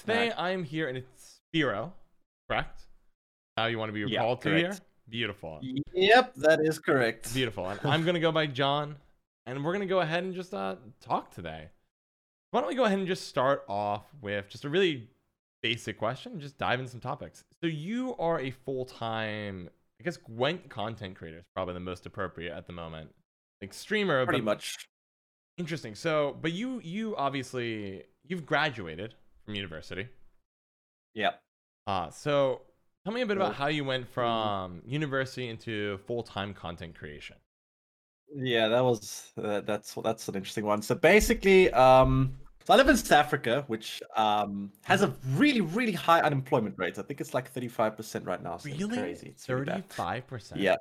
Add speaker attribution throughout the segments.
Speaker 1: today I am here and it's Spiro, correct? How you want to be
Speaker 2: Yeah,
Speaker 1: recalled to here? Beautiful.
Speaker 2: Yep, that is correct.
Speaker 1: Beautiful. And I'm gonna go by John, and we're gonna go ahead and just uh, talk today. Why don't we go ahead and just start off with just a really basic question, and just dive into some topics. So you are a full-time, I guess Gwent content creator is probably the most appropriate at the moment, like streamer.
Speaker 2: Pretty
Speaker 1: but
Speaker 2: much.
Speaker 1: Interesting. So, but you you obviously you've graduated from university.
Speaker 2: Yep.
Speaker 1: Uh, so tell me a bit about how you went from university into full-time content creation.
Speaker 2: Yeah, that was uh, that's that's an interesting one. So basically, um, so I live in South Africa, which um has a really really high unemployment rate. I think it's like thirty five percent right now. So It's
Speaker 1: Really?
Speaker 2: crazy. It's really.
Speaker 1: Thirty-five percent.
Speaker 2: Yeah.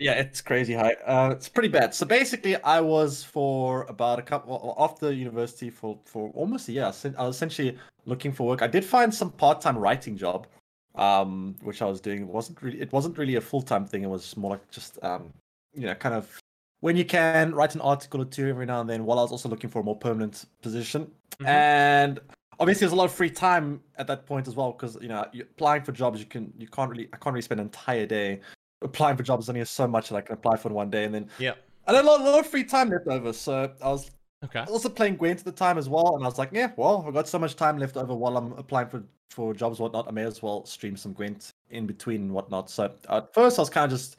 Speaker 2: Yeah, it's crazy high. Uh, it's pretty bad. So basically, I was for about a couple after university for for almost a year. I was essentially looking for work. I did find some part time writing job, um, which I was doing. It wasn't really it wasn't really a full time thing. It was more like just um, you know, kind of when you can write an article or two every now and then. While I was also looking for a more permanent position,
Speaker 1: Mhm.
Speaker 2: and obviously there's a lot of free time at that point as well because you know applying for jobs you can you can't really I can't really spend an entire day applying for jobs. Only so much that I can apply for in one day, and then
Speaker 1: Yeah.
Speaker 2: I had a lot, a lot of free time left over. So I was
Speaker 1: Okay.
Speaker 2: also playing Gwent at the time as well, and I was like, yeah, well, I've got so much time left over while I'm applying for for jobs whatnot. I may as well stream some Gwent in between and whatnot. So at first I was kind of just,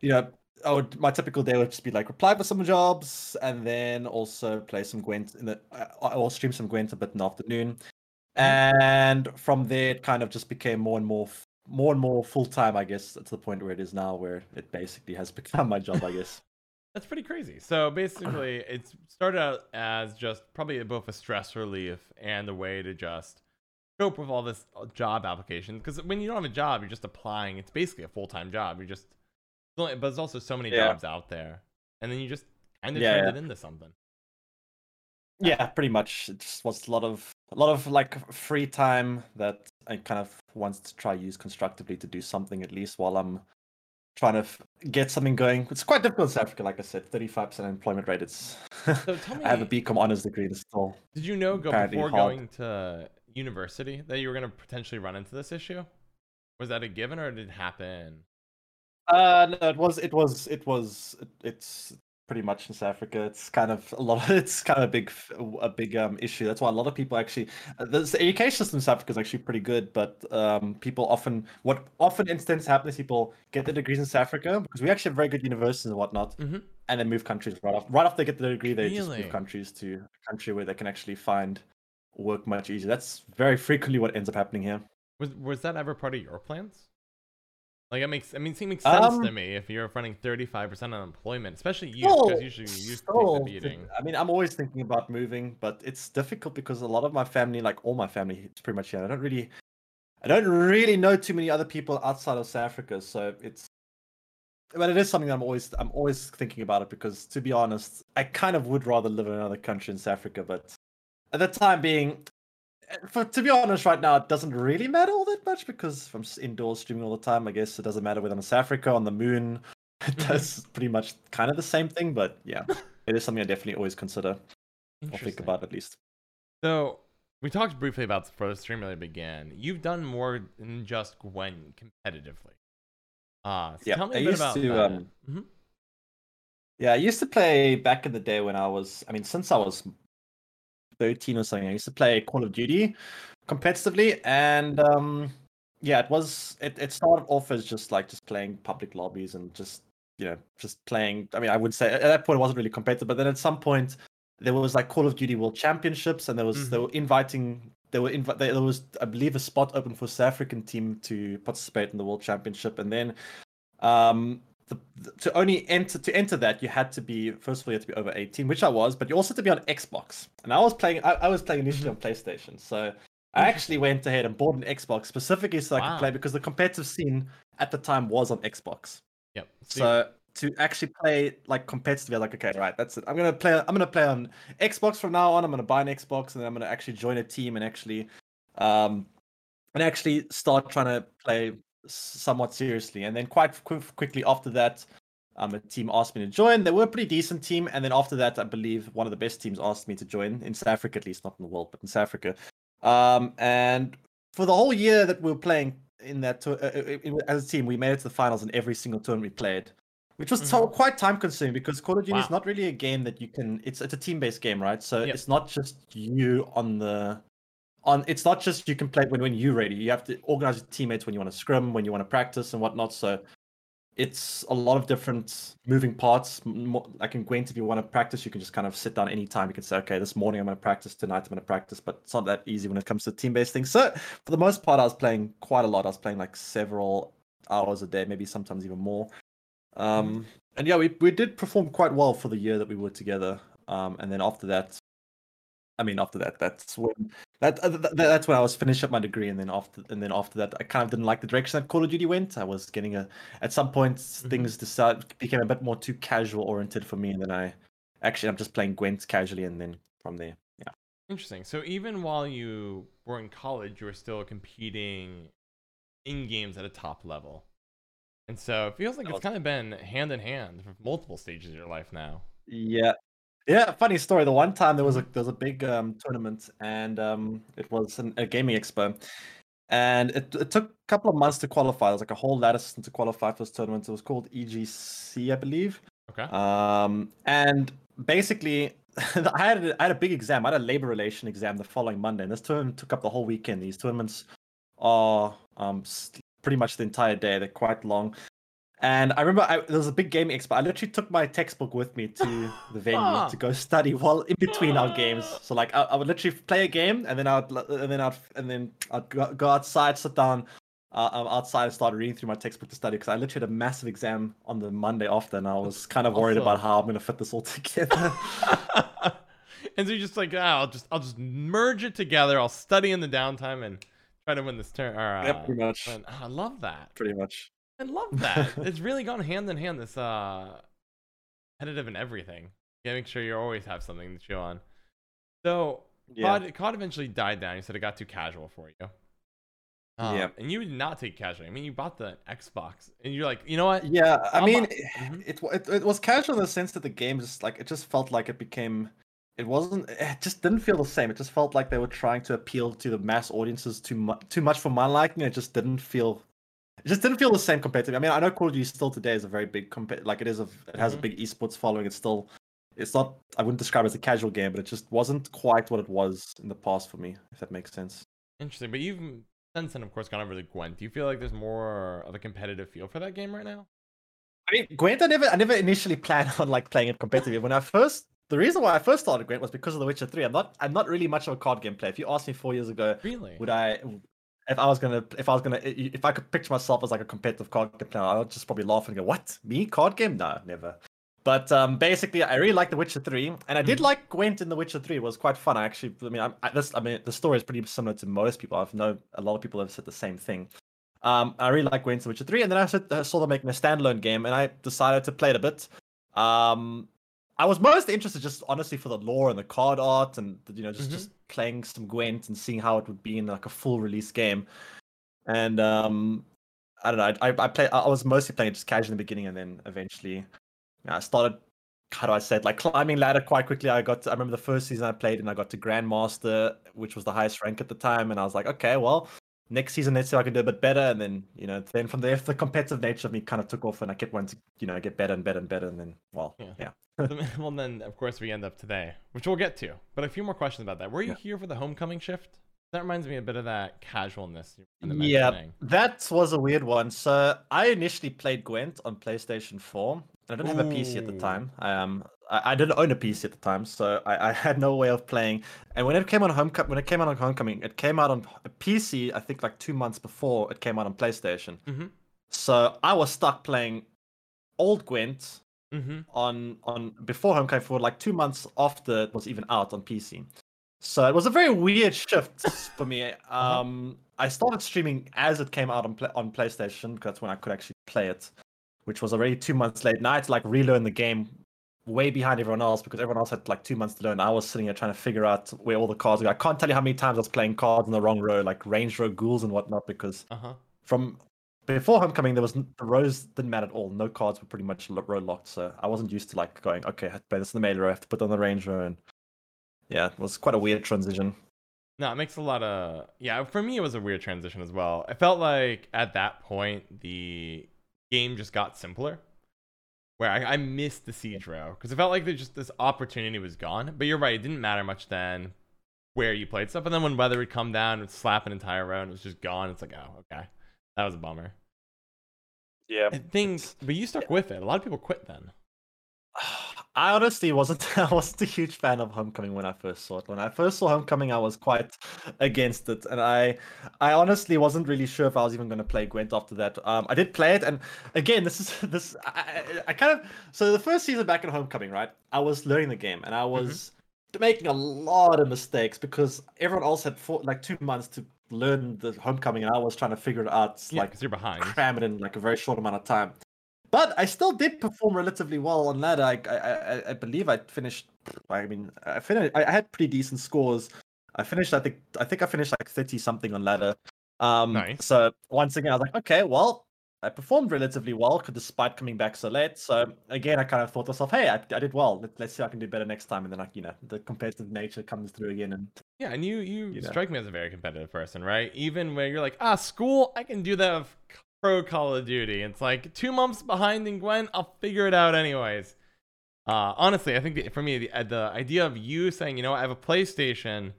Speaker 2: you know. I would, my typical day would just be like reply for some jobs and then also play some Gwent in the uh, or stream some Gwent a bit in the afternoon. And from there, it kind of just became more and more, more and more full time. I guess to the point where it is now, where it basically has become my job. I guess.
Speaker 1: That's pretty crazy. So basically, it started out as just probably both a stress relief and a way to just cope with all this uh, job applications. Because when you don't have a job, you're just applying. It's basically a full time job. You just, but there's also so many
Speaker 2: Yeah.
Speaker 1: jobs out there, and then you just kind of
Speaker 2: Yeah,
Speaker 1: turned
Speaker 2: yeah.
Speaker 1: it into something.
Speaker 2: Yeah, pretty much. It just was a lot of a lot of like free time that I kind of wanted to try use constructively to do something at least while I'm trying to f- get something going. It's quite difficult in South Africa, like I said, thirty five percent unemployment rate. It's
Speaker 1: So tell me,
Speaker 2: I have a BCom honors degree. It's still
Speaker 1: did you know go before
Speaker 2: hard.
Speaker 1: going to university that you were going to potentially run into this issue? Was that a given or did it happen?
Speaker 2: Uh, no, it was, it was, it was, it, it's pretty much in South Africa. It's kind of a lot. It's kind of a big, a big um issue. That's why a lot of people actually, uh, the, education system in South Africa is actually pretty good. But um, people often, what often instance happens, people get their degrees in South Africa because we actually have very good universities and whatnot,
Speaker 1: Mhm.
Speaker 2: and then move countries right off. Right after they get the degree, they just move countries to a country where they can actually find work much easier. That's very frequently what ends up happening here.
Speaker 1: Was was that ever part of your plans? Like it makes I mean it makes sense to
Speaker 2: Um,
Speaker 1: me if you're running thirty five percent unemployment, especially you because usually you used to take the beating.
Speaker 2: I mean, I'm always thinking about moving, but it's difficult because a lot of my family, like all my family, is pretty much here. I don't really, I don't really know too many other people outside of South Africa, so it's. But it is something I'm always, I'm always thinking about it because, to be honest, I kind of would rather live in another country in South Africa, but at the time being, for to be honest, right now it doesn't really matter all that much because I'm indoors streaming all the time. I guess it doesn't matter whether I'm in South Africa on the moon. It
Speaker 1: Mhm.
Speaker 2: does pretty much kind of the same thing, but yeah, it is something I definitely always consider or think about at least.
Speaker 1: So we talked briefly about the stream really began. You've done more than just Gwent competitively. Uh so
Speaker 2: Yeah,
Speaker 1: tell me
Speaker 2: I
Speaker 1: a bit
Speaker 2: used
Speaker 1: about
Speaker 2: to,
Speaker 1: that.
Speaker 2: um,
Speaker 1: Mhm.
Speaker 2: Yeah, I used to play back in the day when I was, I mean, since I was 13 or something, I used to play Call of Duty competitively. And um, yeah, it was, it, it started off as just like just playing public lobbies and just, you know, just playing. I mean, I would say at that point it wasn't really competitive, but then at some point there was like Call of Duty World Championships and there was, they
Speaker 1: Mhm.
Speaker 2: were inviting, they were invi- there was, I believe, a spot open for South African team to participate in the World Championship. And then um the, the- to only enter to enter that you had to be first of all you had to be over 18 which i was but you also had to be on xbox and i was playing i, I was playing initially on playstation so i actually went ahead and bought an xbox specifically so i
Speaker 1: Wow.
Speaker 2: could play because the competitive scene at the time was on xbox
Speaker 1: Yep. So,
Speaker 2: so to actually play like competitively, I like, okay, right, that's it. I'm gonna play. I'm gonna play on Xbox from now on. I'm gonna buy an Xbox, and then I'm gonna actually join a team and actually, um, and actually start trying to play somewhat seriously. And then quite qu- quickly after that, um, a team asked me to join. They were a pretty decent team, and then after that, I believe one of the best teams asked me to join in South Africa, at least not in the world, but in South Africa. Um, and for the whole year that we were playing in that tour- uh, uh, as a team, we made it to the finals in every single tournament we played, which was so quite time consuming because Call of Duty is not really a game that you can. It's it's a team based game, right? So
Speaker 1: Yep.
Speaker 2: it's not just you on the on. It's not just you can play when when you're ready. You have to organize your teammates when you want to scrim, when you want to practice, and whatnot. So it's a lot of different moving parts. Like in Gwent, if you want to practice, you can just kind of sit down anytime. You can say, okay, this morning I'm going to practice, tonight I'm going to practice, but it's not that easy when it comes to team based things. So for the most part, I was playing quite a lot. I was playing like several hours a day, maybe sometimes even more. Um, and yeah, we, we did perform quite well for the year that we were together. Um, and then after that, I mean, after that, that's when that, uh, th- th- that's when I was finishing up my degree, and then after and then after that, I kind of didn't like the direction that Call of Duty went. I was getting a at some point things decided became a bit more too casual oriented for me, and then I actually I'm just playing Gwent casually, and then from there, yeah.
Speaker 1: Interesting. So even while you were in college, you were still competing in games at a top level. And so it feels like
Speaker 2: That
Speaker 1: it's kind of been hand in hand for multiple stages of your life now.
Speaker 2: Yeah. Yeah, funny story. The one time there was a there was a big um, tournament, and um, it was an, a gaming expo, and it, it took a couple of months to qualify. There was like a whole ladder system to qualify for this tournament. It was called EGC, I believe.
Speaker 1: Okay.
Speaker 2: Um, and basically, I had a, I had a big exam. I had a labor relation exam the following Monday, and this tournament took up the whole weekend. These tournaments are um pretty much the entire day. They're quite long. And I remember I, there was a big gaming expo. I literally took my textbook with me to the venue to go study while in between our games. So like I, I would literally play a game, and then I'd and then I'd and then I'd go, outside, sit down uh, um, outside, and start reading through my textbook to study because I literally had a massive exam on the Monday after, and I was kind of worried about how I'm gonna fit this all together.
Speaker 1: and so you're just like, ah, I'll just I'll just merge it together. I'll study in the downtime and try to win this turn. Or, uh,
Speaker 2: yeah, pretty much.
Speaker 1: win- ah, I love that.
Speaker 2: Pretty much.
Speaker 1: I love that. it's really gone hand in hand. This uh, competitive and everything. You gotta make sure you always have something to chew on. So
Speaker 2: Yeah.
Speaker 1: COD, COD eventually died down. You said it got too casual for you. Um,
Speaker 2: Yeah.
Speaker 1: And you did not take casual. I mean, you bought the Xbox, and you're like, you know what?
Speaker 2: Yeah, I
Speaker 1: I'll
Speaker 2: mean,
Speaker 1: Mhm.
Speaker 2: it, it it was casual in the sense that the game just like it just felt like it became, it wasn't, it just didn't feel the same. It just felt like they were trying to appeal to the mass audiences too much, too much for my liking. It just didn't feel, it just didn't feel the same competitive. I mean, I know Call of Duty still today is a very big compet, like it is a, it has
Speaker 1: Mhm.
Speaker 2: a big esports following. It's still, it's not, I wouldn't describe it as a casual game, but it just wasn't quite what it was in the past for me, if that makes sense.
Speaker 1: Interesting. But you've since then, of course, gone over to Gwent. Do you feel like there's more of a competitive feel for that game right now?
Speaker 2: I mean, Gwent, I never, I never initially planned on like playing it competitively. When I first, the reason why I first started Gwent was because of The Witcher Three. I'm not, I'm not really much of a card game player. If you asked me four years ago,
Speaker 1: Really?
Speaker 2: would I, if I was gonna, if I was gonna, if I could picture myself as like a competitive card game player, I would just probably laugh and go, "What? Me card game? No, never." But um, basically, I really like The Witcher Three, and I did
Speaker 1: Mhm.
Speaker 2: like Gwent in The Witcher Three. It was quite fun. I actually, I mean, I, I, this, I mean, the story is pretty similar to most people. I've know a lot of people have said the same thing. Um, I really like Gwent in The Witcher Three, and then I I saw them making a standalone game, and I decided to play it a bit. Um, I was most interested just honestly for the lore and the card art, and you know, just
Speaker 1: Mhm.
Speaker 2: just playing some Gwent and seeing how it would be in like a full release game. And um, I don't know. I I, I play. I was mostly playing it just casually in the beginning, and then eventually, you know, I started. How do I say it? Like climbing ladder quite quickly. I got. To, I remember the first season I played, and I got to Grandmaster, which was the highest rank at the time. And I was like, okay, well, next season let's see if I can do a bit better. And then you know, then from there, the competitive nature of me kind of took off, and I kept wanting to you know get better and better and better. And then, well,
Speaker 1: Yeah.
Speaker 2: yeah.
Speaker 1: Well, then, of course, we end up today, which we'll get to. But a few more questions about that. Were you
Speaker 2: Yeah.
Speaker 1: here for the homecoming shift? That reminds me a bit of that casualness.
Speaker 2: Yeah, that was a weird one. So I initially played Gwent on PlayStation 4. I didn't have a PC at the
Speaker 1: Ooh.
Speaker 2: time. Um, I, didn't own a PC at the time, so I, I had no way of playing. And when it came on homecoming, when it came out on homecoming, it came out on a PC. I think like two months before it came out on PlayStation.
Speaker 1: Mhm.
Speaker 2: So I was stuck playing old Gwent
Speaker 1: Mm-hmm.
Speaker 2: on on before homecoming for like two months after it was even out on PC. So it was a very weird shift for me.
Speaker 1: Uh-huh.
Speaker 2: Um, I started streaming as it came out on on PlayStation because that's when I could actually play it, which was already two months late. And I had to like relearn the game way behind everyone else because everyone else had like two months to learn. I was sitting here trying to figure out where all the cards go. I can't tell you how many times I was playing cards in the wrong row, like range row ghouls and whatnot, because
Speaker 1: Uh huh.
Speaker 2: from before homecoming there was the rows didn't matter at all no cards were pretty much row locked so i wasn't used to like going okay i have to play this in the melee row i have to put on the range row and yeah it was quite a weird transition
Speaker 1: No, it makes a lot of yeah. For me, it was a weird transition as well. I felt like at that point the game just got simpler, where I, I missed the siege row because it felt like just this opportunity was gone. But you're right; it didn't matter much then where you played stuff. And then when weather would come down, would slap an entire row and it was just gone. It's like, oh, okay, that was a bummer.
Speaker 2: Yeah,
Speaker 1: And things, but you stuck with it. A lot of people quit then.
Speaker 2: I honestly wasn't I wasn't a huge fan of Homecoming when I first saw it. When I first saw Homecoming, I was quite against it, and I I honestly wasn't really sure if I was even going to play Gwent after that. Um, I did play it, and again, this is this I, I, I kind of so the first season back in Homecoming, right? I was learning the game, and I was making a lot of mistakes because everyone else had four, like two months to learn the Homecoming, and I was trying to figure it out,
Speaker 1: Yeah,
Speaker 2: like
Speaker 1: you're behind.
Speaker 2: cram it in like a very short amount of time. But I still did perform relatively well on that. I I, I, I believe I finished. I mean, I finished. I I had pretty decent scores. I finished. I think. I think I finished like thirty something on ladder. Um,
Speaker 1: Nice.
Speaker 2: So once again, I was like, okay, well, I performed relatively well, despite coming back so late. So again, I kind of thought to myself, hey, I, I did well. Let, let's see if I can do better next time. And then, like, you know, the competitive nature comes through again. And
Speaker 1: Yeah, and you you
Speaker 2: You know.
Speaker 1: strike me as a very competitive person, right? Even when you're like, ah, school, I can do that pro Call of Duty. It's like two months behind in Gwent, I'll figure it out anyways. Uh, honestly, I think the, for me, the, uh, the idea of you saying, you know, I have a PlayStation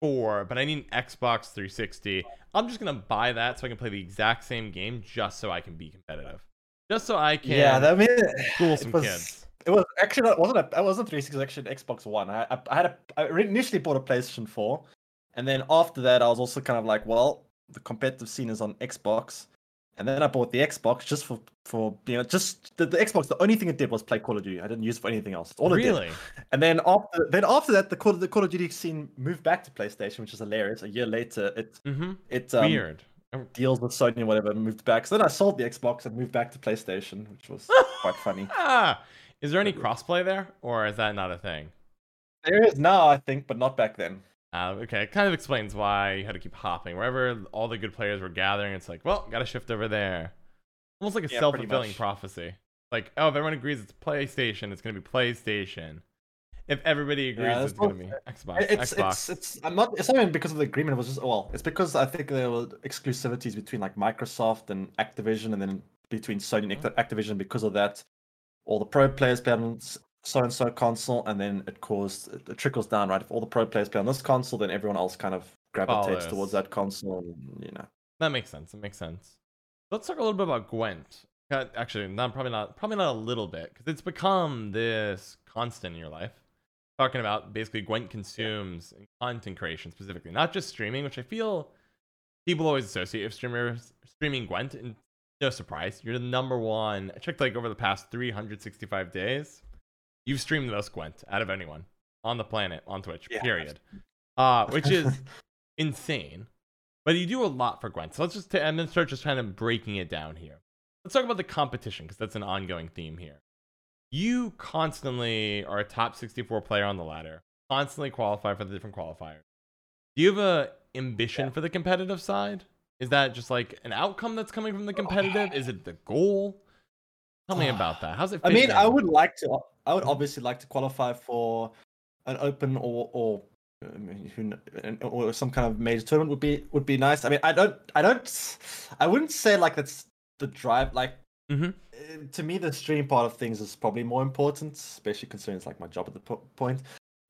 Speaker 1: 4, but I need an Xbox 360. I'm just gonna buy that so I can play the exact same game, just so I can be competitive, just so I can
Speaker 2: yeah, that
Speaker 1: fool
Speaker 2: it
Speaker 1: some
Speaker 2: was-
Speaker 1: kids.
Speaker 2: It was actually not, wasn't a, it wasn't 360, it was actually an Xbox One. I, I, I had a, I initially bought a PlayStation 4, and then after that, I was also kind of like, well, the competitive scene is on Xbox, and then I bought the Xbox just for for you know just the, the Xbox. The only thing it did was play Call of Duty. I didn't use it for anything else. All did.
Speaker 1: Really?
Speaker 2: And then after then after that, the Call the Call of Duty scene moved back to PlayStation, which is hilarious. A year later, it
Speaker 1: Mm-hmm.
Speaker 2: it um,
Speaker 1: Weird.
Speaker 2: deals with Sony and whatever moved back. So then I sold the Xbox and moved back to PlayStation, which was quite funny.
Speaker 1: Ah, is there any crossplay there, or is that not a thing?
Speaker 2: There is now, I think, but not back then.
Speaker 1: Uh, okay, it kind of explains why you had to keep hopping. Wherever all the good players were gathering, it's like, well, gotta shift over there. Almost like a
Speaker 2: Yeah,
Speaker 1: self-fulfilling prophecy. Like, oh, if everyone agrees it's PlayStation, it's gonna be PlayStation. If everybody agrees
Speaker 2: Yeah,
Speaker 1: it's gonna be Xbox,
Speaker 2: It's
Speaker 1: Xbox.
Speaker 2: it's it's I'm not it's not even because of the agreement. It was just well, it's because I think there were exclusivities between like Microsoft and Activision, and then between Sony and Act- Activision because of that. All the pro players play on so and so console, and then it caused it trickles down, right? If all the pro players play on this console, then everyone else kind of gravitates towards that console. And, you know,
Speaker 1: That makes sense. It makes sense. Let's talk a little bit about Gwent. Uh, Actually, not probably not probably not a little bit because it's become this constant in your life. Talking about basically Gwent consumes in content creation specifically, not just streaming, which I feel people always associate with streamers streaming Gwent. And no surprise, you're the number one. I checked like over the past 365 days, you've streamed the most Gwent out of anyone on the planet on Twitch.
Speaker 2: Yeah.
Speaker 1: Period. Uh, which is insane. But you do a lot for Gwent. So let's just, t- going to start just kind of breaking it down here. Let's talk about the competition because that's an ongoing theme here. You constantly are a top 64 player on the ladder, constantly qualify for the different qualifiers. Do you have a ambition for the competitive side? Is that just like an outcome that's coming from the competitive? Is it the goal? Tell me about that. How's it?
Speaker 2: I mean, I would like to. I would obviously like to qualify for an open or or I mean, who kn- an- or some kind of major tournament would be would be nice. I mean, I don't, I don't, I wouldn't say like that's the drive. Like
Speaker 1: Mhm.
Speaker 2: uh, to me, the stream part of things is probably more important, especially considering it's like my job at the point.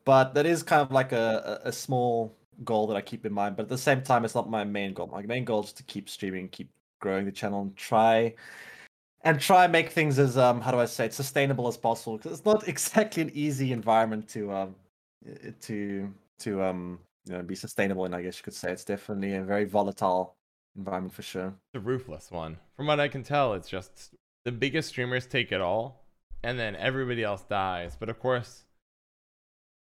Speaker 2: But that is kind of like a a small goal that I keep in mind. But at the same time, it's not my main goal. My main goal is to keep streaming, keep growing the channel, and try and try and make things as um how do I say it sustainable as possible because it's not exactly an easy environment to um to to um you know be sustainable in I guess you could say it's definitely a very volatile environment for sure.
Speaker 1: the ruthless one. From what I can tell, it's just the biggest streamers take it all, and then everybody else dies. But of course,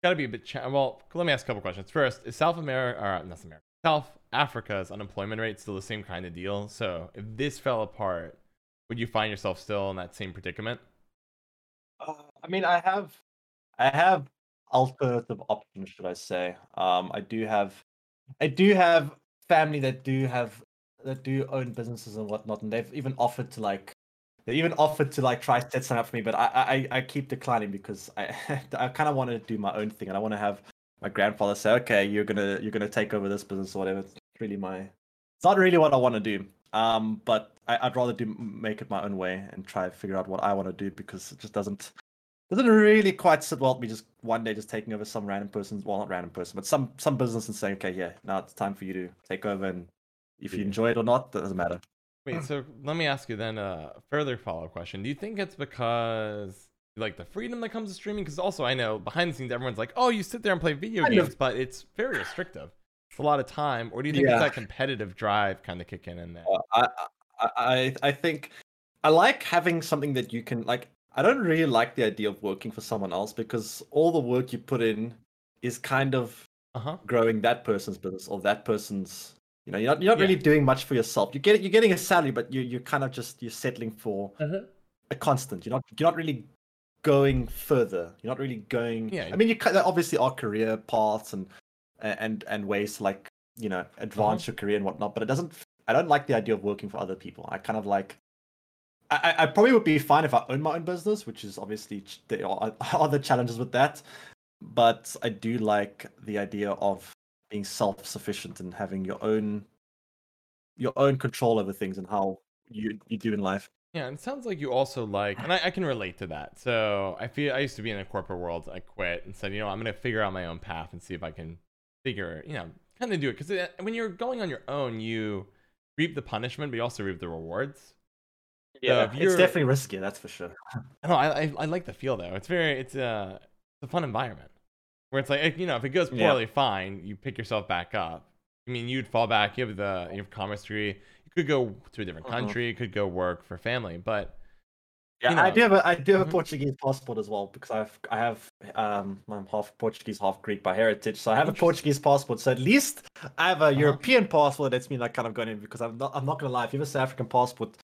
Speaker 1: got to be a bit. Cha- well, let me ask a couple questions. First, is South America or not South America, South Africa's unemployment rate still the same kind of deal? So if this fell apart, would you find yourself still in that same predicament?
Speaker 2: Uh, I mean, I have, I have alternative options, should I say? Um, I do have, I do have family that do have that do own businesses and whatnot, and they've even offered to like, they even offered to like try set something up for me, but I, I, I keep declining because I, I kind of want to do my own thing, and I want to have my grandfather say, okay, you're gonna you're gonna take over this business or whatever. It's really my it's not really what I want to do. Um, but I, would rather do make it my own way and try to figure out what I want to do because it just doesn't doesn't really quite sit well with me just one day just taking over some random person well not random person but some some business and saying okay yeah now it's time for you to take over and if you enjoy it or not that doesn't matter.
Speaker 1: Wait so let me ask you then a further follow-up question. Do you think it's because like the freedom that comes to streaming? Because also i know behind the scenes everyone's like oh you sit there and play video kind games of. but it's very restrictive. It's a lot of time. Or do you think yeah. it's that competitive drive kind of kicking in there?
Speaker 2: Uh, I, I i think i like having something that you can like I don't really like the idea of working for someone else because all the work you put in is kind of uh-huh. growing that person's business or that person's. You know, you're not, you're not yeah. really doing much for yourself. You get you're getting a salary, but you you're kind of just you're settling for uh-huh. a constant. You're not you're not really going further. You're not really going. Yeah. I mean, you obviously are career paths and and and ways to like you know advance uh-huh. your career and whatnot. But it doesn't. I don't like the idea of working for other people. I kind of like I, I probably would be fine if I owned my own business, which is obviously there are other challenges with that. But I do like the idea of being self-sufficient and having your own your own control over things and how you you do in life.
Speaker 1: Yeah, and it sounds like you also like, and I, I, can relate to that. So I feel I used to be in the corporate world. I quit and said, you know, I'm going to figure out my own path and see if I can figure, you know, kind of do it. Because uh, when you're going on your own, you reap the punishment, but you also reap the rewards.
Speaker 2: Yeah, so it's definitely risky. That's for sure.
Speaker 1: No, I, I, I like the feel though. It's very it's a uh, it's a fun environment where it's like you know if it goes poorly, yeah. fine, you pick yourself back up. I mean, you'd fall back. You have the you have commerce degree. You could go to a different uh-huh. country. You could go work for family, but
Speaker 2: yeah, you know. I do have a I do have a mm-hmm. Portuguese passport as well because I've I have um I'm half Portuguese, half Greek by heritage, so I have a Portuguese passport. So at least I have a uh-huh. European passport. That's me like kind of going in because I'm not I'm not gonna lie. If you have a South African passport,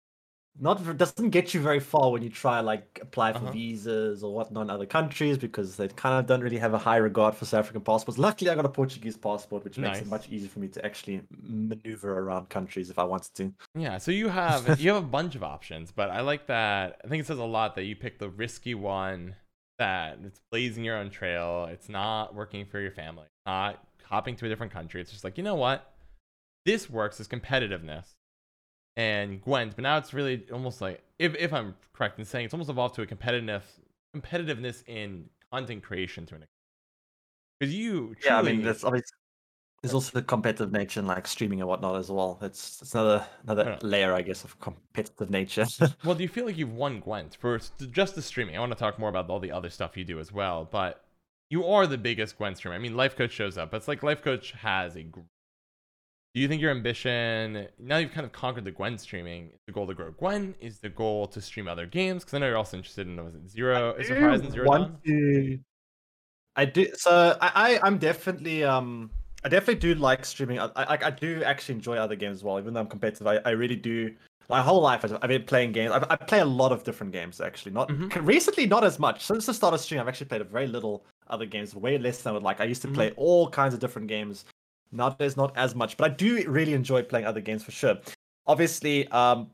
Speaker 2: not doesn't get you very far when you try like apply for uh-huh. visas or whatnot in other countries because they kind of don't really have a high regard for South African passports. Luckily, I got a Portuguese passport, which nice. makes it much easier for me to actually maneuver around countries if I wanted to.
Speaker 1: Yeah, so you have you have a bunch of options, but I like that. I think it says a lot that you pick the risky one that it's blazing your own trail. It's not working for your family. Not hopping to a different country. It's just like you know what, this works as competitiveness and Gwent, but now it's really almost like if if I'm correct in saying it's almost evolved to a competitiveness competitiveness in content creation to an extent. Because you
Speaker 2: truly... yeah, I mean there's obviously there's also the competitive nature in like streaming and whatnot as well. It's it's another another layer, I guess, of competitive nature.
Speaker 1: well, do you feel like you've won Gwent for just the streaming? I want to talk more about all the other stuff you do as well, but you are the biggest Gwent streamer. I mean, Lifecoach shows up. But it's like Lifecoach has a do you think your ambition now you've kind of conquered the Gwent streaming? Is the goal to grow Gwent? Is the goal to stream other games? Because I know you're also interested in was it Zero? Is it Horizon Zero Dawn? To...
Speaker 2: I do. So I, I I'm definitely um I definitely do like streaming. I, I I do actually enjoy other games as well. Even though I'm competitive, I, I really do. My whole life, I've been playing games. I, I play a lot of different games actually. Not mm-hmm. recently, not as much. Since the start of stream, I've actually played a very little other games, way less than I would like. I used to mm-hmm. play all kinds of different games Nowadays, not as much, but I do really enjoy playing other games for sure. Obviously, um,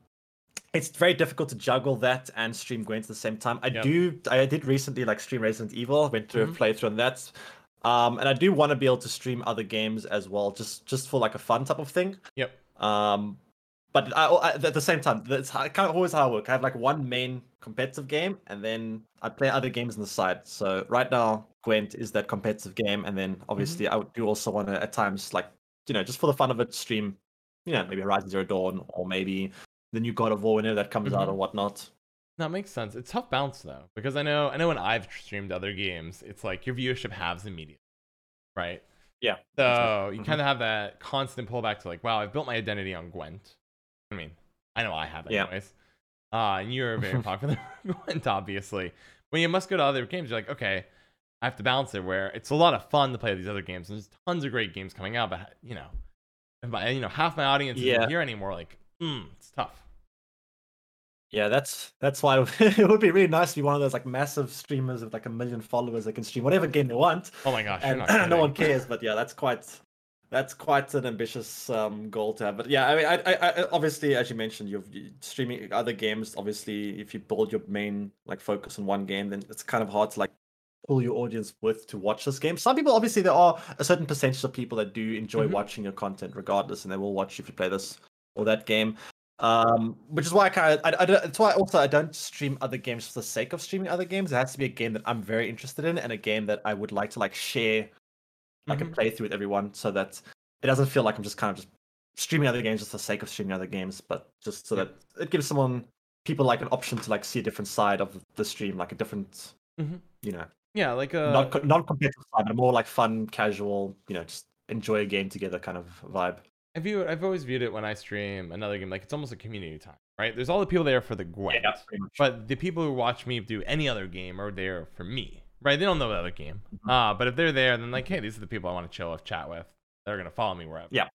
Speaker 2: it's very difficult to juggle that and stream Gwent at the same time. I yep. do. I did recently like stream Resident Evil. Went through mm-hmm. a playthrough on that. Um, and I do want to be able to stream other games as well, just just for like a fun type of thing.
Speaker 1: Yep.
Speaker 2: Um, but I, I, at the same time, that's kind of always how I work. I have like one main competitive game, and then I play other games on the side. So right now, Gwent is that competitive game, and then obviously mm-hmm. I do also want to at times like you know just for the fun of it stream, you know maybe Horizon Zero Dawn or maybe the new God of War whenever that comes mm-hmm. out or whatnot.
Speaker 1: That makes sense. It's tough balance though because I know I know when I've streamed other games, it's like your viewership halves immediately, right?
Speaker 2: Yeah.
Speaker 1: So mm-hmm. you kind of have that constant pullback to like, wow, I've built my identity on Gwent. I mean, I know I have anyways. Yeah. Uh, and you're very popular Gwent, obviously. When you must go to other games, you're like, okay, I have to balance it where it's a lot of fun to play these other games. And there's tons of great games coming out, but you know, by, you know, half my audience yeah. isn't here anymore. Like, mm, it's tough.
Speaker 2: Yeah, that's that's why it would be really nice to be one of those like massive streamers with like a million followers that can stream whatever game they want.
Speaker 1: Oh my gosh,
Speaker 2: and no one cares. But yeah, that's quite that's quite an ambitious um, goal to have. But yeah, I mean, I, I, I obviously, as you mentioned, you're streaming other games. Obviously, if you build your main like focus on one game, then it's kind of hard to like pull your audience with to watch this game. Some people, obviously, there are a certain percentage of people that do enjoy
Speaker 1: Mhm.
Speaker 2: watching your content regardless, and they will watch if you play this or that game. Um, which is why I kind of, I, I don't, that's why also I don't stream other games for the sake of streaming other games. It has to be a game that I'm very interested in and a game that I would like to like share, like
Speaker 1: Mhm.
Speaker 2: a playthrough with everyone, so that it doesn't feel like I'm just kind of just streaming other games just for the sake of streaming other games, but just so
Speaker 1: Yeah.
Speaker 2: that it gives someone people like an option to like see a different side of the stream, like a different,
Speaker 1: Mhm.
Speaker 2: you know,
Speaker 1: Yeah, like a
Speaker 2: not co- non-competitive side, but more like fun, casual, you know, just enjoy a game together kind of vibe.
Speaker 1: I view I've always viewed it when I stream another game like it's almost a community time, right? There's all the people there for the Gwent,
Speaker 2: much.
Speaker 1: but the people who watch me do any other game are there for me, right? They don't know the other game,
Speaker 2: Mhm.
Speaker 1: uh, but if they're there, then like, hey, these are the people I want to chill with, chat with. They're gonna follow me wherever.
Speaker 2: Yeah.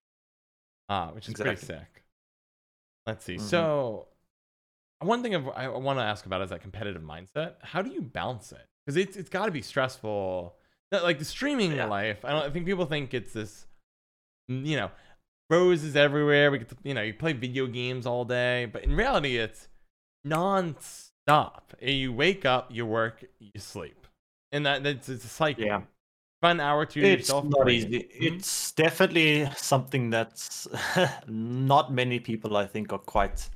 Speaker 1: uh, which is pretty sick. Let's see.
Speaker 2: Mhm.
Speaker 1: So, one thing I've, I want to ask about is that competitive mindset. How do you balance it? Because it's it's got to be stressful. Like the streaming
Speaker 2: Yeah.
Speaker 1: life, I don't I think people think it's this, you know, roses everywhere. We get to, you know, you play video games all day, but in reality, it's non-stop. You wake up, you work, you sleep, and that that's it's a cycle.
Speaker 2: Yeah.
Speaker 1: An hour to
Speaker 2: It's
Speaker 1: yourself.
Speaker 2: not easy.
Speaker 1: Mhm.
Speaker 2: It's definitely something that's not many people I think are quite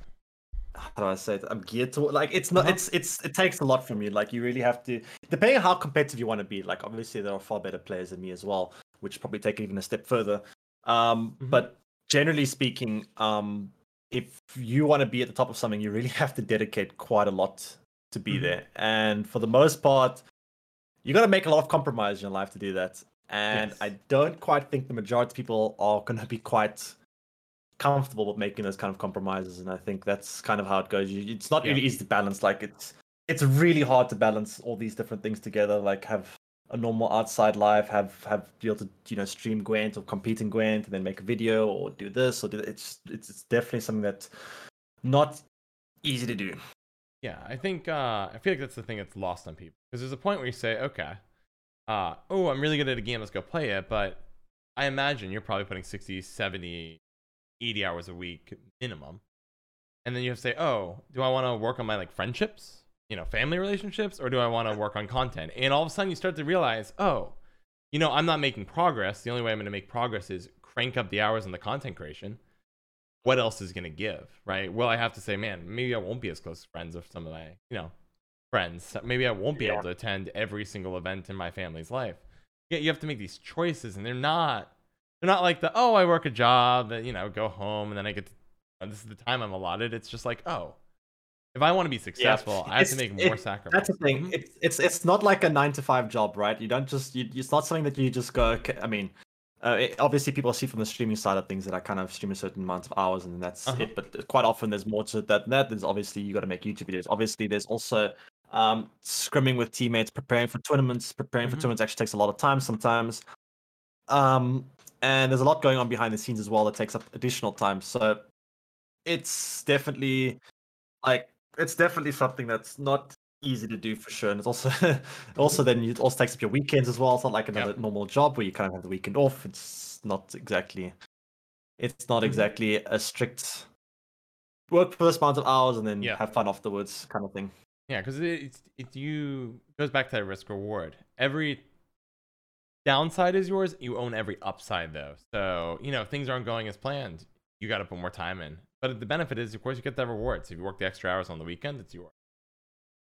Speaker 2: how do I say it? I'm geared to like it's not
Speaker 1: Uh-huh.
Speaker 2: it's it's it takes a lot from you. Like you really have to depending on how competitive you want to be. Like obviously there are far better players than me as well, which probably take it even a step further. Um
Speaker 1: Mhm.
Speaker 2: but generally speaking, um if you want to be at the top of something, you really have to dedicate quite a lot to be
Speaker 1: Mhm.
Speaker 2: there. And for the most part, you got to make a lot of compromise in your life to do that. And
Speaker 1: Yes.
Speaker 2: I don't quite think the majority of people are going to be quite comfortable with making those kind of compromises. And I think that's kind of how it goes. You, it's not
Speaker 1: Yeah.
Speaker 2: really easy to balance. Like it's it's really hard to balance all these different things together. Like have a normal outside life, have have be able to you know stream Gwent or compete in Gwent, and then make a video or do this or do that. It's it's, it's definitely something that's not easy to do.
Speaker 1: Yeah, I think uh, I feel like that's the thing that's lost on people because there's a point where you say, okay, uh, oh, I'm really good at a game, let's go play it. But I imagine you're probably putting 60, 70, 80 hours a week minimum, and then you have to say, oh, do I want to work on my like friendships, you know, family relationships, or do I want to work on content? And all of a sudden you start to realize, oh, you know, I'm not making progress. The only way I'm going to make progress is crank up the hours on the content creation what else is going to give, right? Well, I have to say, man, maybe I won't be as close friends with some of my, you know, friends. Maybe I won't be
Speaker 2: Yeah.
Speaker 1: able to attend every single event in my family's life. Yeah, you have to make these choices, and they're not, they're not like the, oh, I work a job, that you know, go home, and then I get, to, this is the time I'm allotted. It's just like, oh, if I want to be successful, I have to
Speaker 2: It's-
Speaker 1: make
Speaker 2: it-
Speaker 1: more sacrifices.
Speaker 2: That's the thing.
Speaker 1: Mhm.
Speaker 2: It's it's it's not like a nine to five job, right? You don't just you, it's not something that you just go. Okay, I mean, uh, it, obviously people see from the streaming side of things that I kind of stream a certain amount of hours and that's
Speaker 1: Uh-huh.
Speaker 2: it. But quite often there's more to that than that. There's obviously you got to make YouTube videos. Obviously there's also um scrimming with teammates, preparing for tournaments. Preparing
Speaker 1: Mhm.
Speaker 2: for tournaments actually takes a lot of time sometimes. Um, and there's a lot going on behind the scenes as well that takes up additional time. So it's definitely like it's definitely something that's not easy to do for sure. And it's also also then it also takes up your weekends as well. It's not like another normal job where you kind of have the weekend off. It's not exactly it's not
Speaker 1: Mhm.
Speaker 2: exactly a strict work for this amount of hours and then
Speaker 1: Yeah.
Speaker 2: have fun afterwards kind of thing.
Speaker 1: Yeah, because it, it's it you it goes back to that risk reward. Every downside is yours. You own every upside though. So you know if things aren't going as planned. You got to put more time in. But the benefit is, of course, you get that reward. So if you work the extra hours on the weekend, it's yours.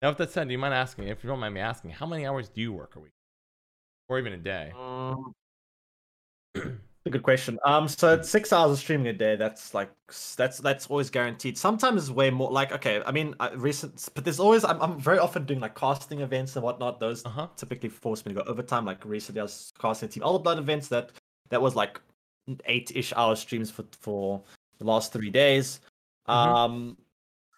Speaker 1: Now, with that said, do you mind asking, if you don't mind me asking, how many hours do you work a week, or even a day?
Speaker 2: Um, a good question. Um, so it's six hours of streaming a day. That's like that's that's always guaranteed. Sometimes way more. Like okay, I mean, I, recent, but there's always. I'm, I'm very often doing like casting events and whatnot. Those
Speaker 1: Uh huh.
Speaker 2: typically force me to go overtime. Like recently, I was casting a Team All Blood events that that was like eight-ish hour streams for for the last three days.
Speaker 1: Mhm.
Speaker 2: Um,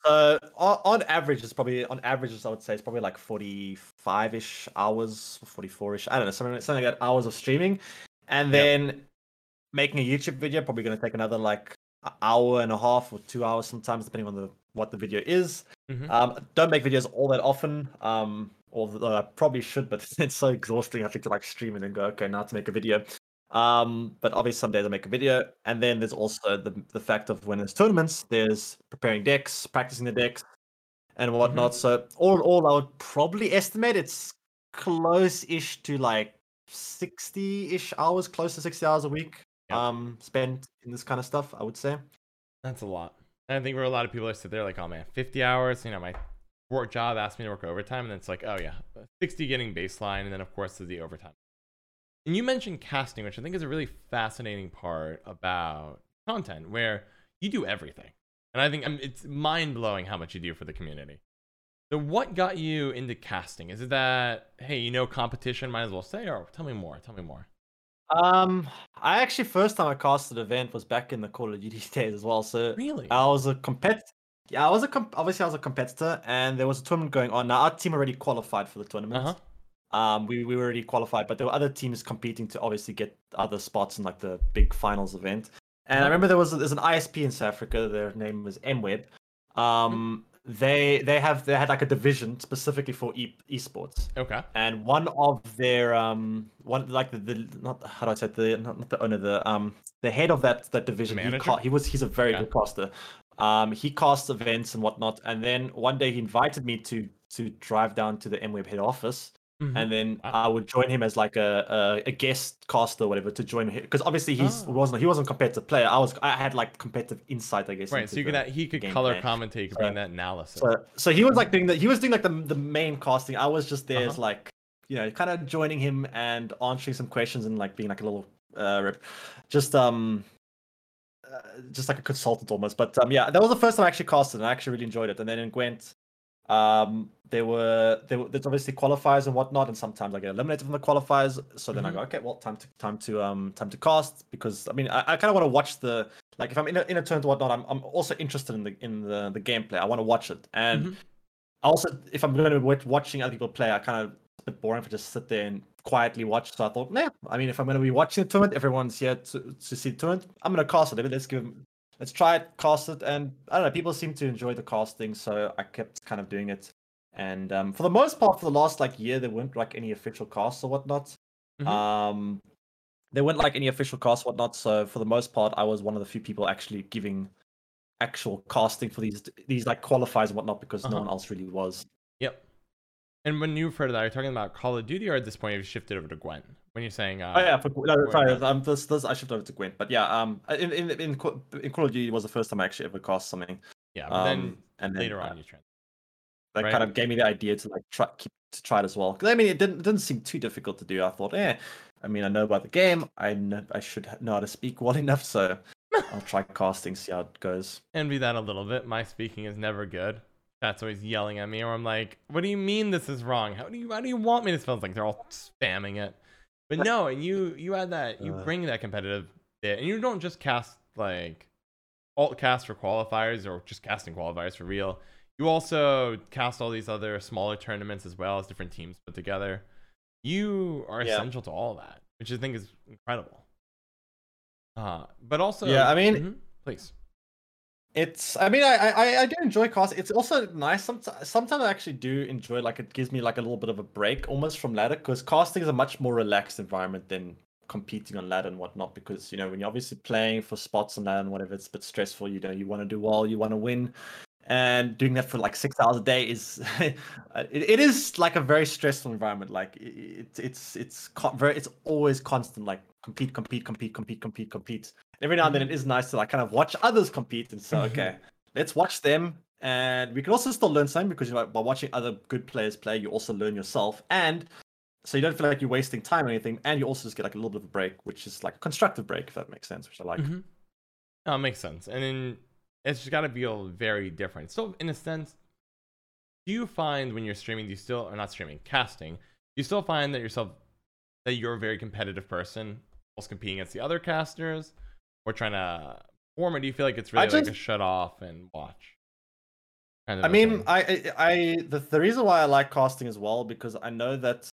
Speaker 2: uh, on, on average, it's probably on average, I would say it's probably like forty-five-ish hours, forty-four-ish. I don't know, something something like that hours of streaming, and
Speaker 1: Yep.
Speaker 2: Making a YouTube video probably going to take another like an hour and a half or two hours sometimes, depending on the what the video is.
Speaker 1: Mhm.
Speaker 2: Um, don't make videos all that often. Um, although I probably should, but it's so exhausting. I think to like stream and then go, okay, now to make a video. Um, but obviously some days I make a video, and then there's also the the fact of when there's tournaments, there's preparing decks, practicing the decks, and whatnot. So all in all, I would probably estimate it's close-ish to like 60-ish hours, close to 60 hours a week.
Speaker 1: Yep.
Speaker 2: Um, spent in this kind of stuff. I would say.
Speaker 1: That's a lot. And I think where a lot of people are sit there like, oh man, 50 hours. You know, my work job asked me to work overtime, and it's like, oh yeah, 60 getting baseline, and then of course there's the overtime. And you mentioned casting, which I think is a really fascinating part about content, where you do everything. And I think um, it's mind blowing how much you do for the community. So, what got you into casting? Is it that hey, you know, competition, might as well say, or tell me more. Tell me more.
Speaker 2: Um, I actually first time I casted an event was back in the Call of Duty days as well. So
Speaker 1: Really?
Speaker 2: I was a competitor. Yeah, I was a comp- obviously I was a competitor, and there was a tournament going on. Now our team already qualified for the tournament.
Speaker 1: Uh huh.
Speaker 2: Um, we we were already qualified, but there were other teams competing to obviously get other spots in like the big finals event. And I
Speaker 1: Uh-huh.
Speaker 2: remember there was there's an ISP in South Africa. Their name was MWeb. Um, they they have they had like a division specifically for e- esports,
Speaker 1: Okay.
Speaker 2: and one of their um one like the, the not how do I say it, the not, not the owner the um the head of that that division he, ca- he was he's a very
Speaker 1: Okay.
Speaker 2: good caster. Um, he casts events and whatnot, and then one day he invited me to to drive down to the MWeb head office
Speaker 1: Mhm.
Speaker 2: and then
Speaker 1: Wow.
Speaker 2: I would join him as like a a, a guest caster or whatever to join him because obviously he's
Speaker 1: Oh.
Speaker 2: wasn't he wasn't a competitive player. I was I had like competitive insight I guess.
Speaker 1: right. So you could he could color
Speaker 2: gameplay.
Speaker 1: commentate,
Speaker 2: So-
Speaker 1: bring that analysis.
Speaker 2: So so he was like doing that. He was doing like the the main casting. I was just there as
Speaker 1: Uh-huh.
Speaker 2: like you know kind of joining him and answering some questions and like being like a little uh rep, just um. Uh, just like a consultant almost, but um, yeah, that was the first time I actually casted, and I actually really enjoyed it. And then in Gwent, um, there were there there's obviously qualifiers and whatnot, and sometimes I get eliminated from the qualifiers. So then I
Speaker 1: Mhm.
Speaker 2: go, okay, well, time to time to um time to cast because I mean I, I kind of want to watch the like if I'm in a in a tournament or whatnot, I'm I'm also interested in the in the the gameplay. I want to watch it, and
Speaker 1: Mhm.
Speaker 2: also if I'm going to be watching other people play, I kind of it's a bit boring to just sit there and quietly watch. So I thought, nah, I mean, if I'm going to be watching the tournament, everyone's here to, to see the tournament. I'm going to cast it. Let's give, let's try it, cast it, and I don't know. People seem to enjoy the casting, so I kept kind of doing it. And um, for the most part, for the last like year, there weren't like any official casts or whatnot.
Speaker 1: Mhm.
Speaker 2: Um, there weren't like any official casts, whatnot. So for the most part, I was one of the few people actually giving actual casting for these these like qualifiers and whatnot because
Speaker 1: Uh-huh.
Speaker 2: no one else really was.
Speaker 1: Yep. And when you refer to that, are you talking about Call of Duty, or at this point you've shifted over to Gwent? When you're saying, uh,
Speaker 2: Oh yeah, for, no, sorry, um, this, this I shifted over to Gwent, but yeah, um, in in in, in Call of Duty was the first time I actually ever cast something.
Speaker 1: yeah, but then
Speaker 2: Um, and then
Speaker 1: later
Speaker 2: uh,
Speaker 1: on you trans.
Speaker 2: that
Speaker 1: right?
Speaker 2: kind of gave me the idea to like try keep to try it as well. Because I mean, it didn't it didn't seem too difficult to do. I thought, eh, I mean, I know about the game. I know I should know how to speak well enough, so I'll try casting, see how it goes.
Speaker 1: envy that a little bit. My speaking is never good. That's always yelling at me, or I'm like, "What do you mean this is wrong? How do you how do you want me to spell?" It's like they're all spamming it. But no, and you you add that you
Speaker 2: Uh.
Speaker 1: bring that competitive bit, and you don't just cast like alt cast for qualifiers or just casting qualifiers for real. You also cast all these other smaller tournaments as well as different teams put together. You are
Speaker 2: Yeah.
Speaker 1: essential to all that, which I think is incredible. Uh, but also,
Speaker 2: Yeah, I mean-
Speaker 1: Mhm. please.
Speaker 2: It's. I mean, I I, I do enjoy casting. It's also nice. Sometimes sometimes I actually do enjoy. Like it gives me like a little bit of a break almost from ladder because casting is a much more relaxed environment than competing on ladder and whatnot. Because you know when you're obviously playing for spots on ladder and whatever, it's a bit stressful. You know you want to do well, you want to win, and doing that for like six hours a day is it, it is like a very stressful environment. Like it, it's it's it's very it's always constant. Like compete, compete, compete, compete, compete, compete. Every now and then it is nice to like kind of watch others compete and say,
Speaker 1: Mhm.
Speaker 2: okay, let's watch them. And we can also still learn something because you know by watching other good players play, you also learn yourself. And so you don't feel like you're wasting time or anything, and you also just get like a little bit of a break, which is like a constructive break, if that makes sense, which I like.
Speaker 1: Mhm. No, makes sense. And then it's just got to feel very different. So, in a sense, do you find when you're streaming, do you still, or not streaming, casting, do you still find that yourself, that you're a very competitive person, whilst competing against the other casters, or trying to form, or do you feel like it's really
Speaker 2: I
Speaker 1: like a
Speaker 2: just-
Speaker 1: shut off and watch? Kind of
Speaker 2: I
Speaker 1: a
Speaker 2: mean,
Speaker 1: thing?
Speaker 2: I, I, I the, the reason why I like casting as well because I know that,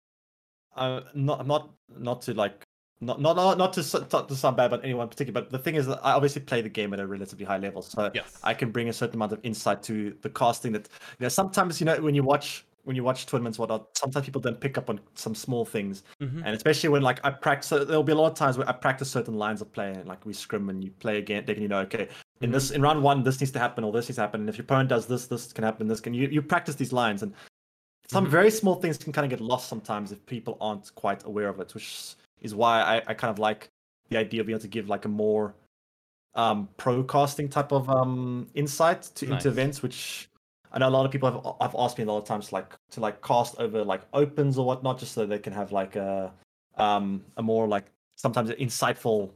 Speaker 2: uh, not not not to like. Not, not, not, not to not to sound bad about anyone in particular, but the thing is that I obviously play the game at a relatively high level, so
Speaker 1: yes.
Speaker 2: I can bring a certain amount of insight to the casting. That you know, sometimes you know when you watch when you watch tournaments, whatnot, sometimes people don't pick up on some small things,
Speaker 1: Mhm.
Speaker 2: and especially when like I practice, there'll be a lot of times where I practice certain lines of play, and like we scrim and you play again, then you know, okay, in this in round one, this needs to happen or this needs to happen, and if your opponent does this, this can happen, this can you you practice these lines, and some
Speaker 1: Mhm.
Speaker 2: very small things can kind of get lost sometimes if people aren't quite aware of it, which is why I, I kind of like the idea of being able to give like a more um procasting type of um insight to
Speaker 1: Nice.
Speaker 2: into events, which I know a lot of people have have asked me a lot of times like to like cast over like opens or whatnot, just so they can have like a um a more like sometimes insightful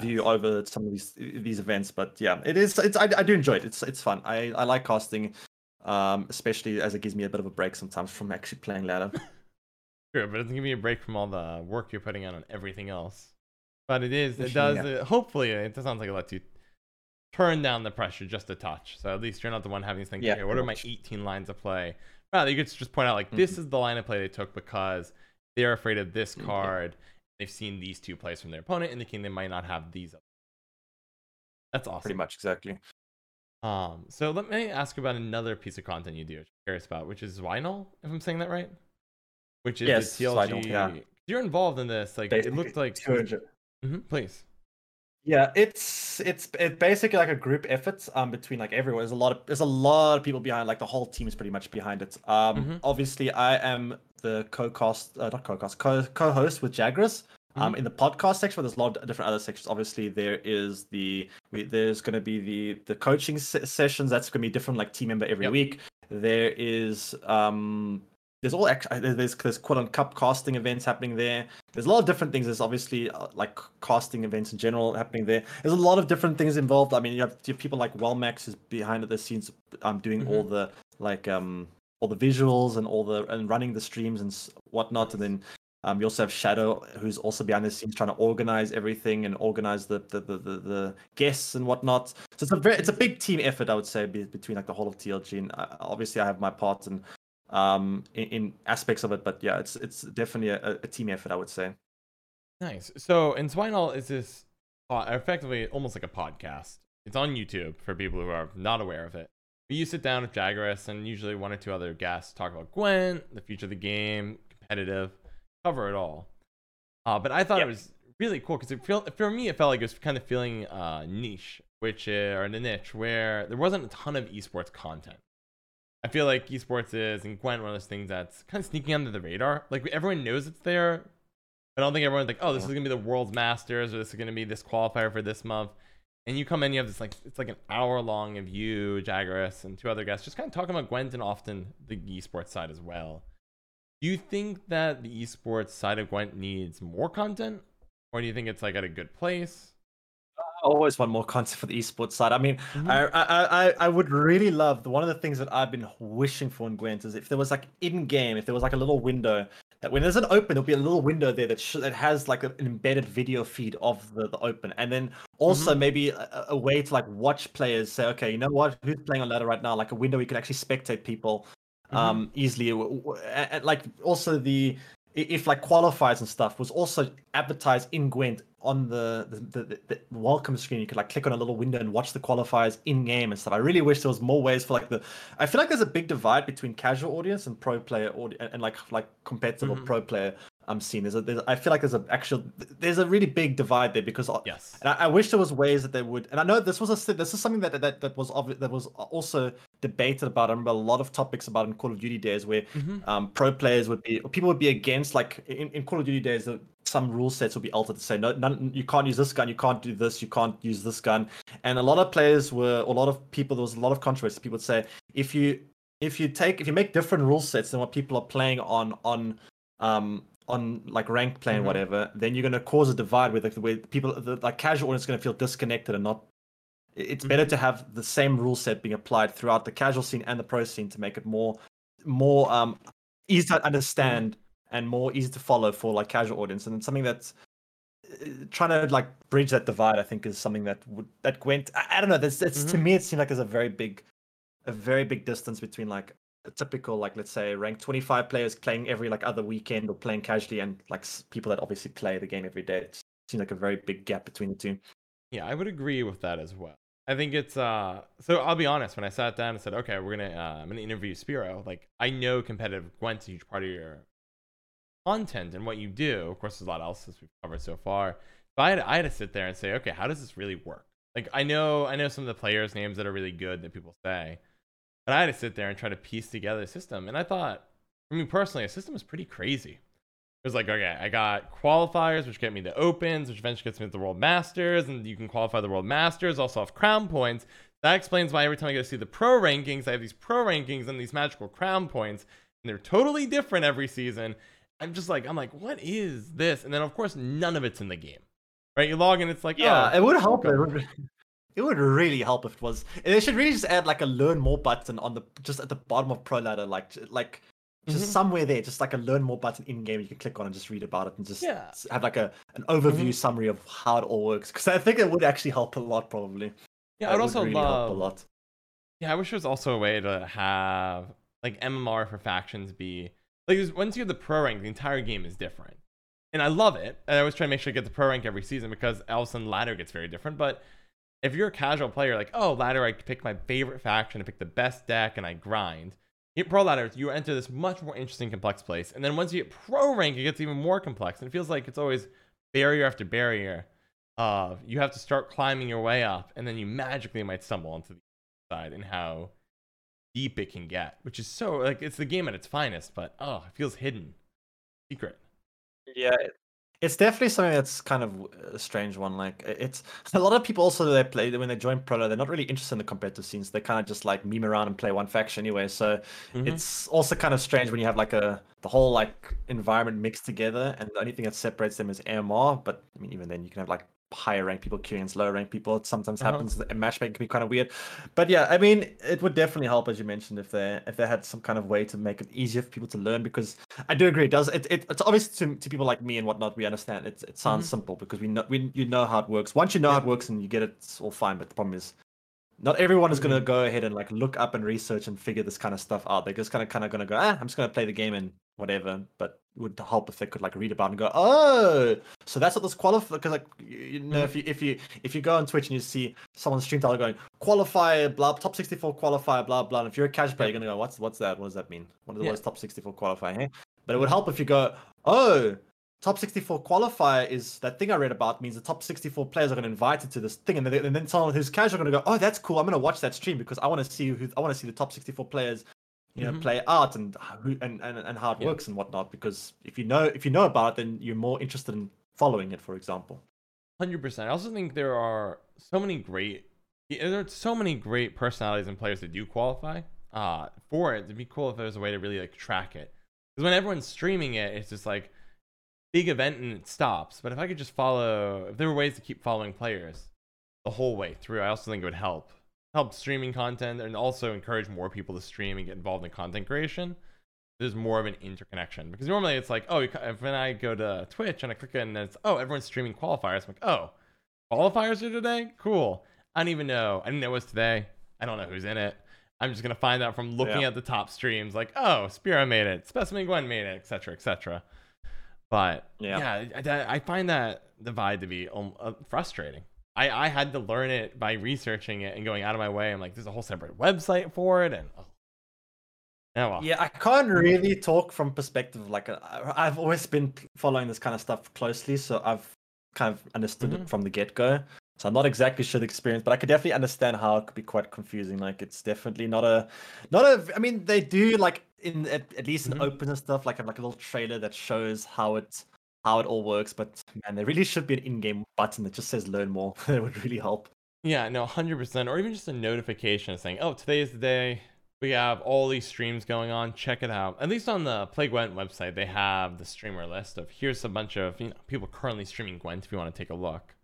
Speaker 2: view over some of these these events. But yeah, it is it's I, I do enjoy it. It's it's fun. I I like casting, um especially as it gives me a bit of a break sometimes from actually playing ladder.
Speaker 1: Sure, but it doesn't give me a break from all the work you're putting out on everything else. But it is, it
Speaker 2: Yeah.
Speaker 1: does, it, hopefully, it does sound like it lets you turn down the pressure just a touch. So at least you're not the one having to think,
Speaker 2: Yeah,
Speaker 1: okay, what are my 18 lines of play? Rather, you could just point out, like, this
Speaker 2: Mm-hmm.
Speaker 1: is the line of play they took because they're afraid of this card. They've seen these two plays from their opponent, indicating they might not have these. other- That's awesome.
Speaker 2: Pretty much exactly.
Speaker 1: Um, so let me ask about another piece of content you do, which I'm curious about, which is Vinyl, if I'm saying that right. Which is
Speaker 2: Yes,
Speaker 1: the
Speaker 2: Vinyl,
Speaker 1: TLG.
Speaker 2: yeah.
Speaker 1: You're involved in this. Like it looked like.
Speaker 2: 200.
Speaker 1: Mhm, please.
Speaker 2: Yeah, it's it's it's basically like a group effort um between like everyone. There's a lot of there's a lot of people behind. Like the whole team is pretty much behind it. Um,
Speaker 1: Mhm.
Speaker 2: obviously I am the co-cast, uh, not co-cast, co co-host with Jagras. Um,
Speaker 1: Mhm.
Speaker 2: in the podcast section, but there's a lot of different other sections. Obviously, there is the we, there's going to be the the coaching se- sessions. That's going to be different, like team member every
Speaker 1: Yep.
Speaker 2: week. There is um there's all there's there's quote on cup casting events happening there. There's a lot of different things. There's obviously uh, like casting events in general happening there. There's a lot of different things involved. I mean, you have, you have people like Wellmax is behind the scenes, um, doing all the like um all the visuals and all the and running the streams and whatnot. And then um, you also have Shadow, who's also behind the scenes trying to organize everything and organize the the, the, the, the guests and whatnot. So it's a very it's a big team effort, I would say, be, between like the whole of TLG. And uh, obviously, I have my part and um in, in aspects of it, but yeah, it's it's definitely a, a team effort, I would say.
Speaker 1: Nice. So, and Swinal is this uh, effectively almost like a podcast. It's on YouTube for people who are not aware of it. But you sit down with Jagras and usually one or two other guests talk about Gwent, the future of the game, competitive, cover it all. Uh, but I thought
Speaker 2: Yep.
Speaker 1: it was really cool because it felt for me it felt like it was kind of feeling uh, niche, which uh, or the niche where there wasn't a ton of esports content. I feel like esports is and Gwent one of those things that's kind of sneaking under the radar. Like everyone knows it's there, I don't think everyone's like, oh, this is gonna be the world's masters, or this is gonna be this qualifier for this month. And you come in, you have this like it's like an hour long of you, Jagras, and two other guests, just kind of talking about Gwent and often the esports side as well. Do you think that the esports side of Gwent needs more content, or do you think it's like at a good place?
Speaker 2: Always want more content for the esports side. I mean,
Speaker 1: Mhm.
Speaker 2: I, I I I would really love the one of the things that I've been wishing for in Gwent is if there was like in game, if there was like a little window that when there's an open, there'll be a little window there that sh- that has like an embedded video feed of the, the open, and then also maybe a, a way to like watch players say, okay, you know what, who's playing on ladder right now? Like a window we can actually spectate people
Speaker 1: Mhm.
Speaker 2: um easily W- w- like also the if like qualifiers and stuff was also advertised in Gwent on the the, the, the welcome screen. You could like click on a little window and watch the qualifiers in game and stuff. I really wish there was more ways for like the. I feel like there's a big divide between casual audience and pro player audience and, and like like competitive or
Speaker 1: Mhm.
Speaker 2: pro player. I'm seeing there's a there's, I feel like there's a actual there's a really big divide there because
Speaker 1: Yes.
Speaker 2: and I, I wish there was ways that they would. And I know this was a this is something that that, that was obvi- that was also debated about. I remember a lot of topics about in Call of Duty days where
Speaker 1: Mhm.
Speaker 2: um, pro players would be or people would be against like in, in Call of Duty days. Some rule sets would be altered to say no, none, you can't use this gun, you can't do this, you can't use this gun. And a lot of players were, a lot of people, there was a lot of controversy. People would say if you if you take if you make different rule sets than what people are playing on on um on like ranked play and
Speaker 1: Mhm.
Speaker 2: whatever, then you're going to cause a divide with like, the way people, the like casual audience, going to feel disconnected and not. It's better to have the same rule set being applied throughout the casual scene and the pro scene to make it more, more um easy to understand and more easy to follow for like casual audience. And it's something that's uh, trying to like bridge that divide. I think is something that would that Gwent. I, I don't know. That's it's to me it seemed like there's a very big, a very big distance between like a typical like let's say ranked 25 players playing every like other weekend or playing casually and like s- people that obviously play the game every day. It seems like a very big gap between the two.
Speaker 1: Yeah, I would agree with that as well. I think it's uh so I'll be honest, when I sat down and said, okay, we're gonna uh, I'm gonna interview Spiro, like I know competitive Gwent's a huge part of your content and what you do. Of course there's a lot else we've covered so far. But I had, I had to sit there and say, okay, how does this really work? Like I know I know some of the players' names that are really good that people say. But I had to sit there and try to piece together a system. And I thought for me personally, a system was pretty crazy. It was like, okay, I got qualifiers, which get me the opens, which eventually gets me to the World Masters, and you can qualify the World Masters, also have crown points. That explains why every time I go to see the pro rankings, I have these pro rankings and these magical crown points, and they're totally different every season. I'm just like, I'm like, what is this? And then of course, none of it's in the game, right? You log in, it's like,
Speaker 2: Yeah,
Speaker 1: oh,
Speaker 2: it would help. It would, it would really help if it was. They should really just add like a learn more button on the just at the bottom of Pro Ladder, like like just
Speaker 1: Mhm.
Speaker 2: somewhere there, just like a learn more button in game. You can click on and just read about it and just
Speaker 1: Yeah.
Speaker 2: have like a an overview
Speaker 1: Mhm.
Speaker 2: summary of how it all works. Because I think it would actually help a lot, probably.
Speaker 1: yeah, I'd also
Speaker 2: really
Speaker 1: love
Speaker 2: help a lot.
Speaker 1: Yeah, I wish there was also a way to have like MMR for factions be like once you have the pro rank, the entire game is different, and I love it. And I always try to make sure I get the pro rank every season because all of a sudden ladder gets very different. But if you're a casual player, like oh ladder, I pick my favorite faction, I pick the best deck, and I grind. Hit pro ladder, you enter this much more interesting, complex place, and then once you get pro rank, it gets even more complex, and it feels like it's always barrier after barrier. Of you have to start climbing your way up, and then you magically might stumble onto the side and how deep it can get, which is so like it's the game at its finest, but oh, it feels hidden, secret.
Speaker 2: Yeah, it's definitely something that's kind of a strange one. Like it's a lot of people also they play when they join Pro, they're not really interested in the competitive scenes. They kind of just like meme around and play one faction anyway. So
Speaker 1: Mhm.
Speaker 2: it's also kind of strange when you have like a the whole like environment mixed together, and the only thing that separates them is MMR. But I mean, even then, you can have like higher rank people queuing against lower rank people. It sometimes
Speaker 1: Uh-huh.
Speaker 2: happens. And matchmaking can be kind of weird. But yeah, I mean, it would definitely help, as you mentioned, if they if they had some kind of way to make it easier for people to learn. Because I do agree, it does it, it it's obvious to, to people like me and whatnot. We understand it. It sounds
Speaker 1: Mhm.
Speaker 2: simple because we know we you know how it works. Once you know how it works and you get it, it's all fine. But the problem is, not everyone is going to go ahead and like look up and research and figure this kind of stuff out. They're just kind of kind of going to go, ah, I'm just going to play the game and whatever. But would help if they could like read about and go, oh, so that's what this qualify. Because like you know, if mm. you if you if you go on Twitch and you see someone stream title going qualifier blah top 64 qualifier blah blah. And if you're a casual player, you're gonna go, what's what's that? What does that mean? What is
Speaker 1: Yeah.
Speaker 2: top 64 qualifier? Hey? Eh? But it would help if you go, oh. Top 64 qualifier is that thing I read about means the top 64 players are going to invite it to this thing, and then, and then someone who's casual going to go, "Oh, that's cool. I'm going to watch that stream because I want to see who I want to see the top 64 players, you know,
Speaker 1: Mhm.
Speaker 2: play art and who and, and and how it
Speaker 1: Yeah.
Speaker 2: works and whatnot. Because if you know if you know about it, then you're more interested in following it. For example,
Speaker 1: Hundred percent. I also think there are so many great, there are so many great personalities and players that do qualify. Uh, for it, it'd be cool if there was a way to really like track it. Because when everyone's streaming it, it's just like big event and it stops. But if I could just follow, if there were ways to keep following players the whole way through, I also think it would help help streaming content and also encourage more people to stream and get involved in content creation. There's more of an interconnection because normally it's like, oh, you ca- if when I go to Twitch and I click it and it's, oh, everyone's streaming qualifiers. I'm like, oh, qualifiers are today? Cool. I don't even know. I didn't know it was today. I don't know who's in it. I'm just gonna find out from looking
Speaker 2: Yeah.
Speaker 1: at the top streams, like, oh, Spiro made it, Specimen Gwen made it, etc., etc. But
Speaker 2: Yeah.
Speaker 1: yeah, I, I find that divide to be um, uh, frustrating. I, I had to learn it by researching it and going out of my way. I'm like, there's a whole separate website for it, and oh, oh well.
Speaker 2: yeah, I can't really talk from perspective like i I've always been following this kind of stuff closely, so I've kind of understood
Speaker 1: Mhm.
Speaker 2: it from the get go. So I'm not exactly sure the experience, but I could definitely understand how it could be quite confusing. Like it's definitely not a, not a. I mean, they do like in at, at least in
Speaker 1: Mhm.
Speaker 2: open and stuff, like have like a little trailer that shows how it how it all works. But man, there really should be an in-game button that just says "Learn More." that would really help.
Speaker 1: Yeah, no, hundred percent, or even just a notification saying, "Oh, today is the day. We have all these streams going on. Check it out." At least on the Play Gwent website, they have the streamer list of here's a bunch of you know people currently streaming Gwent if you want to take a look.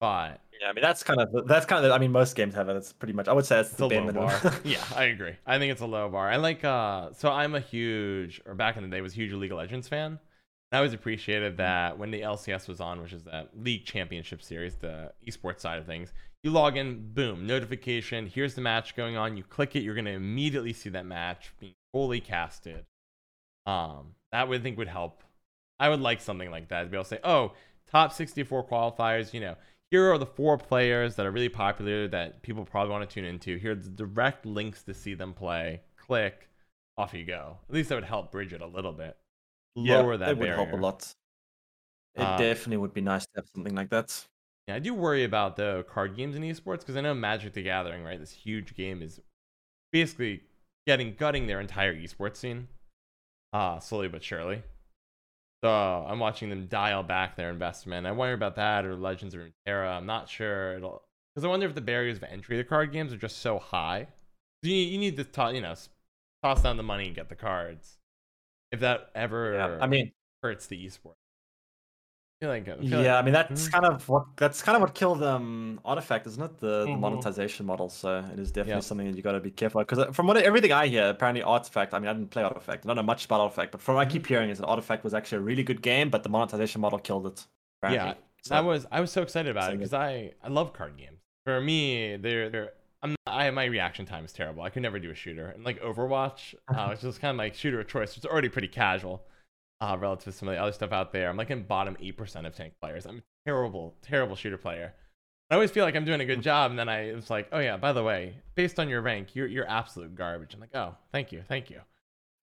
Speaker 1: But
Speaker 2: Yeah, I mean that's kind of that's kind of. I mean, most games have it. It's pretty much. I would say it's,
Speaker 1: it's
Speaker 2: the
Speaker 1: a low bar. yeah, I agree. I think it's a low bar. I like uh, so I'm a huge, or back in the day, was a huge League of Legends fan. I always appreciated that when the LCS was on, which is that League Championship Series, the esports side of things. You log in, boom, notification. Here's the match going on. You click it, you're gonna immediately see that match being fully casted. Um, that would think would help. I would like something like that to be able to say, oh, top 64 qualifiers. You know, here are the four players that are really popular that people probably want to tune into. Here are the direct links to see them play. Click, off you go. At least that would help bridge it a little bit. Lower that
Speaker 2: it would help a lot. It
Speaker 1: Uh,
Speaker 2: definitely would be nice to have something like that.
Speaker 1: Yeah, I do worry about the card games in esports because I know Magic the Gathering, right? This huge game is basically getting gutting their entire esports scene. uh, slowly but surely. So I'm watching them dial back their investment. I wonder about that or Legends of Runeterra. I'm not sure it'll because I wonder if the barriers of entry to card games are just so high. You you need to toss you know toss down the money and get the cards. If that ever
Speaker 2: Yeah, I mean,
Speaker 1: hurts the esport. I like, I
Speaker 2: yeah,
Speaker 1: like-
Speaker 2: I mean that's
Speaker 1: Mhm.
Speaker 2: kind of what that's kind of what killed um Artifact, isn't it? The, the
Speaker 1: Mhm.
Speaker 2: monetization model. So it is definitely
Speaker 1: Yep.
Speaker 2: something that you got to be careful. Because from what everything I hear, apparently Artifact. I mean, I didn't play Artifact. I don't know much about Artifact, but from what I keep hearing is that Artifact was actually a really good game, but the monetization model killed it. Apparently.
Speaker 1: Yeah,
Speaker 2: So-
Speaker 1: I was I was so excited about it because I I love card games. For me, they're they're I my reaction time is terrible. I could never do a shooter. And like Overwatch, uh, which is kind of like shooter of choice. It's already pretty casual, uh, relative to some of the other stuff out there. I'm like in bottom eight percent of tank players. I'm a terrible, terrible shooter player. I always feel like I'm doing a good job, and then I it's like, oh yeah, by the way, based on your rank, you're you're absolute garbage. I'm like, oh, thank you, thank you.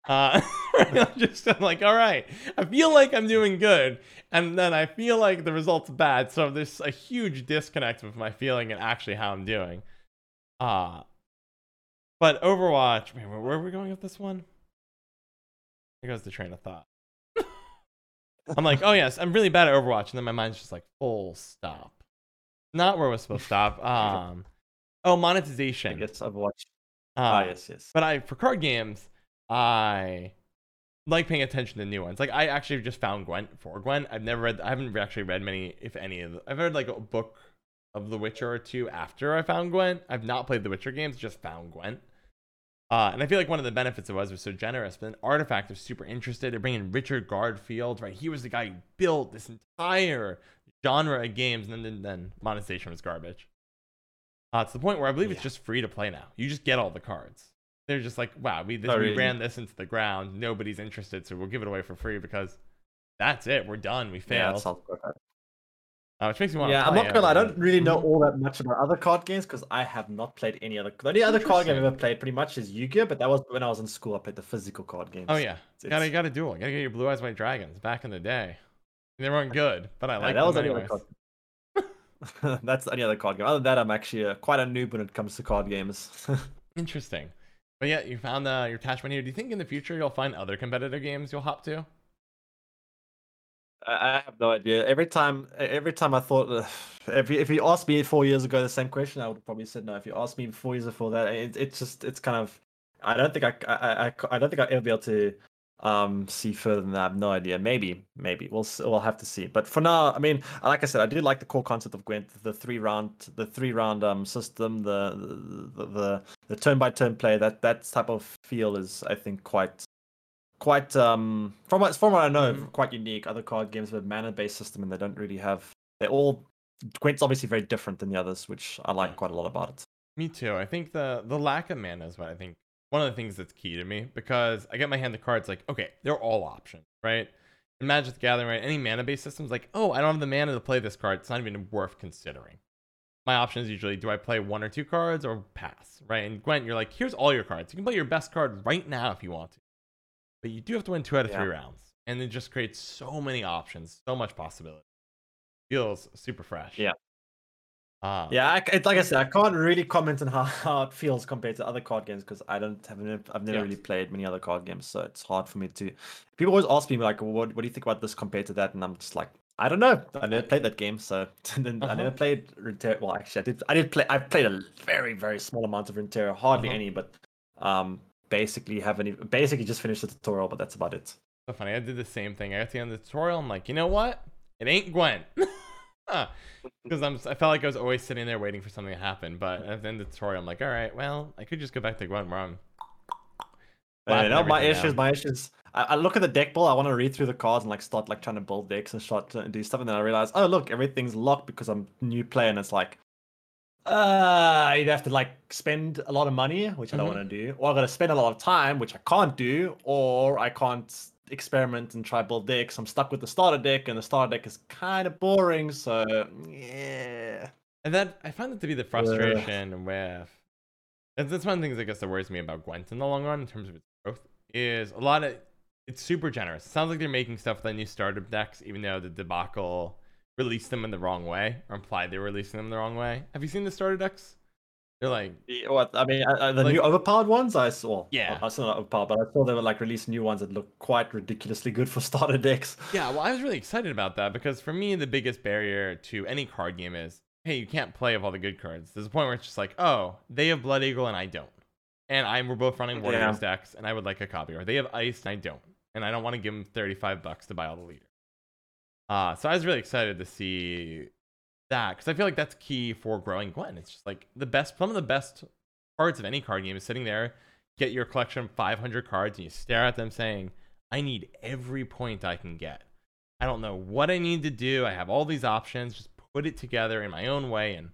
Speaker 1: Uh, I'm just I'm like, all right, I feel like I'm doing good, and then I feel like the result's bad. So there's a huge disconnect with my feeling and actually how I'm doing. Uh but Overwatch, wait, where, are we going with this one? Here goes the train of thought. I'm like, oh yes, I'm really bad at Overwatch, and then my mind's just like, full stop. Not where we're supposed to stop. Um, oh, monetization.
Speaker 2: I guess Overwatch.
Speaker 1: Uh,
Speaker 2: ah, yes, yes.
Speaker 1: but I for card games, I like paying attention to new ones. Like I actually just found Gwent for Gwent. I've never read. I haven't actually read many, if any of. The, I've read like a book of The Witcher or two after I found Gwent. I've not played The Witcher games, just found Gwent. Uh, and I feel like one of the benefits it was was so generous. But then Artifact was super interested. They're bringing Richard Garfield, right? He was the guy who built this entire genre of games, and then then monetization was garbage. Uh, to the point where I believe it's just free to play now. You just get all the cards. They're just like, wow, we, this,
Speaker 2: Oh,
Speaker 1: we ran this into the ground. Nobody's interested, so we'll give it away for free because that's it. We're done. We
Speaker 2: Yeah,
Speaker 1: failed.
Speaker 2: that sounds quite bad.
Speaker 1: Uh, which makes me want to
Speaker 2: Yeah, I'm not gonna lie. I don't really know
Speaker 1: Mhm.
Speaker 2: all that much about other card games because I have not played any other. The only other card game I've ever played pretty much is Yu-Gi-Oh, but that was when I was in school. I played the physical card games.
Speaker 1: Oh yeah,
Speaker 2: It's-
Speaker 1: gotta
Speaker 2: it's-
Speaker 1: gotta duel. Gotta get your blue eyes white dragons back in the day. They weren't good, but I
Speaker 2: Yeah,
Speaker 1: like
Speaker 2: that
Speaker 1: them
Speaker 2: was
Speaker 1: anyways.
Speaker 2: other card. That's only other card game. Other than that, I'm actually uh, quite a noob when it comes to card games.
Speaker 1: Interesting. But yeah, you found uh, your attachment here. Do you think in the future you'll find other competitive games you'll hop to?
Speaker 2: I have no idea. Every time, every time I thought, if you, if you asked me four years ago the same question, I would probably said no. If you asked me four years before that, it, it's just, it's kind of, I don't think I, I, I, I- don't think I'll ever be able to um see further than that. I have no idea. Maybe, maybe we'll we'll have to see. But for now, I mean, like I said, I do like the core concept of Gwent, the three round, the three round um system, the the, the turn by turn play. That that type of feel is, I think, quite quite um from what from what I know
Speaker 1: Mhm.
Speaker 2: quite unique. Other card games with a mana based system and they don't really have. They're all Gwent's obviously very different than the others, which I like quite a lot about it.
Speaker 1: Me too. I think the the lack of mana is what I think one of the things that's key to me because I get my hand the cards like, okay, they're all options, right? In Magic the Gathering, right? Any mana based systems like, oh, I don't have the mana to play this card. It's not even worth considering. My options usually do I play one or two cards or pass, right? And Gwent, you're like, here's all your cards. You can play your best card right now if you want to, but you do have to win two out of
Speaker 2: Yeah.
Speaker 1: three rounds, and it just creates so many options, so much possibility. Feels super fresh.
Speaker 2: Yeah.
Speaker 1: Uh,
Speaker 2: Yeah, I, it's like I said, I can't really comment on how, how it feels compared to other card games because I don't have any- I've never
Speaker 1: Yeah.
Speaker 2: really played many other card games, so it's hard for me to. People always ask me like, "What what do you think about this compared to that?" And I'm just like, I don't know. I never played that game, so and then I
Speaker 1: Uh-huh.
Speaker 2: never played Runeterra. Well, actually, I did. I did play. I played a very very small amount of Runeterra, hardly
Speaker 1: Uh-huh.
Speaker 2: any, but um, basically haven't basically just finished the tutorial, but that's about it.
Speaker 1: So funny. I did the same thing. I got to the end of the tutorial. I'm like, you know what? It ain't Gwent. Because I'm, I felt like I was always sitting there waiting for something to happen. But at the end of the tutorial, I'm like, all right, well, I could just go back to Gwent where I'm.
Speaker 2: Uh, no, my issues, my issues. I, I look at the deck build. I want to read through the cards and like start like trying to build decks and start to do stuff, and then I realize, oh look, everything's locked because I'm new player, and it's like, uh, you'd have to like spend a lot of money, which I don't
Speaker 1: Mhm.
Speaker 2: want to do, or I got to spend a lot of time, which I can't do, or I can't experiment and try build decks. I'm stuck with the starter deck, and the starter deck is kind of boring. So yeah,
Speaker 1: And that I find that to be the frustration with. And that's one of the things I guess that worries me about Gwent in the long run in terms of its growth is a lot of it's super generous. It sounds like they're making stuff with the new startup decks, even though the debacle released them in the wrong way or implied they were releasing them the wrong way. Have you seen the starter decks? They're like,
Speaker 2: Yeah, What I mean, uh, uh, the
Speaker 1: Like-
Speaker 2: new overpowered ones I saw.
Speaker 1: Yeah.
Speaker 2: I saw not overpowered, but I saw they were like releasing new ones that look quite ridiculously good for starter decks.
Speaker 1: yeah. Well, I was really excited about that because for me, the biggest barrier to any card game is, hey, you can't play of all the good cards. There's a point where it's just like, oh, they have Blood Eagle and I don't, and I'm we're both running Warriors
Speaker 2: Yeah.
Speaker 1: decks, and I would like a copy, or they have Ice and I don't, and I don't want to give them 35 bucks to buy all the leaders. Uh, so I was really excited to see that because I feel like that's key for growing Gwent. It's just like the best, some of the best cards of any card game is sitting there, get your collection of 500 cards, and you stare at them saying, I need every point I can get. I don't know what I need to do. I have all these options. Just put it together in my own way, and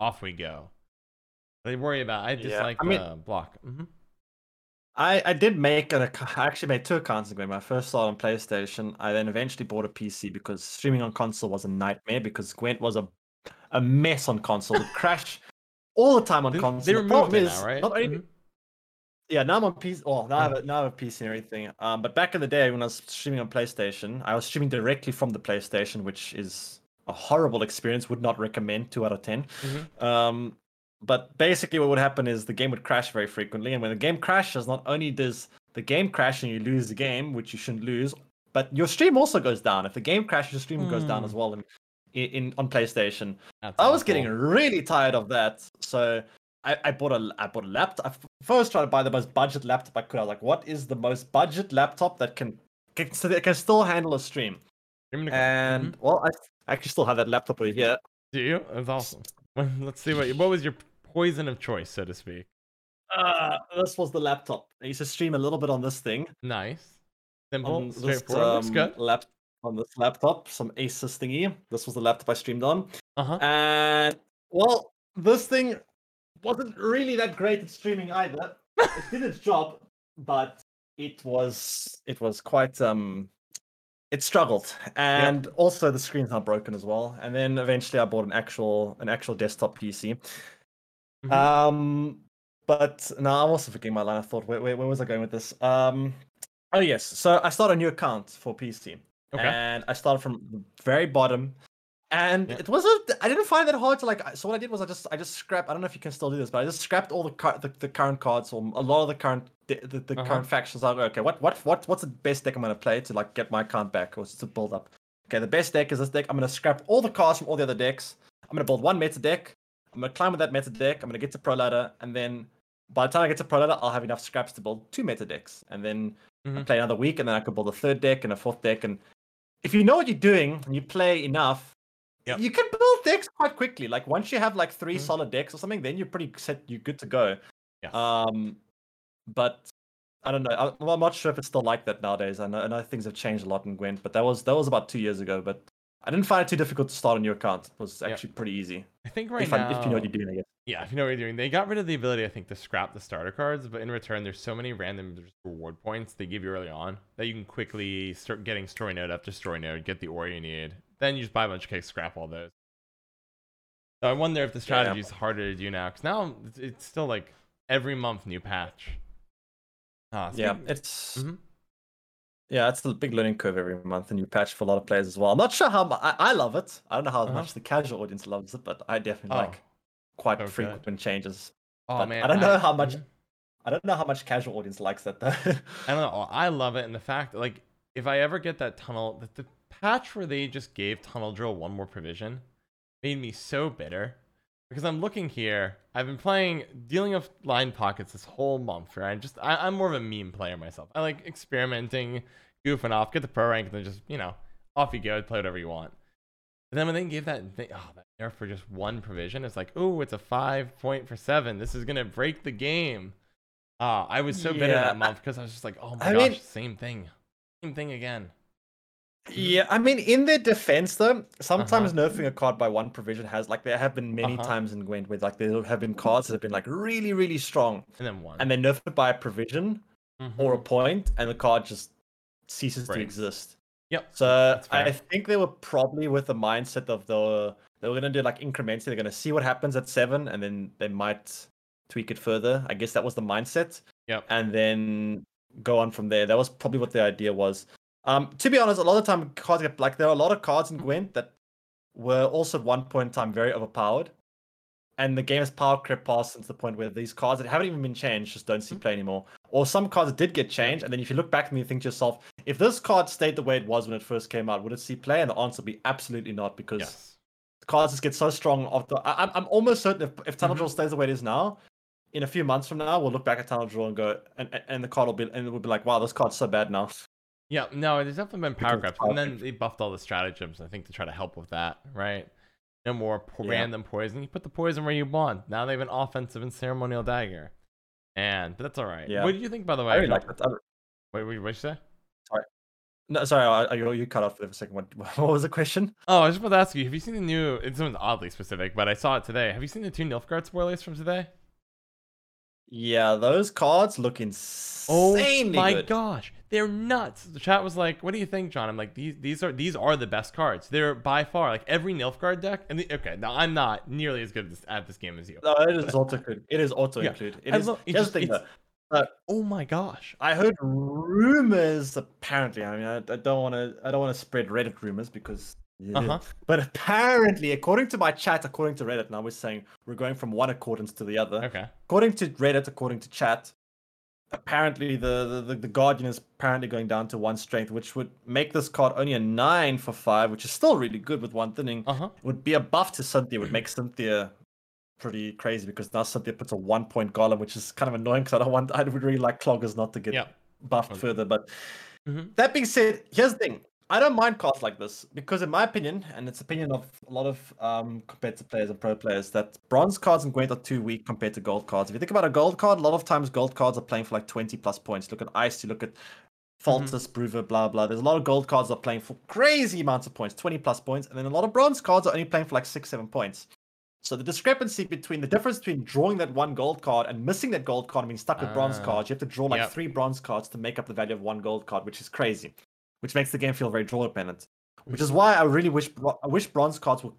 Speaker 1: off we go. They worry about. I just
Speaker 2: Yeah,
Speaker 1: like
Speaker 2: I mean-
Speaker 1: the block. hmm
Speaker 2: I, I did make an I actually made two accounts in Gwent. My first started on PlayStation. I then eventually bought a PC because streaming on console was a nightmare because Gwent was a a mess on console. It crash all the time on
Speaker 1: They,
Speaker 2: console.
Speaker 1: they
Speaker 2: The
Speaker 1: removed it
Speaker 2: is,
Speaker 1: now, right?
Speaker 2: Only,
Speaker 1: Mhm.
Speaker 2: Yeah, now I'm on PC. Well, now I have a, now I have a PC and everything. Um, but back in the day when I was streaming on PlayStation, I was streaming directly from the PlayStation, which is a horrible experience. Would not recommend. Two out of 10
Speaker 1: Mhm.
Speaker 2: Um, but basically, what would happen is the game would crash very frequently, and when the game crashes, not only does the game crash and you lose the game, which you shouldn't lose, but your stream also goes down. If the game crashes, your stream goes down
Speaker 1: Hmm.
Speaker 2: as well. In, in on PlayStation,
Speaker 1: That's
Speaker 2: I was
Speaker 1: awful.
Speaker 2: getting really tired of that, so I, I bought a I bought a laptop. I first tried to buy the most budget laptop I could. I was like, what is the most budget laptop that can can, so that can still handle a stream?
Speaker 1: Streaming to go.
Speaker 2: And
Speaker 1: Mhm.
Speaker 2: well, I actually still have that laptop over here.
Speaker 1: do you? That's awesome. Let's see what what was your poison of choice, so to speak.
Speaker 2: Uh, this was the laptop. I used to stream a little bit on this thing.
Speaker 1: Nice, simple,
Speaker 2: on this
Speaker 1: straightforward. Looks
Speaker 2: um,
Speaker 1: good.
Speaker 2: lap on this laptop, some Asus thingy. This was the laptop I streamed on.
Speaker 1: Uh huh.
Speaker 2: And well, this thing wasn't really that great at streaming either. it did its job, but it was it was quite um it struggled. And also the screen's not broken as well. And then eventually I bought an actual an actual desktop PC.
Speaker 1: Mhm.
Speaker 2: Um but no, I'm also forgetting my line of thought. Where, where, where was I going with this? Um oh yes. So I started a new account for PC.
Speaker 1: Okay.
Speaker 2: And I started from the very bottom. And
Speaker 1: Yeah.
Speaker 2: it wasn't I didn't find that hard to like so what I did was I just I just scrapped I don't know if you can still do this, but I just scrapped all the car, the, the current cards or a lot of the current the, the, the
Speaker 1: Uh-huh.
Speaker 2: current factions. I like, okay, what what what what's the best deck I'm gonna play to like get my account back or to build up? Okay, the best deck is this deck. I'm gonna scrap all the cards from all the other decks. I'm gonna build one meta deck. I'm gonna climb with that meta deck. I'm gonna get to pro ladder, and then by the time I get to pro ladder, I'll have enough scraps to build two meta decks, and then I
Speaker 1: Mhm.
Speaker 2: play another week, and then I could build a third deck and a fourth deck. And if you know what you're doing and you play enough,
Speaker 1: Yep.
Speaker 2: you can build decks quite quickly. Like once you have like 3
Speaker 1: Mhm.
Speaker 2: solid decks or something, then you're pretty set. You're good to go.
Speaker 1: Yes.
Speaker 2: Um, but I don't know. I, well, I'm not sure if it's still like that nowadays. I know, I know things have changed a lot in Gwent, but that was that was about two years ago. But I didn't find it too difficult to start a new account. It was
Speaker 1: Yep.
Speaker 2: actually pretty easy.
Speaker 1: I think right
Speaker 2: if,
Speaker 1: now,
Speaker 2: I, if you know what you're doing, I guess.
Speaker 1: yeah, if you know what you're doing, they got rid of the ability, I think, to scrap the starter cards, but in return, there's so many random reward points they give you early on that you can quickly start getting story node after story node, get the ore you need, then you just buy a bunch of kegs, scrap all those. So I wonder if the strategy is harder to do now, because now it's, it's still like every month new patch. Ah,
Speaker 2: Yeah, it's
Speaker 1: Mhm.
Speaker 2: Yeah, it's a big learning curve every month, and you patch for a lot of players as well. I'm not sure how mu- I, I love it. I don't know how
Speaker 1: Uh-huh.
Speaker 2: much the casual audience loves it, but I definitely
Speaker 1: Oh,
Speaker 2: like quite
Speaker 1: good.
Speaker 2: frequent changes.
Speaker 1: oh
Speaker 2: but
Speaker 1: man,
Speaker 2: I don't know how much.
Speaker 1: mhm.
Speaker 2: I don't know how much casual audience likes that though.
Speaker 1: I don't know. I love it, and the fact like if I ever get that tunnel, the, the patch where they just gave tunnel drill one more provision made me so bitter because I'm looking here. I've been playing dealing of line pockets this whole month. Right, just I, I'm more of a meme player myself. I like experimenting, goofing off, get the pro rank, and then just you know off you go, play whatever you want. And then when they gave that, thing, oh, that nerf for just one provision, it's like, oh, it's a five point for seven. This is gonna break the game. Ah, I was so bitter
Speaker 2: Yeah,
Speaker 1: that month because I was just like, oh my
Speaker 2: I
Speaker 1: gosh,
Speaker 2: mean-
Speaker 1: same thing, same thing again.
Speaker 2: Yeah, I mean, in their defense, though, sometimes nerfing a card by one provision has like there have been many
Speaker 1: Uh-huh.
Speaker 2: times in Gwent where like there have been cards that have been like really, really strong,
Speaker 1: And then one.
Speaker 2: and they nerf it by a provision
Speaker 1: Mhm.
Speaker 2: or a point, and the card just ceases to exist.
Speaker 1: yep.
Speaker 2: So I think they were probably with the mindset of the they were gonna do like incrementally. They're gonna see what happens at seven, and then they might tweak it further. I guess that was the mindset.
Speaker 1: Yep.
Speaker 2: And then go on from there. That was probably what the idea was. Um, to be honest, a lot of time cards get like there are a lot of cards in Gwent that were also at one point in time very overpowered. and the game has power crept past to the point where these cards that haven't even been changed just don't
Speaker 1: Mm-hmm.
Speaker 2: see play anymore. Or some cards did get changed, and then if you look back and you think to yourself, if this card stayed the way it was when it first came out, would it see play? And the answer would be absolutely not, because
Speaker 1: Yes.
Speaker 2: cards just get so strong. After I, I'm, I'm almost certain if, if Tunnel. Drill stays the way it is now, in a few months from now, we'll look back at Tunnel Drill and go, and, and- the card will be, and we'll be like, wow, this card's so bad now.
Speaker 1: Yeah, no, there's definitely been power crept, and then they buffed all the stratagems. I think to try to help with that, right? No more po-
Speaker 2: Yeah.
Speaker 1: random poison. You put the poison where you want. Now they have an offensive and ceremonial dagger, and but that's all right.
Speaker 2: Yeah.
Speaker 1: What did you think, by the way?
Speaker 2: I really like that. I-
Speaker 1: Wait, wait, what you say? Sorry.
Speaker 2: No, sorry, I, I, you cut off for a second. What, what was the question?
Speaker 1: Oh, I was just about to ask you. Have you seen the new? It's something oddly specific, but I saw it today. Have you seen the two Nilfgaard spoilers from today?
Speaker 2: Yeah, those cards look
Speaker 1: Oh my
Speaker 2: good.
Speaker 1: gosh, they're nuts. The chat was like, "What do you think, John?" I'm like, "These these are these are the best cards. They're by far like every Nilfgaard deck." And the, okay, now I'm not nearly as good at this, at this game as you.
Speaker 2: No, it is auto include. It is auto
Speaker 1: Yeah,
Speaker 2: include. It
Speaker 1: I
Speaker 2: is.
Speaker 1: love- it just-
Speaker 2: the thing,
Speaker 1: it's-
Speaker 2: though.
Speaker 1: Oh my gosh.
Speaker 2: I heard rumors. Apparently, I mean, I, I don't want to. I don't want to spread Reddit rumors because. yeah.
Speaker 1: Uh-huh.
Speaker 2: But apparently, according to my chat, according to Reddit, now we're saying we're going from one accordance to the other.
Speaker 1: Okay.
Speaker 2: According to Reddit, according to chat, apparently the, the, the, the Guardian is apparently going down to one strength, which would make this card only a nine for five, which is still really good with one thinning.
Speaker 1: Uh huh.
Speaker 2: would be a buff to Cynthia, would make Cynthia pretty crazy because now Cynthia puts a one point golem, which is kind of annoying because I don't want, I would really like cloggers not to get
Speaker 1: Yeah.
Speaker 2: buffed
Speaker 1: Okay.
Speaker 2: further. But
Speaker 1: Mhm.
Speaker 2: that being said, here's the thing. I don't mind cards like this because, in my opinion, and it's opinion of a lot of um, competitive players and pro players, that bronze cards and Gwent are too weak compared to gold cards. If you think about a gold card, a lot of times gold cards are playing for like 20 plus points. Look at Ice, you look at Faltus, Brewer, blah blah. There's a lot of gold cards that are playing for crazy amounts of points, 20 plus points, and then a lot of bronze cards are only playing for like six, seven points. So the discrepancy between the difference between drawing that one gold card and missing that gold card and being stuck with bronze
Speaker 1: Ah,
Speaker 2: cards, you have to draw like
Speaker 1: yep.
Speaker 2: three bronze cards to make up the value of one gold card, which is crazy. Which makes the game feel very draw dependent. Which is why I really wish I wish bronze cards were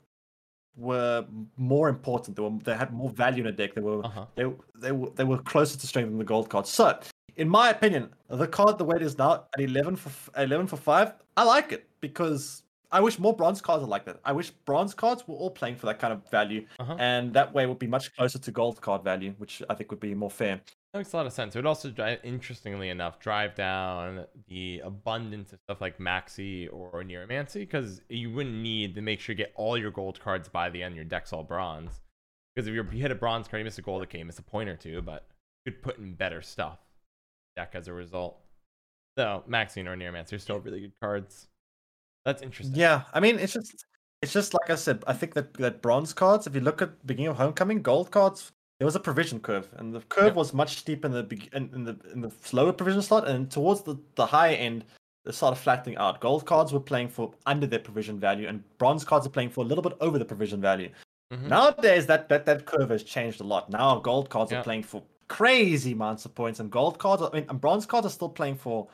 Speaker 2: were more important. They were they had more value in a deck. They were
Speaker 1: Uh huh.
Speaker 2: they they were they were closer to strength than the gold cards. So, in my opinion, the card the way it is now at eleven for eleven for five, I like it because I wish more bronze cards are like that. I wish bronze cards were all playing for that kind of value,
Speaker 1: Uh-huh.
Speaker 2: and that way it would be much closer to gold card value, which I think would be more fair.
Speaker 1: That makes a lot of sense. It would also, interestingly enough, drive down the abundance of stuff like Maxi or Neuromancy because you wouldn't need to make sure you get all your gold cards by the end. Your deck's all bronze. Because if you hit a bronze card, you miss a gold, okay, you miss a point or two, but you could put in better stuff deck as a result. So Maxi or Neuromancy are still really good cards. That's interesting.
Speaker 2: Yeah, I mean, it's just it's just like I said. I think that that bronze cards. If you look at beginning of Homecoming, gold cards. There was a provision curve, and the curve
Speaker 1: Yep.
Speaker 2: was much steeper in the beg- in, in the in the slower provision slot, and towards the the high end, they started flattening out. Gold cards were playing for under their provision value, and bronze cards are playing for a little bit over the provision value.
Speaker 1: Mhm.
Speaker 2: Nowadays, that, that that curve has changed a lot. Now, gold cards
Speaker 1: Yeah.
Speaker 2: are playing for crazy amounts of points, and gold cards, are, I mean, and bronze cards are still playing for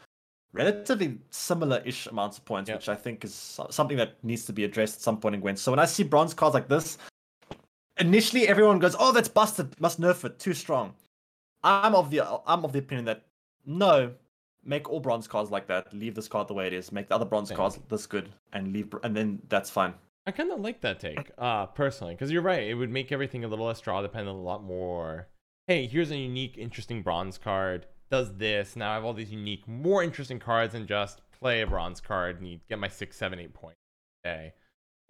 Speaker 2: relatively similar-ish amounts of points,
Speaker 1: Yeah.
Speaker 2: which I think is something that needs to be addressed at some point in Gwent. So when I see bronze cards like this, initially everyone goes, "Oh, that's busted. Must nerf it. Too strong." I'm of the I'm of the opinion that no, make all bronze cards like that. Leave this card the way it is. Make the other bronze
Speaker 1: Same.
Speaker 2: cards this good, and leave, and then that's fine.
Speaker 1: I kind of like that take, uh, personally, because you're right. It would make everything a little less draw dependent, a lot more. Hey, here's a unique, interesting bronze card. Does this now? I have all these unique, more interesting cards than just play a bronze card and you get my six, seven, eight points. Okay.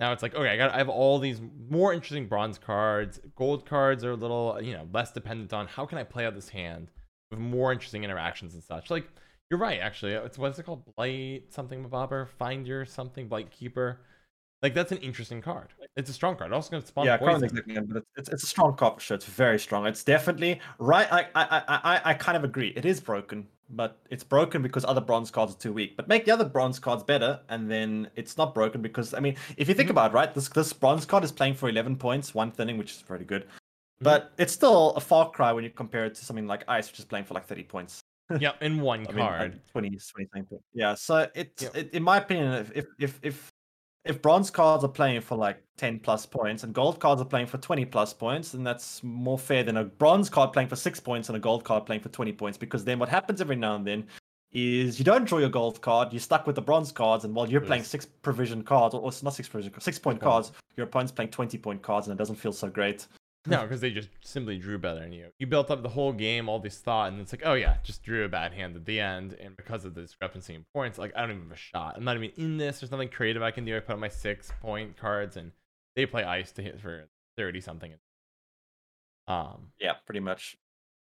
Speaker 1: Now it's like, okay, I got, I have all these more interesting bronze cards. Gold cards are a little, you know, less dependent on how can I play out this hand with more interesting interactions and such. Like, you're right, actually. It's what's it called? Blight something, Bobber? Find your something, Blight Keeper. Like that's an interesting card. It's a strong card. Also going to spawn
Speaker 2: yeah,
Speaker 1: poison.
Speaker 2: exactly, but it's, it's it's a strong card for sure. It's very strong. It's definitely right. I I I I, I kind of agree. It is broken, but it's broken because other bronze cards are too weak. But make the other bronze cards better, and then it's not broken because I mean, if you think
Speaker 1: Mhm.
Speaker 2: about it, right, this this bronze card is playing for eleven points, one thinning, which is pretty good.
Speaker 1: Mm-hmm.
Speaker 2: But it's still a far cry when you compare it to something like Ice, which is playing for like thirty points.
Speaker 1: Yep, in one
Speaker 2: I mean,
Speaker 1: card.
Speaker 2: like 20, 20 something. Yeah, so it's
Speaker 1: Yep.
Speaker 2: it, in my opinion, if, if if if bronze cards are playing for like ten plus points and gold cards are playing for twenty plus points, then that's more fair than a bronze card playing for six points and a gold card playing for twenty points. Because then what happens every now and then is you don't draw your gold card, you're stuck with the bronze cards, and while you're playing six provision cards, or, or not six provision, six point cards, your opponent's playing twenty point cards, and it doesn't feel so great.
Speaker 1: No, because they just simply drew better than you. You built up the whole game, all this thought, and it's like, oh yeah, just drew a bad hand at the end, and because of the discrepancy in points, like I don't even have a shot. I'm not even in this. There's nothing creative I can do. I put on my six point cards, and they play ice to hit for thirty something. Um,
Speaker 2: Yeah, pretty much.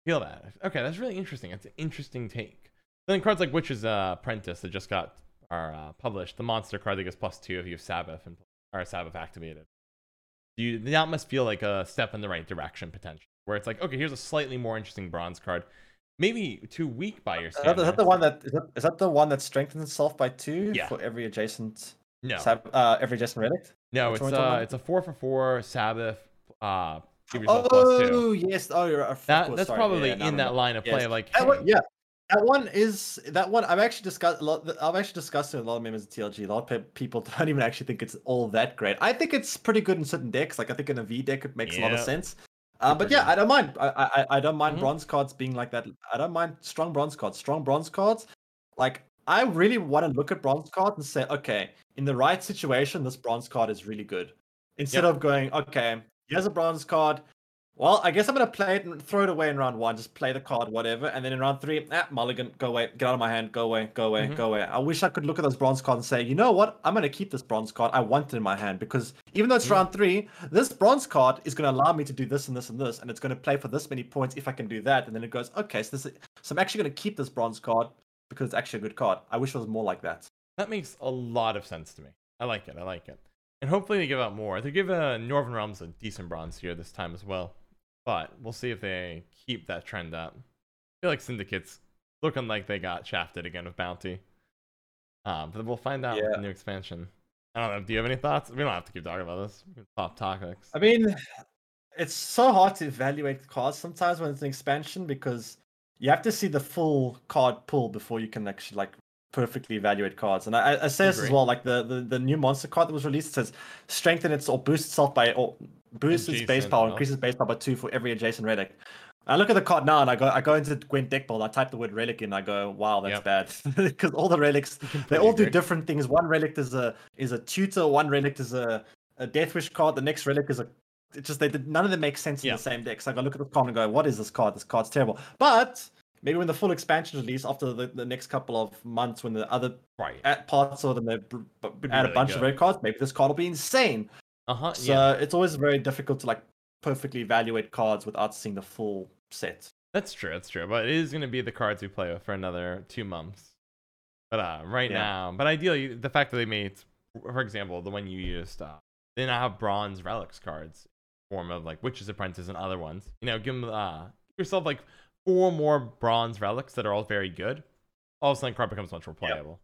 Speaker 1: feel that. Okay, that's really interesting. It's an interesting take. Then cards like Witch's uh, Apprentice that just got are uh, published. The monster card that gets plus two if you have Sabbath and or Sabbath activated. You that must feel like a step in the right direction potentially, where it's like, okay, here's a slightly more interesting bronze card, maybe too weak by your
Speaker 2: Is that, is that the one that is that, is that the one that strengthens itself by two
Speaker 1: Yeah.
Speaker 2: for every adjacent
Speaker 1: No,
Speaker 2: uh, every adjacent relic?
Speaker 1: no,
Speaker 2: which
Speaker 1: it's
Speaker 2: one are we talking
Speaker 1: uh, it's a four for four Sabbath. Uh, give yourself plus two.
Speaker 2: Oh yes, oh
Speaker 1: That that's
Speaker 2: sorry,
Speaker 1: probably
Speaker 2: yeah,
Speaker 1: in that
Speaker 2: remember.
Speaker 1: line of play.
Speaker 2: Yes.
Speaker 1: Like,
Speaker 2: That one,
Speaker 1: hey,
Speaker 2: yeah, that one is that one. I've actually discussed a lot. I've actually discussed it with a lot of members of TLG. A lot of people don't even actually think it's all that great. I think it's pretty good in certain decks. Like I think in a V deck it makes a lot of sense. Um, but yeah. I don't mind. I I, I don't mind
Speaker 1: Mhm.
Speaker 2: bronze cards being like that. I don't mind strong bronze cards. Strong bronze cards, like I really want to look at bronze cards and say, okay, in the right situation, this bronze card is really good. Instead of going, okay, here's a bronze card. Well, I guess I'm gonna play it and throw it away in round one. Just play the card, whatever, and then in round three, ah, mulligan, go away, get out of my hand, go away, go away,
Speaker 1: Mhm.
Speaker 2: go away. I wish I could look at those bronze cards and say, you know what, I'm gonna keep this bronze card. I want it in my hand because even though it's
Speaker 1: Mhm.
Speaker 2: round three, this bronze card is gonna allow me to do this and this and this, and it's gonna play for this many points if I can do that. And then it goes, okay, so this, is, so I'm actually gonna keep this bronze card because it's actually a good card. I wish it was more like that.
Speaker 1: That makes a lot of sense to me. I like it. I like it. And hopefully they give out more. They give uh, Northern Realms a decent bronze here this time as well. But we'll see if they keep that trend up. I feel like Syndicate's looking like they got shafted again with Bounty. Um, but we'll find out with
Speaker 2: Yeah.
Speaker 1: the new expansion. I don't know. Do you have any thoughts? We don't have to keep talking about this. Top topics.
Speaker 2: I mean, it's so hard to evaluate cards sometimes when it's an expansion because you have to see the full card pool before you can actually like perfectly evaluate cards. And I, I say this as well, like the, the the new monster card that was released says strengthen its or boost itself by or boosts its base power,
Speaker 1: well.
Speaker 2: increases base power by two for every adjacent relic. I look at the card now and I go I go into Gwent deck build, I type the word relic in, I go, wow, that's
Speaker 1: Yep.
Speaker 2: bad. Because all the relics they all do different things. One relic is a is a tutor, one relic is a, a death wish card, the next relic is a it's just they did none of them make sense in
Speaker 1: Yeah.
Speaker 2: the same deck. So I go look at the card and go, what is this card? This card's terrible. But maybe when the full expansion release after the, the next couple of months when the other
Speaker 1: Right.
Speaker 2: at parts of them they br- b-
Speaker 1: be
Speaker 2: add a
Speaker 1: really
Speaker 2: bunch of red cards, maybe this card will be insane.
Speaker 1: Uh huh.
Speaker 2: So
Speaker 1: Yeah.
Speaker 2: it's always very difficult to like perfectly evaluate cards without seeing the full set.
Speaker 1: That's true. That's true. But it is going to be the cards we play with for another two months. But uh, right
Speaker 2: Yeah.
Speaker 1: now, but ideally, the fact that they made, for example, the one you used, uh, they now have bronze relics cards, form of like witches Apprentice and other ones. You know, give them uh, give yourself like four more bronze relics that are all very good. All of a sudden, card becomes much more playable.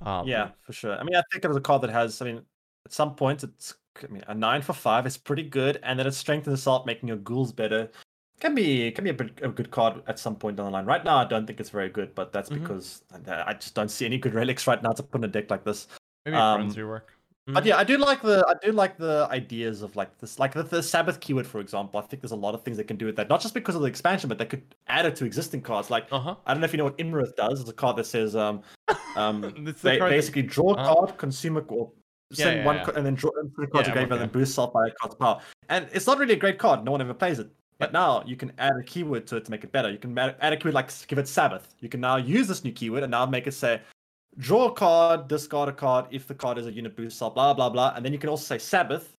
Speaker 1: Um,
Speaker 2: Yeah, for sure. I mean, I think it was a card that has. I mean, at some point, it's I mean, a nine for five is pretty good, and then it strengthens itself, making your ghouls better. Can be can be a, bit, a good card at some point down the line. Right now, I don't think it's very good, but that's
Speaker 1: Mhm.
Speaker 2: because I I just don't see any good relics right now to put in a deck like this.
Speaker 1: maybe
Speaker 2: um,
Speaker 1: bronze rework.
Speaker 2: But
Speaker 1: Mhm.
Speaker 2: yeah, I do like the I do like the ideas of like this, like the, the Sabbath keyword, for example. I think there's a lot of things they can do with that, not just because of the expansion, but they could add it to existing cards. Like
Speaker 1: Uh huh.
Speaker 2: I don't know if you know what Imrith does. It's a card that says um um
Speaker 1: It's the
Speaker 2: ba-
Speaker 1: that-
Speaker 2: basically draw a
Speaker 1: Uh-huh.
Speaker 2: card, consume a or send
Speaker 1: yeah,
Speaker 2: one
Speaker 1: yeah.
Speaker 2: and then draw a card
Speaker 1: Yeah,
Speaker 2: to game
Speaker 1: okay.
Speaker 2: and then boost self by a card's power. And it's not really a great card. No one ever plays it. But now you can add a keyword to it to make it better. You can add a keyword like give it Sabbath. You can now use this new keyword and now make it say draw a card, discard a card if the card is a unit boost blah blah blah. And then you can also say Sabbath,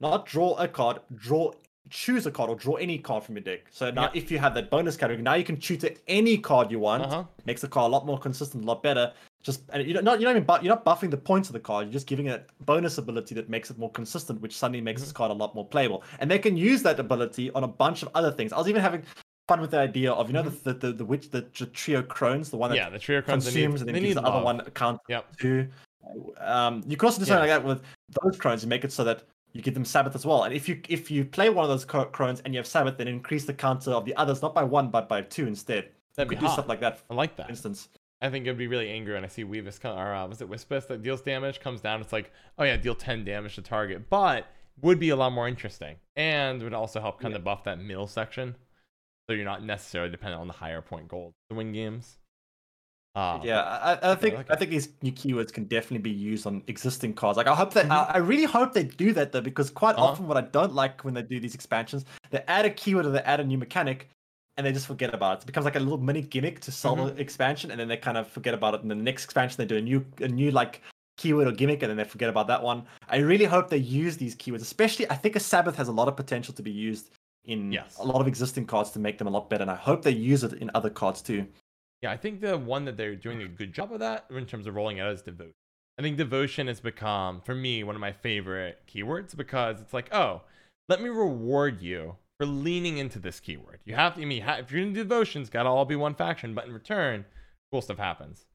Speaker 2: not draw a card, draw choose a card or draw any card from your deck. So now
Speaker 1: Yeah.
Speaker 2: if you have that bonus category, now you can tutor any card you want
Speaker 1: Uh huh.
Speaker 2: makes the card a lot more consistent, a lot better. Just and you don't not you're not even bu- you're not buffing the points of the card. You're just giving it a bonus ability that makes it more consistent, which suddenly makes
Speaker 1: Mm-hmm.
Speaker 2: this card a lot more playable. And they can use that ability on a bunch of other things. I was even having fun with the idea of you know the the the, the witch the, tr- trio crones, the one that
Speaker 1: Mm-hmm. Yeah, the trio cards they need,
Speaker 2: consumes and then gives the other one account
Speaker 1: Yep.
Speaker 2: to. Um, you can also do something like that with those crones and make it so that you give them Sabbath as well. And if you if you play one of those crones and you have Sabbath, then increase the counter of the others not by one but by two instead.
Speaker 1: That'd
Speaker 2: you
Speaker 1: be
Speaker 2: could do
Speaker 1: hot.
Speaker 2: stuff like that.
Speaker 1: I like
Speaker 2: For
Speaker 1: that.
Speaker 2: instance.
Speaker 1: I think it'd be really angry when I see Weavess come, or uh, was it Whispess that deals damage, comes down. It's like, oh yeah, deal 10 damage to target, but would be a lot more interesting and would also help kind of buff that middle section. So you're not necessarily dependent on the higher point gold to win games. Uh,
Speaker 2: Yeah, I, I think
Speaker 1: like
Speaker 2: I think these new keywords can definitely be used on existing cards. Like I hope that
Speaker 1: Mhm.
Speaker 2: I, I really hope they do that though, because quite
Speaker 1: Uh-huh.
Speaker 2: often what I don't like when they do these expansions, they add a keyword or they add a new mechanic, and they just forget about it. It becomes like a little mini gimmick to sell
Speaker 1: Mm-hmm.
Speaker 2: the expansion, and then they kind of forget about it. And the next expansion they do a new a new like keyword or gimmick, and then they forget about that one. I really hope they use these keywords, especially I think a Sabbath has a lot of potential to be used in
Speaker 1: Yes.
Speaker 2: a lot of existing cards to make them a lot better, and I hope they use it in other cards too.
Speaker 1: Yeah, I think the one that they're doing a good job of that in terms of rolling out is devotion. I think devotion has become, for me, one of my favorite keywords because it's like, oh, let me reward you for leaning into this keyword. You have to, I mean, if you're in devotion, it's got to all be one faction, but in return, cool stuff happens.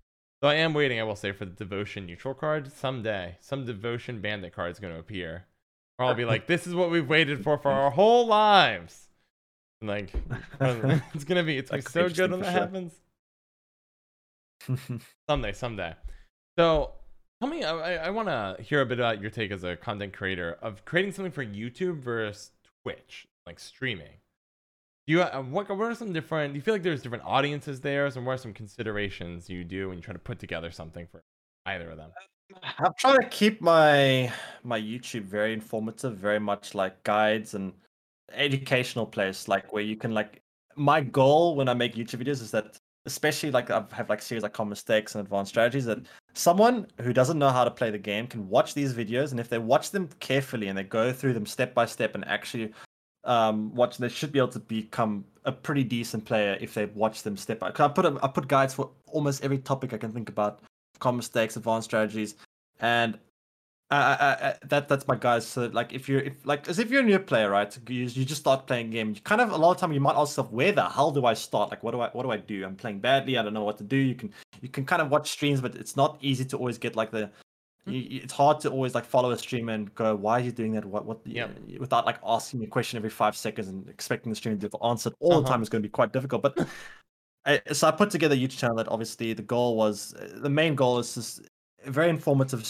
Speaker 1: So I am waiting, I will say, for the devotion neutral card someday. Some devotion bandit card is going to appear. Or I'll be like, this is what we've waited for for our whole lives. And like, it's gonna be, it's gonna be
Speaker 2: That could be
Speaker 1: so good when that
Speaker 2: sure.
Speaker 1: happens. Someday, someday. So, tell me, I, I want to hear a bit about your take as a content creator of creating something for YouTube versus Twitch, like streaming. Do you uh, what what are some different? Do you feel like there's different audiences there? So, what are some considerations you do when you try to put together something for either of them?
Speaker 2: I'm trying to keep my my YouTube very informative, very much like guides and educational place, like where you can like. My goal when I make YouTube videos is that, especially like I have like series like common mistakes and advanced strategies, that someone who doesn't know how to play the game can watch these videos, and if they watch them carefully and they go through them step by step and actually um watch, they should be able to become a pretty decent player if they watch them step by. Cause I put a, I put guides for almost every topic I can think about common mistakes, advanced strategies, and I, I, I, that that's my guys. So like, if you're if like as if you're a new player, right? You, you just start playing a game. You kind of a lot of time you might ask yourself, where the hell do I start? Like, what do I what do I do? I'm playing badly. I don't know what to do. You can you can kind of watch streams, but it's not easy to always get like the. Hmm. You, you- it's hard to always like follow a streamer and go, why are you doing that? What what?
Speaker 1: Yep.
Speaker 2: Uh, without like asking a question every five seconds and expecting the streamer to answer it all the
Speaker 1: Uh-huh.
Speaker 2: time is going to be quite difficult. But I, so I put together a YouTube channel that obviously the goal was the main goal is just a very informative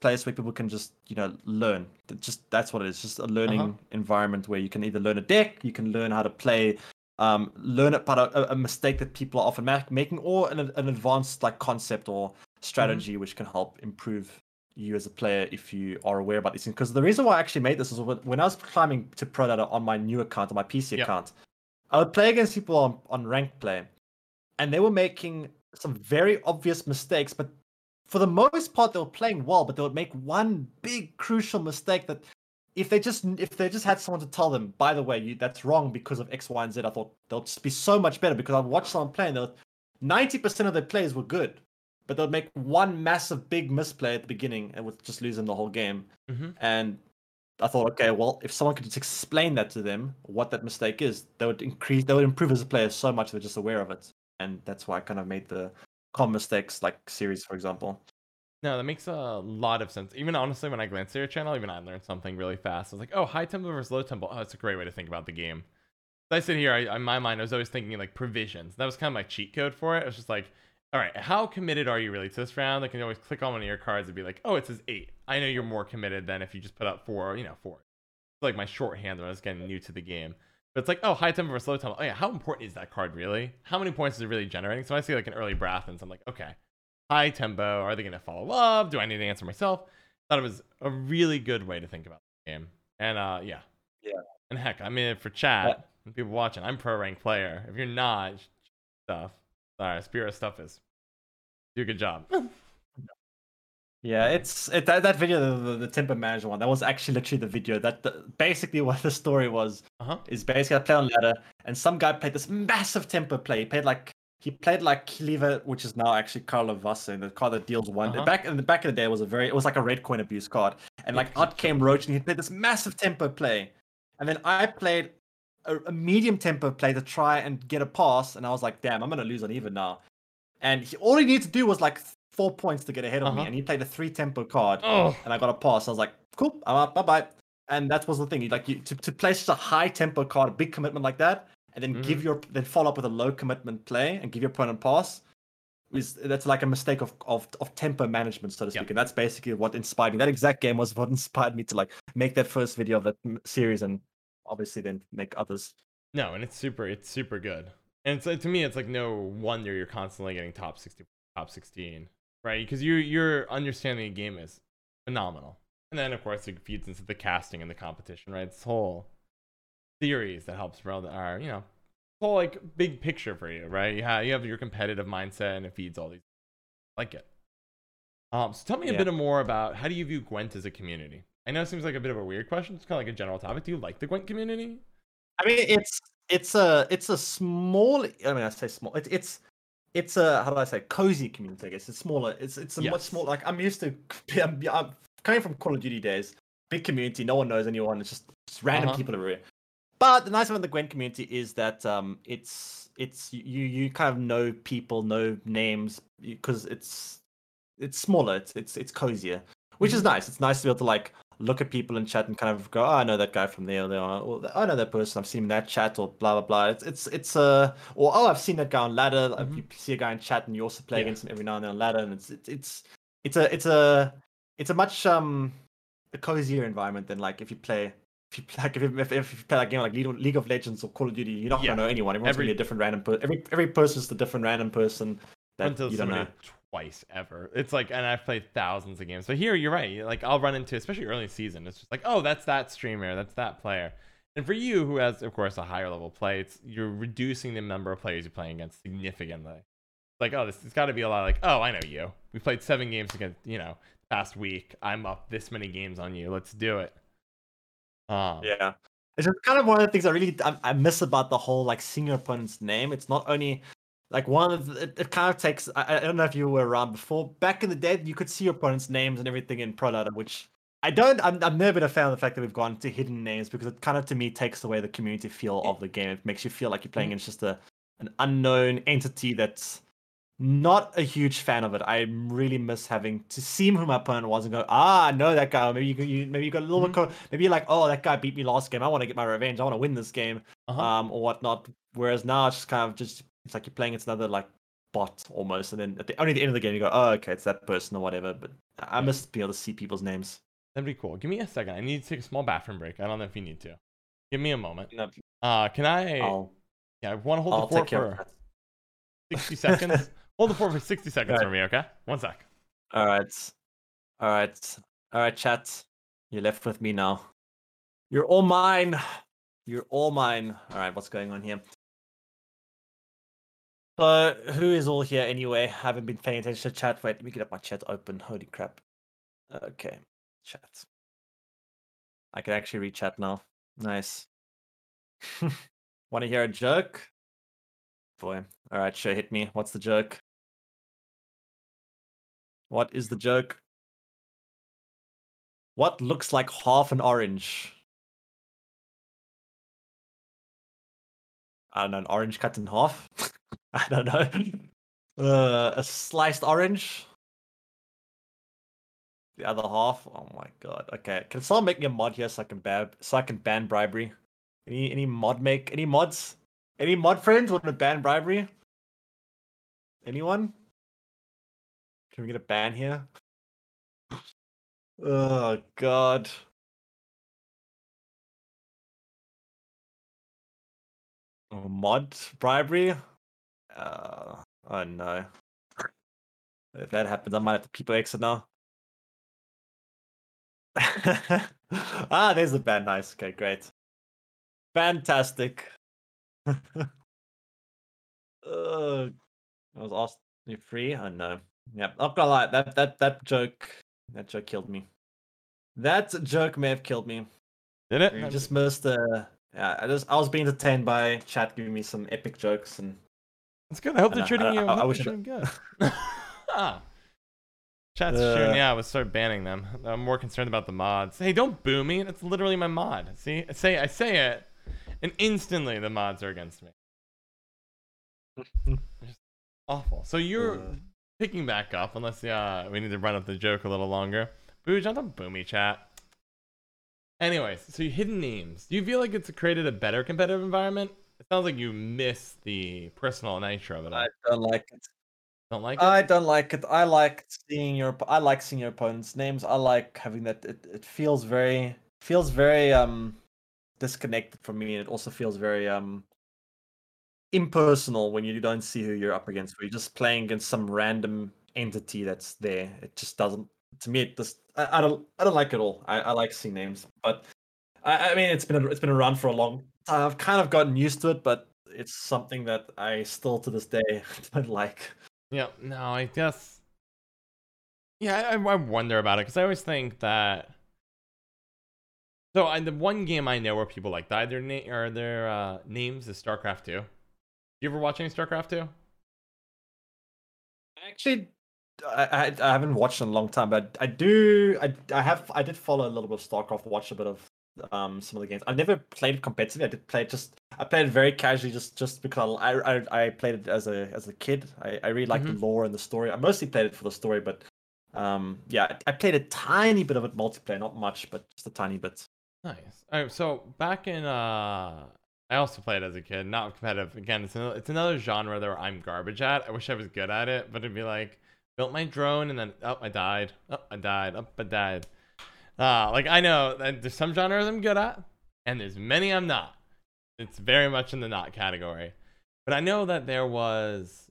Speaker 2: place where people can just you know learn. Just that's what it is. Just a learning
Speaker 1: Uh-huh.
Speaker 2: environment where you can either learn a deck, you can learn how to play, um, learn about a, a mistake that people are often ma- making, or an, an advanced like concept or strategy which can help improve you as a player if you are aware about these things. Because the reason why I actually made this is when when I was climbing to pro data on my new account, on my PC
Speaker 1: Yep.
Speaker 2: account, I would play against people on, on ranked play, and they were making some very obvious mistakes, but for the most part they were playing well, but they would make one big crucial mistake that if they just if they just had someone to tell them, by the way, you, that's wrong because of X, Y, and Z, I thought they'll just be so much better because I'd watch someone play and they'll ninety percent of their plays were good, but they'll make one massive big misplay at the beginning and would just lose them the whole game.
Speaker 1: Mm-hmm.
Speaker 2: And I thought, okay, well, if someone could just explain that to them, what that mistake is, they would increase, they would improve as a player so much they're just aware of it. And that's why I kind of made the common mistakes like series, for example.
Speaker 1: No, that makes a lot of sense. Even honestly, when I glanced at your channel, even I learned something really fast. I was like, oh, high tempo versus low tempo. Oh, that's a great way to think about the game. I sit here, I, in my mind, I was always thinking like provisions. That was kind of my cheat code for it. It was just like, all right, how committed are you really to this round? I can always click on one of your cards and be like, oh, it says eight. I know you're more committed than if you just put up four, you know, four. It's like my shorthand when I was getting new to the game. But it's like, oh, high tempo or slow tempo. Oh yeah, how important is that card really? How many points is it really generating? So I see like an early breath, Brathens, I'm like, okay, high tempo. Are they going to follow up? Do I need to answer myself? Thought it was a really good way to think about the game. And uh, yeah,
Speaker 2: Yeah.
Speaker 1: And heck, I'm in it for chat and people watching. I'm pro rank player. If you're not, stuff. Sorry, Spirit stuff is do a good job.
Speaker 2: Yeah, it's it, that, that video, the, the, the tempo manager one, that was actually literally the video that the, basically what the story was
Speaker 1: Uh huh.
Speaker 2: is basically I play on ladder and some guy played this massive tempo play. He played like he played like Cleaver, which is now actually Carlo Varese, the card that deals one.
Speaker 1: Uh-huh.
Speaker 2: Back in the back of the day, it was a very it was like a red coin abuse card, and like out came Roach, and he played this massive tempo play, and then I played a, a medium tempo play to try and get a pass, and I was like, damn, I'm gonna lose on even now, and he, all he needed to do was like four points to get ahead of me,
Speaker 1: Uh-huh.
Speaker 2: and he played a three tempo card,
Speaker 1: Oh,
Speaker 2: and I got a pass. I was like, cool, I'm up, bye bye. And that was the thing. Like you, to to play such a high tempo card, a big commitment like that, and then give your then follow up with a low commitment play and give your opponent pass. Is that's like a mistake of, of of tempo management, so to speak,
Speaker 1: Yep.
Speaker 2: and that's basically what inspired me. That exact game was what inspired me to like make that first video of that series, and obviously then make others.
Speaker 1: no, and it's super, it's super good. And it's, to me, it's like no wonder you're constantly getting top 60 top 16, right? Because you your understanding of the game is phenomenal. And then of course it feeds into the casting and the competition, right? This whole theories that helps build our, you know, whole like big picture for you, right? You have you have your competitive mindset and it feeds all these. I like it. Um, so tell me a
Speaker 2: Yeah.
Speaker 1: bit more about how do you view Gwent as a community? I know it seems like a bit of a weird question. It's kind of like a general topic. Do you like the Gwent community?
Speaker 2: I mean, it's it's a it's a small. I mean, I say small. It, it's it's a how do I say cozy community? I guess it's smaller. It's it's a much smaller. Like I'm used to. I'm, I'm coming from Call of Duty days. Big community. No one knows anyone. It's just, just random
Speaker 1: Uh-huh.
Speaker 2: people everywhere. But the nice thing about the Gwent community is that um, it's it's you you kind of know people, know names because it's it's smaller. It's it's it's cozier, which is nice. It's nice to be able to like look at people in chat and kind of go, oh, I know that guy from there, or there, or I know that person. I've seen him in that chat, or blah blah blah. It's it's it's uh, or oh, I've seen that guy on ladder.
Speaker 1: Mhm.
Speaker 2: You see a guy in chat, and you also play
Speaker 1: Yeah.
Speaker 2: against him every now and then on ladder, and it's it's it's it's a it's a it's a much um a cozier environment than like if you play. If you play, like if you, if, if you play like game like League of, Legends or Call of Duty, you're not
Speaker 1: Yeah.
Speaker 2: gonna know anyone. Everyone's
Speaker 1: Every-
Speaker 2: gonna be a different random person. Every every person's a different random person that
Speaker 1: until
Speaker 2: you don't know.
Speaker 1: Twice ever. It's like, and I've played thousands of games. But here, you're right. Like I'll run into, especially early season. It's just like, oh, that's that streamer, that's that player. And for you, who has, of course, a higher level play, it's you're reducing the number of players you're playing against significantly. Like, oh, this has got to be a lot. Like, oh, I know you. We played seven games against, you know, past week. I'm up this many games on you. Let's do it. Um,
Speaker 2: Yeah. It's just kind of one of the things I really I, I miss about the whole like seeing your opponent's name. It's not only like one of the, it, it kind of takes. I, I don't know if you were around before. Back in the day, you could see your opponent's names and everything in Pro Ladder, which I don't. I'm, I've never been a fan of the fact that we've gone to hidden names because it kind of to me takes away the community feel of the game. It makes you feel like you're playing against just a an unknown entity that's not a huge fan of it. I really miss having to see who my opponent was and go, ah, I know that guy. Maybe you, you maybe you got a little bit. Co- maybe you're like, oh, that guy beat me last game. I want to get my revenge. I want to win this game,
Speaker 1: Uh-huh.
Speaker 2: um, or whatnot. Whereas now it's just kind of just it's like you're playing it's another like bot almost, and then at the only at the end of the game you go, oh, okay, it's that person or whatever. But I must be able to see people's names.
Speaker 1: That'd be cool. Give me a second. I need to take a small bathroom break. I don't know if you need to. Give me a moment.
Speaker 2: Know,
Speaker 1: Uh, can I?
Speaker 2: I'll
Speaker 1: yeah, I want to hold
Speaker 2: I'll
Speaker 1: the fort
Speaker 2: take care of
Speaker 1: for 60 seconds. hold the fort for 60 seconds
Speaker 2: Alright.
Speaker 1: for me, okay? One sec.
Speaker 2: All right. All right. All right, chat. You're left with me now. You're all mine. You're all mine. All right, what's going on here? So, who is all here anyway? haven't been paying attention to chat. Wait, let me get up my chat open. Holy crap. Okay, chat. I can actually read chat now. Nice. Want to hear a joke? Boy. All right, sure, hit me. What's the joke? What is the joke? What looks like half an orange? I don't know, an orange cut in half? I don't know. Uh, a sliced orange? The other half? Oh my god. Okay. Can someone make me a mod here so I can ban so I can ban bribery? Any any mod make any mods? Any mod friends want to ban bribery? Anyone? Can we get a ban here? Oh god. Oh, mod bribery? Uh, oh no. If that happens, I might have to people exit now. ah, there's the ban. Nice. Okay, great. Fantastic. uh, I was asked you free. Oh no. Yep. Not gonna lie. That that that joke. That joke killed me. That joke may have killed me.
Speaker 1: Did it?
Speaker 2: You just missed the. Yeah, I just I was being entertained by chat giving me some epic jokes and
Speaker 1: That's good. I hope they're treating
Speaker 2: I-
Speaker 1: you.
Speaker 2: I-
Speaker 1: I,
Speaker 2: wish
Speaker 1: treating good. ah. Chat's shooting.
Speaker 2: Uh.
Speaker 1: Yeah, I would start banning them. I'm more concerned about the mods. Hey, don't boo me. That's literally my mod. See, I say I say it, and instantly the mods are against me. Awful. So you're
Speaker 2: Uh.
Speaker 1: picking back up, unless uh, we need to run up the joke a little longer. Boo, don't boo me, chat. Anyways, so hidden names. Do you feel like it's created a better competitive environment? It sounds like you miss the personal nature of it.
Speaker 2: I don't like it.
Speaker 1: don't like it.
Speaker 2: I don't like it. I like seeing your. I like seeing your opponents' names. I like having that. It, it feels very feels very um disconnected from me. and It also feels very um. impersonal when you don't see who you're up against. Where you're just playing against some random entity that's there. It just doesn't. To me, it just I, I don't I don't like it all. I, I like seeing names, but I, I mean it's been a, it's been around for a long. I've kind of gotten used to it, but it's something that I still to this day don't like.
Speaker 1: Yeah, no, I guess. Yeah, I, I wonder about it because I always think that. So, I, the one game I know where people like died their name or their uh, names is StarCraft Two. You ever watch any StarCraft Two?
Speaker 2: Actually, I, I, I haven't watched in a long time, but I do. I I have I did follow a little bit of StarCraft. Watch a bit of um some of the games. I never played it competitively. I did play it just I played it very casually, just just because I I, I played it as a as a kid. I, I really liked
Speaker 1: Mhm.
Speaker 2: the lore and the story. I mostly played it for the story, but um yeah, I played a tiny bit of it multiplayer, not much, but just a tiny bit.
Speaker 1: Nice. All right, so back in uh I also played as a kid, not competitive. Again, it's another, it's another genre that I'm garbage at. I wish I was good at it, but it'd be like built my drone and then oh I died. Oh I died. Oh I died. Uh like I know that there's some genres I'm good at and there's many I'm not. It's very much in the not category. But I know that there was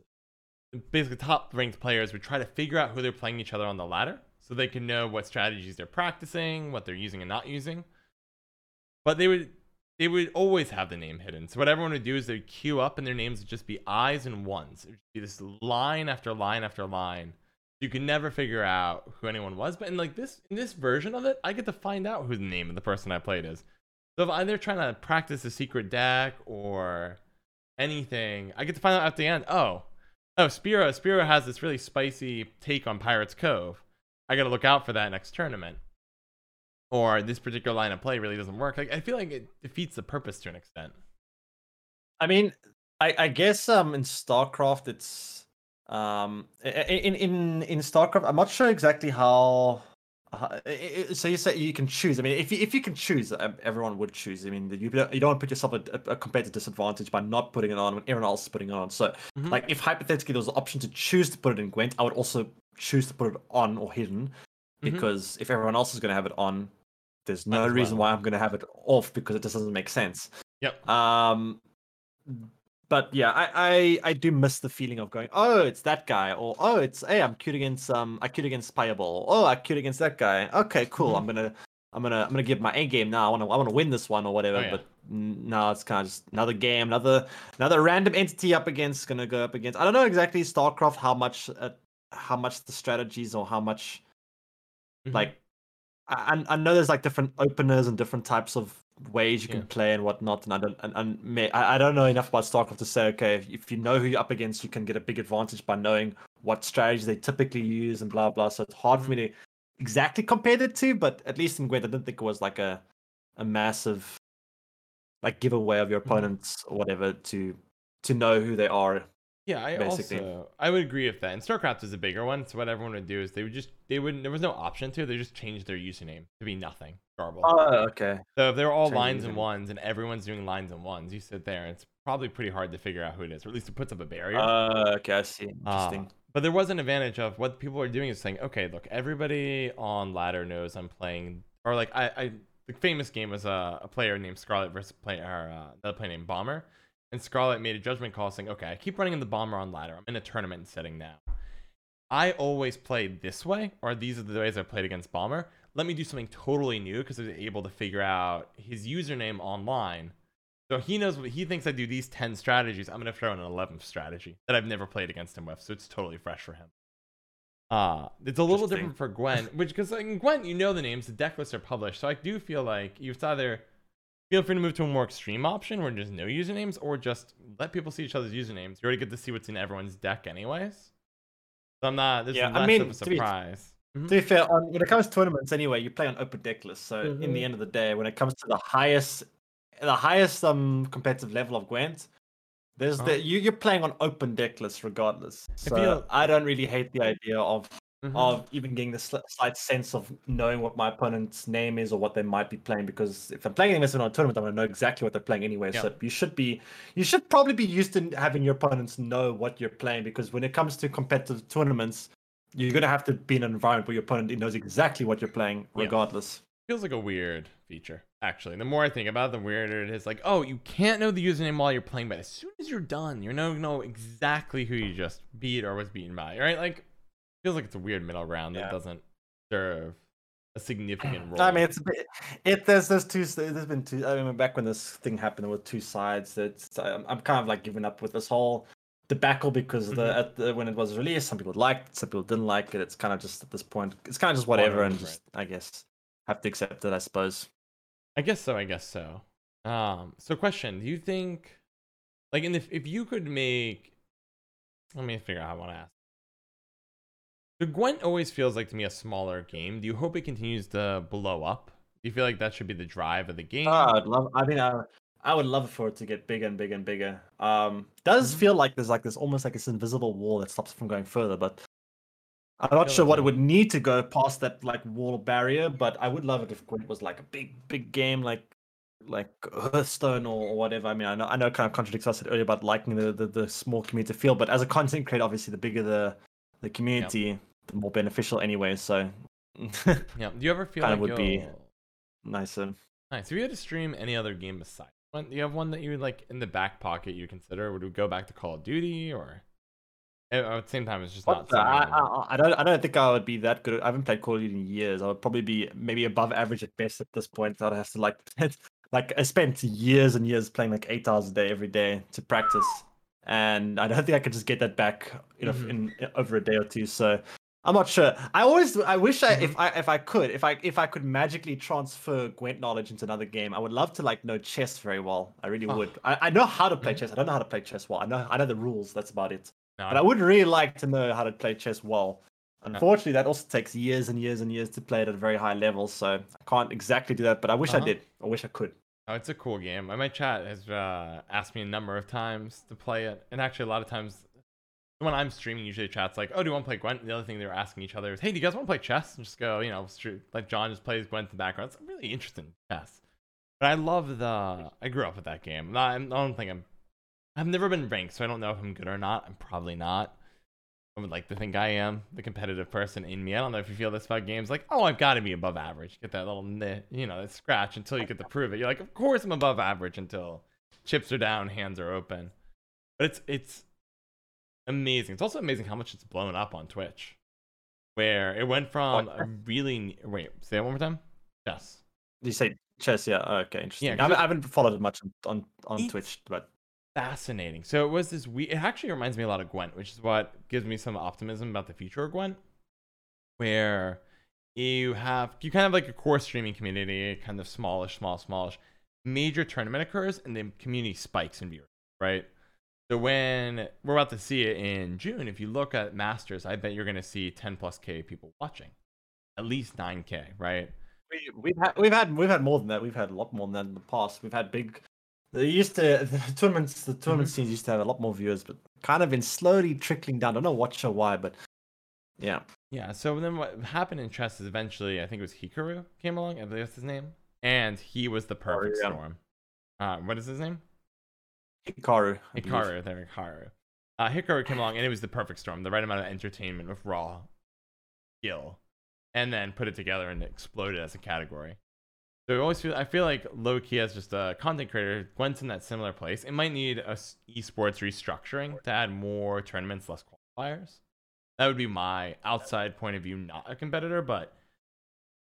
Speaker 1: basically top ranked players would try to figure out who they're playing each other on the ladder so they can know what strategies they're practicing, what they're using and not using. But they would they would always have the name hidden. So what everyone would do is they'd queue up and their names would just be I's and ones. It would be this line after line after line. You can never figure out who anyone was. But in like this in this version of it, I get to find out who the name of the person I played is. So if I'm either trying to practice a secret deck or anything, I get to find out at the end, oh, oh, Spiro, Spiro has this really spicy take on Pirates Cove. I gotta look out for that next tournament. Or this particular line of play really doesn't work. Like I feel like it defeats the purpose to an extent.
Speaker 2: I mean, I, I guess um in StarCraft it's um in in in StarCraft I'm not sure exactly how. how- so you say you can choose. I mean, if you, if you can choose, uh, everyone would choose. I mean, you don't, you don't want to put yourself at a, a competitive disadvantage by not putting it on when everyone else is putting it on. So,
Speaker 1: Mhm.
Speaker 2: like, if hypothetically there was an option to choose to put it in Gwent, I would also choose to put it on or hidden,
Speaker 1: Mhm.
Speaker 2: because if everyone else is going to have it on, there's no
Speaker 1: as
Speaker 2: reason
Speaker 1: well.
Speaker 2: why I'm going to have it off because it just doesn't make sense.
Speaker 1: Yep.
Speaker 2: Um, but yeah, I, I I do miss the feeling of going, oh, it's that guy, or oh, it's hey, I'm cute against um, I cute against Fireball, oh, I cute against that guy. Okay, cool.
Speaker 1: Mhm.
Speaker 2: I'm gonna I'm gonna I'm gonna give my A game now. I wanna I wanna win this one or whatever.
Speaker 1: Oh, yeah.
Speaker 2: But n- now it's kind of just another game, another another random entity up against gonna go up against. I don't know exactly StarCraft how much uh, how much the strategies or how much
Speaker 1: Mhm.
Speaker 2: like I I know there's like different openers and different types of ways you can play and whatnot and i don't and, and may, I, I don't know enough about starcraft to say okay if, if you know who you're up against you can get a big advantage by knowing what strategies they typically use and blah blah so it's hard for me to exactly compare the two but at least in gwent i didn't think it was like a a massive like giveaway of your
Speaker 1: Mhm.
Speaker 2: opponents or whatever to to know who they are
Speaker 1: Yeah, I
Speaker 2: basically.
Speaker 1: also I would agree with that. And StarCraft is a bigger one, so what everyone would do is they would just they wouldn't there was no option to they just changed their username to be nothing garble.
Speaker 2: oh okay
Speaker 1: so if they're all lines and ones and everyone's doing lines and ones, you sit there and it's probably pretty hard to figure out who it is, or at least it puts up a barrier.
Speaker 2: uh, okay i see
Speaker 1: Uh,
Speaker 2: interesting
Speaker 1: but there was an advantage of what people are doing is saying, okay, look, everybody on ladder knows I'm playing, or like I, I the famous game was a, a player named Scarlett versus player, uh, another player named Bomber, and Scarlett made a judgment call saying, okay, I keep running in the Bomber on ladder. I'm in a tournament setting now. I always play this way, or these are the ways I played against Bomber. Let me do something totally new because I was able to figure out his username online. So he knows what he thinks I do these 10 strategies. I'm going to throw in an 11th strategy that I've never played against him with. So it's totally fresh for him. Uh, it's a little different for Gwent, which because like, in Gwent, you know the names, the deck lists are published. So I do feel like you've either feel free to move to a more extreme option where there's no usernames or just let people see each other's usernames. You already get to see what's in everyone's deck, anyways. So I'm not, this
Speaker 2: Yeah,
Speaker 1: is
Speaker 2: I mean,
Speaker 1: of a surprise. Mhm.
Speaker 2: To be fair, on, when it comes to tournaments, anyway, you play on open deck lists. So in
Speaker 1: Mhm.
Speaker 2: the end of the day, when it comes to the highest, the highest um competitive level of Gwent, there's
Speaker 1: Uh-huh.
Speaker 2: the you you're playing on open deck lists regardless. So I don't really hate the idea of
Speaker 1: Mhm.
Speaker 2: of even getting the slight sense of knowing what my opponent's name is or what they might be playing. Because if I'm playing against them on a tournament, I'm gonna know exactly what they're playing anyway.
Speaker 1: Yeah.
Speaker 2: So you should be you should probably be used to having your opponents know what you're playing. Because when it comes to competitive tournaments, you're gonna have to be in an environment where your opponent knows exactly what you're playing,
Speaker 1: Yeah.
Speaker 2: regardless.
Speaker 1: feels like a weird feature. Actually, the more I think about it, the weirder it is. Like, oh, you can't know the username while you're playing, but as soon as you're done, you know know exactly who you just beat or was beaten by. Right? Like, feels like it's a weird middle ground that
Speaker 2: Yeah.
Speaker 1: doesn't serve a significant role.
Speaker 2: I mean, it's a bit. It there's there's two. There's been two. I mean, back when this thing happened, there were two sides. I'm, I'm kind of like giving up with this whole debacle because the,
Speaker 1: Mhm.
Speaker 2: at the when it was released, some people liked it, some people didn't like it. It's kind of just at this point, it's kind of just whatever, and just I guess have to accept it. I suppose.
Speaker 1: I guess so. I guess so. Um. So, question: Do you think, like, in if if you could make, let me figure out how I want to ask. The Gwent always feels like to me a smaller game. Do you hope it continues to blow up? Do you feel like that should be the drive of the game?
Speaker 2: Oh, I'd love. I mean, I, I would love for it to get bigger and bigger and bigger. Um, does
Speaker 1: Mhm.
Speaker 2: feel like there's like this almost like this invisible wall that stops it from going further, but I'm not sure what it would need to go past that like wall barrier. But I would love it if Gwent was like a big, big game like like Hearthstone or, whatever. I mean, I know I know it kind of contradicts what I said earlier about liking the, the the small community feel, but as a content creator, obviously the bigger the the community, the more beneficial anyway. So
Speaker 1: yeah. Do you ever feel
Speaker 2: kinda
Speaker 1: like
Speaker 2: would be-
Speaker 1: you'll-
Speaker 2: nicer.
Speaker 1: Nice. If you had to stream any other game besides do you have one that you would like in the back pocket you consider? Would we go back to Call of Duty or at at the same time it's just
Speaker 2: What
Speaker 1: not
Speaker 2: the- I, I, I don't I don't think I would be that good. I haven't played Call of Duty in years. I would probably be maybe above average at best at this point. I'd have to like like I spent years and years playing like eight hours a day every day to practice, and I don't think I could just get that back you know
Speaker 1: Mhm.
Speaker 2: in, in over a day or two. So I'm not sure. I always I wish I
Speaker 1: Mm-hmm.
Speaker 2: if I if I could if I if I could magically transfer Gwent knowledge into another game, I would love to like know chess very well. I really
Speaker 1: Oh.
Speaker 2: would. I, I know how to play
Speaker 1: Mhm.
Speaker 2: chess. I don't know how to play chess well. I know I know the rules. That's about it.
Speaker 1: No,
Speaker 2: But I would really like to know how to play chess well. Unfortunately, that also takes years and years and years to play it at a very high level, so I can't exactly do that. But I wish I
Speaker 1: Uh-huh.
Speaker 2: did. I wish I could.
Speaker 1: Oh, it's a cool game. My chat has uh, asked me a number of times to play it, and actually a lot of times when I'm streaming, usually the chat's like, "Oh, do you want to play Gwent?" The other thing they were asking each other is, "Hey, do you guys want to play chess?" And just go, you know, like John just plays Gwent in the background. It's really interesting chess. But I love the. I grew up with that game. I don't think I'm. I've never been ranked, so I don't know if I'm good or not. I'm probably not. I would like to think I am the competitive person in me. I don't know if you feel this about games. Like, oh, I've got to be above average. Get that little, you know, that scratch until you get to prove it. You're like, of course I'm above average until chips are down, hands are open. But it's it's amazing. It's also amazing how much it's blown up on Twitch, where it went from a really wait. Say that one more time. Yes.
Speaker 2: Did you say chess? Yeah. Oh, okay. Interesting.
Speaker 1: Yeah,
Speaker 2: I
Speaker 1: 'cause
Speaker 2: haven't,
Speaker 1: it-
Speaker 2: I haven't followed it much on on, on Twitch, but
Speaker 1: fascinating. So it was this we it actually reminds me a lot of Gwent, which is what gives me some optimism about the future of Gwent, where you have you kind of like a core streaming community, kind of smallish, small, smallish. Major tournament occurs and the community spikes in viewers, right? So when we're about to see it in June, if you look at Masters, I bet you're gonna see 10 plus K people watching. At least 9K, right?
Speaker 2: we, we've had we've had we've had more than that. We've had a lot more than that in the past. We've had big. They used to the tournaments. The tournament
Speaker 1: Mm-hmm.
Speaker 2: scenes used to have a lot more viewers, but kind of been slowly trickling down. I don't know what show why, but yeah.
Speaker 1: Yeah, so then what happened in chess is eventually, I think it was Hikaru came along, I believe that's his name, and he was the perfect
Speaker 2: yeah.
Speaker 1: storm. Uh, what is his name?
Speaker 2: Hikaru.
Speaker 1: Hikaru, there, Hikaru. Uh, Hikaru came along, and it was the perfect storm, the right amount of entertainment with raw skill, and then put it together and it exploded as a category. So I always feel, I feel like low key as just a content creator, Gwent's in that similar place. It might need a esports restructuring to add more tournaments, less qualifiers. That would be my outside point of view, not a competitor, but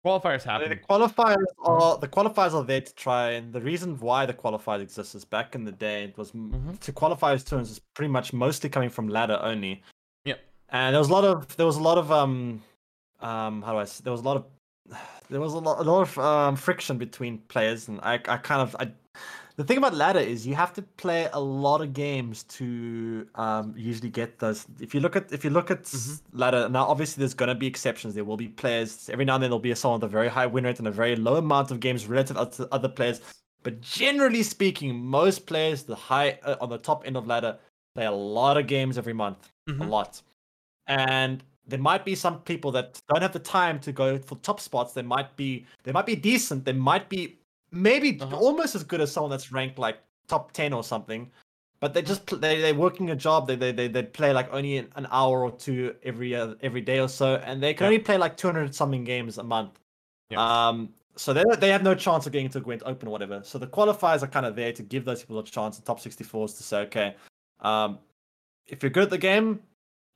Speaker 1: qualifiers happen.
Speaker 2: the qualifiers are the qualifiers are there to try, and the reason why the qualifiers exist is back in the day it was m
Speaker 1: Mhm.
Speaker 2: to qualify as tournaments is pretty much mostly coming from ladder only.
Speaker 1: Yep.
Speaker 2: And there was a lot of there was a lot of um um how do I say there was a lot of there was a lot, a lot of um, friction between players, and I I kind of I. The thing about ladder is you have to play a lot of games to um, usually get those. If you look at if you look at s- ladder now, obviously there's gonna be exceptions. There will be players every now and then there'll be someone with a very high win rate and a very low amount of games relative to other players. But generally speaking, most players the high uh, on the top end of ladder play a lot of games every month, a
Speaker 1: Mhm.
Speaker 2: lot. And there might be some people that don't have the time to go for top spots. They might be they might be decent. They might be maybe
Speaker 1: Uh-huh.
Speaker 2: almost as good as someone that's ranked like top ten or something. But they just pl- they they're working a job. They they they they play like only an hour or two every uh, every day or so, and they can
Speaker 1: Yeah.
Speaker 2: only play like two hundred something games a month.
Speaker 1: Yeah.
Speaker 2: Um, so they they have no chance of getting into a Gwent Open or whatever. So the qualifiers are kind of there to give those people a chance. The top 64s to say, okay, um, if you're good at the game,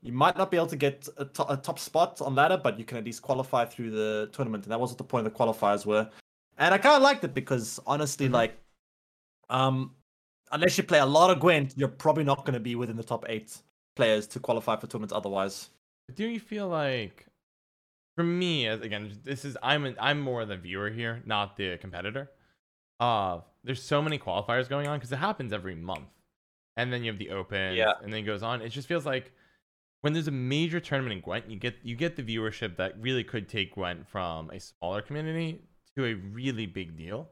Speaker 2: you might not be able to get a, to- a top spot on ladder, but you can at least qualify through the tournament. And that was what the point of the qualifiers were. And I kind of liked it because honestly,
Speaker 1: Mhm.
Speaker 2: like, um, unless you play a lot of Gwent, you're probably not going to be within the top eight players to qualify for tournaments otherwise.
Speaker 1: Do you feel like, for me, as again, this is I'm an, I'm more the viewer here, not the competitor. Uh, there's so many qualifiers going on because it happens every month, and then you have the open,
Speaker 2: Yeah.
Speaker 1: and then it goes on. It just feels like when there's a major tournament in Gwent, you get you get the viewership that really could take Gwent from a smaller community to a really big deal.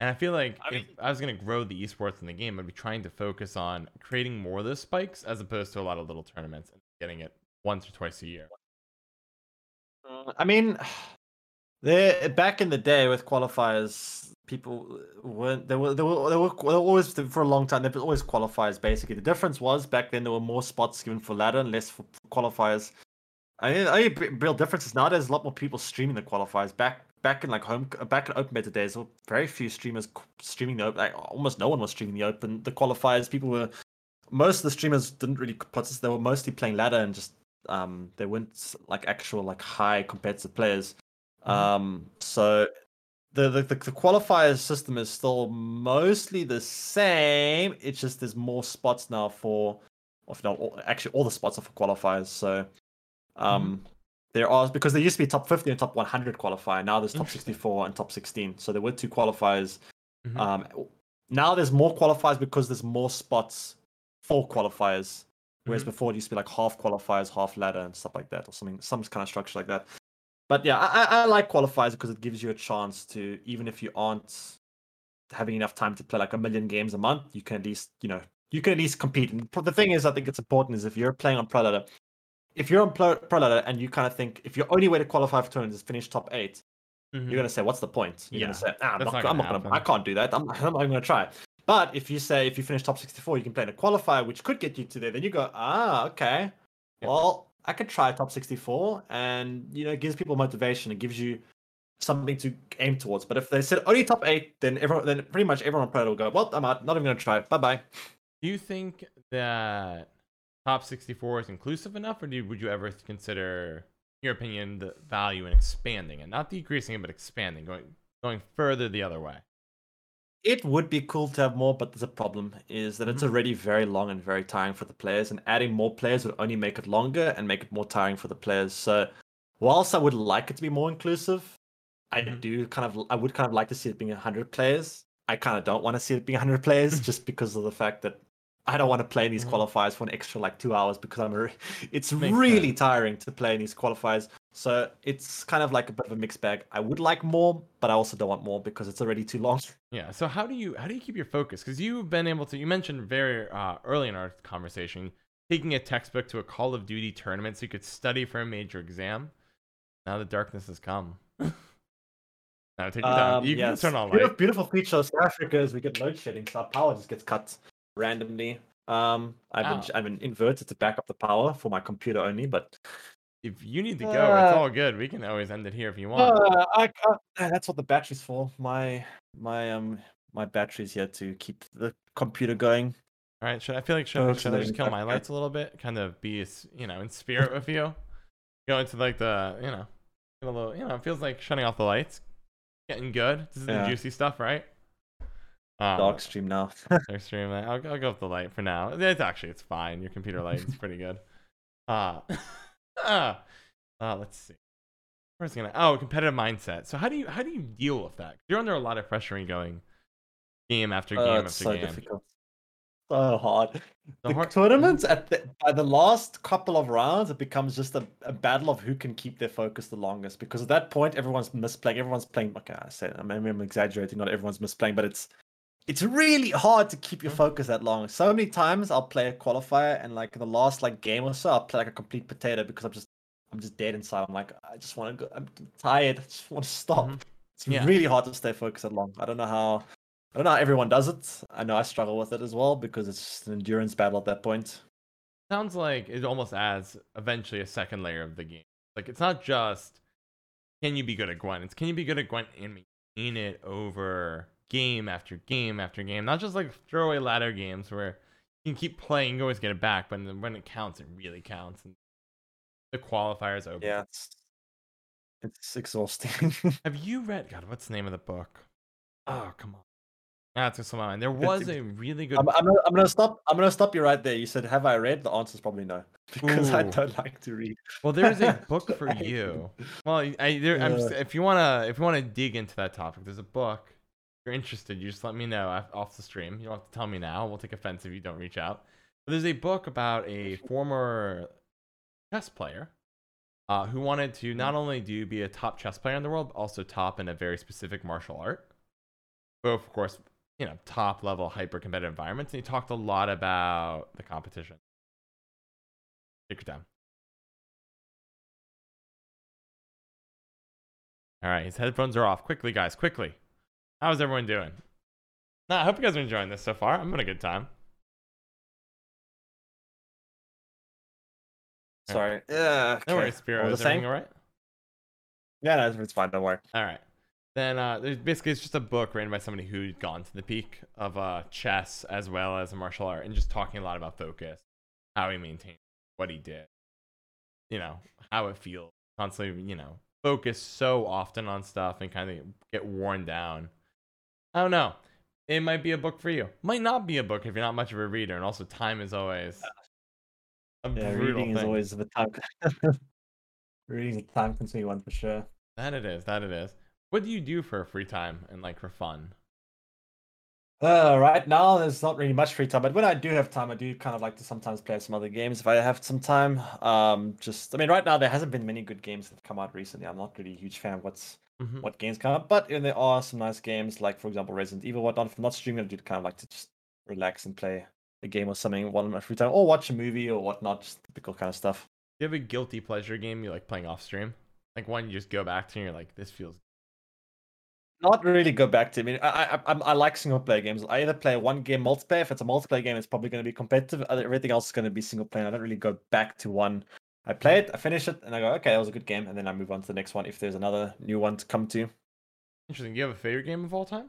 Speaker 1: And I feel like
Speaker 2: I
Speaker 1: if I was gonna grow the esports in the game, I'd be trying to focus on creating more of those spikes as opposed to a lot of little tournaments and getting it once or twice a year.
Speaker 2: Uh, I mean, there back in the day with qualifiers, people weren't there were there were there were, there were always for a long time there were always qualifiers. Basically, the difference was back then there were more spots given for ladder and less for qualifiers. I mean, I mean, real difference is now there's a lot more people streaming the qualifiers. Back back in like home back in open beta days, very few streamers streaming the open. Like almost no one was streaming the open. The qualifiers, people were most of the streamers didn't really participate. They were mostly playing ladder and just um they weren't like actual like high competitive players.
Speaker 1: Mhm.
Speaker 2: Um, so the, the the the qualifiers system is still mostly the same. It's just there's more spots now for, or no, all- actually all the spots are for qualifiers. So, um, there are because there used to be top 50 and top 100 qualifier. Now there's top 64 and top 16. So there were two qualifiers.
Speaker 1: Mhm.
Speaker 2: Um, now there's more qualifiers because there's more spots for qualifiers. Whereas
Speaker 1: Mhm.
Speaker 2: before it used to be like half qualifiers, half ladder, and stuff like that, or something, some kind of structure like that. But yeah, I, I I like qualifiers because it gives you a chance to, even if you aren't having enough time to play like a million games a month, you can at least, you know, you can at least compete. And the thing is, I think it's important is if you're playing on Pro Ladder, if you're on Pro, Pro Ladder and you kind of think if your only way to qualify for tournaments is finish top 8
Speaker 1: Mhm.
Speaker 2: you're gonna say, "What's the point?" You're
Speaker 1: Yeah,
Speaker 2: gonna say, ah, "I'm
Speaker 1: that's
Speaker 2: not,
Speaker 1: not
Speaker 2: I'm
Speaker 1: gonna
Speaker 2: not gonna, I can't do that. I'm, I'm not gonna try." But if you say if you finish top 64, you can play in a qualifier, which could get you to there. Then you go, "Ah, okay.
Speaker 1: Yeah.
Speaker 2: Well, I could try top 64," and you know, it gives people motivation. It gives you something to aim towards. But if they said only top eight, then everyone, then pretty much everyone on Pro will go, "Well, I'm out. Not even gonna try. Bye bye."
Speaker 1: Do you think that top 64 is inclusive enough, or do, would you ever consider, in your opinion, the value in expanding it, not decreasing it, but expanding, going going further the other way?
Speaker 2: It would be cool to have more, but there's a problem is that it's already very long and very tiring for the players, and adding more players would only make it longer and make it more tiring for the players. So, whilst I would like it to be more inclusive, I
Speaker 1: Mhm.
Speaker 2: do kind of I would kind of like to see it being 100 players. I kind of don't want to see it being 100 players just because of the fact that I don't want to play in these
Speaker 1: Mhm.
Speaker 2: qualifiers for an extra like two hours because I'm a, it's
Speaker 1: Makes
Speaker 2: really
Speaker 1: sense.
Speaker 2: tiring to play in these qualifiers. So it's kind of like a bit of a mixed bag. I would like more, but I also don't want more because it's already too long.
Speaker 1: Yeah. So how do you how do you keep your focus? Because you've been able to. You mentioned very uh, early in our conversation taking a textbook to a Call of Duty tournament so you could study for a major exam. Now the darkness has come. now take your time.
Speaker 2: Um,
Speaker 1: You
Speaker 2: yes.
Speaker 1: can turn on
Speaker 2: beautiful,
Speaker 1: light.
Speaker 2: beautiful feature of South Africa is we get load shedding, so our power just gets cut randomly. Um, I've been
Speaker 1: Wow.
Speaker 2: I've been inverted to back up the power for my computer only, but
Speaker 1: If you need to go, it's
Speaker 2: Uh,
Speaker 1: all good. We can always end it here if you want.
Speaker 2: uh, I, uh, that's what the battery's for. My my um my battery's here to keep the computer going.
Speaker 1: All right, should I feel like should,
Speaker 2: Oh,
Speaker 1: should I just kill my lights a little bit, kind of be you know in spirit with you, go into like the you know a little you know it feels like shutting off the lights, getting good. This is
Speaker 2: Yeah.
Speaker 1: the juicy stuff, right? Um,
Speaker 2: Dark stream now.
Speaker 1: Extreme light. I'll, I'll go with the light for now. It's actually it's fine. Your computer light is pretty good. Uh, uh, uh, let's see. Where's it gonna? Oh, competitive mindset. So how do you how do you deal with that? You're under a lot of pressure you're going game after game
Speaker 2: Oh,
Speaker 1: after
Speaker 2: so
Speaker 1: game.
Speaker 2: difficult. So hard.
Speaker 1: The
Speaker 2: The
Speaker 1: hard-
Speaker 2: tournaments at the, by the last couple of rounds, it becomes just a, a battle of who can keep their focus the longest. Because at that point, everyone's misplaying. Everyone's playing. Okay, I say I maybe I'm exaggerating. Not everyone's misplaying, but it's it's really hard to keep your
Speaker 1: Mhm.
Speaker 2: focus that long. So many times I'll play a qualifier, and like in the last like game or so, I'll play like a complete potato because I'm just I'm just dead inside. I'm like I just want to go. I'm tired. I just want to stop.
Speaker 1: Mhm.
Speaker 2: It's
Speaker 1: Yeah.
Speaker 2: really hard to stay focused that long. I don't know how. I don't know how everyone does it. I know I struggle with it as well because it's just an endurance battle at that point.
Speaker 1: Sounds like it almost adds eventually a second layer of the game. Like it's not just can you be good at Gwent? It's can you be good at Gwent and maintain it over game after game after game, not just like throwaway ladder games where you can keep playing, you always get it back, but when it counts, it really counts. And the qualifiers open.
Speaker 2: Yeah, it's it's exhausting.
Speaker 1: Have you read God? What's the name of the book? Oh, come on. That's just my mind. There was a really good.
Speaker 2: I'm, I'm, gonna, I'm gonna stop. I'm gonna stop you right there. You said, "Have I read?" The answer is probably no, because I don't like to read.
Speaker 1: Well, there's a book for you. Well, I there, I'm just, if you wanna if you wanna dig into that topic, there's a book. You're interested, you just let me know off the stream. You don't have to tell me now. We'll take offense if you don't reach out. But there's a book about a former chess player uh, who wanted to not only do be a top chess player in the world, but also top in a very specific martial art. Both, of course, you know, top level hyper competitive environments. And he talked a lot about the competition. Take your time. All right, his headphones are off. Quickly, guys, quickly. How's everyone doing? Nah, I hope you guys are enjoying this so far. I'm having a good time.
Speaker 2: Sorry. Yeah.
Speaker 1: No
Speaker 2: okay.
Speaker 1: worries, Spiro. Is everything all right?
Speaker 2: Yeah, no, it's fine. Don't worry.
Speaker 1: All right. Then uh, there's basically it's just a book written by somebody who's gone to the peak of uh, chess as well as a martial art, and just talking a lot about focus, how he maintained what he did, you know, how it feels constantly, you know, focus so often on stuff and kind of get worn down. I don't know. It might be a book for you. Might not be a book if you're not much of a reader, and also time is always a
Speaker 2: Yeah, reading is always the time. reading is a time-consuming one for sure.
Speaker 1: That it is. That it is. What do you do for free time and like for fun?
Speaker 2: Uh, right now, there's not really much free time, but when I do have time, I do kind of like to sometimes play some other games if I have some time. Um, just I mean, right now there hasn't been many good games that have come out recently. I'm not really a huge fan of what's
Speaker 1: Mhm.
Speaker 2: what games come out, but you know, there are some nice games like, for example, Resident Evil. Whatnot. If I'm not streaming, I do kind of like to just relax and play a game or something while in my free time, or watch a movie or whatnot. Just typical kind of stuff.
Speaker 1: Do you have a guilty pleasure game you like playing off stream? Like one you just go back to and you're like, this feels.
Speaker 2: Not really go back to. I mean, I I, I, I like single player games. I either play one game multiplayer. If it's a multiplayer game, it's probably going to be competitive. Everything else is going to be single player. I don't really go back to one. I play it, I finish it, and I go, okay, that was a good game, and then I move on to the next one if there's another new one to come to.
Speaker 1: Interesting. Do you have a favorite game of all time?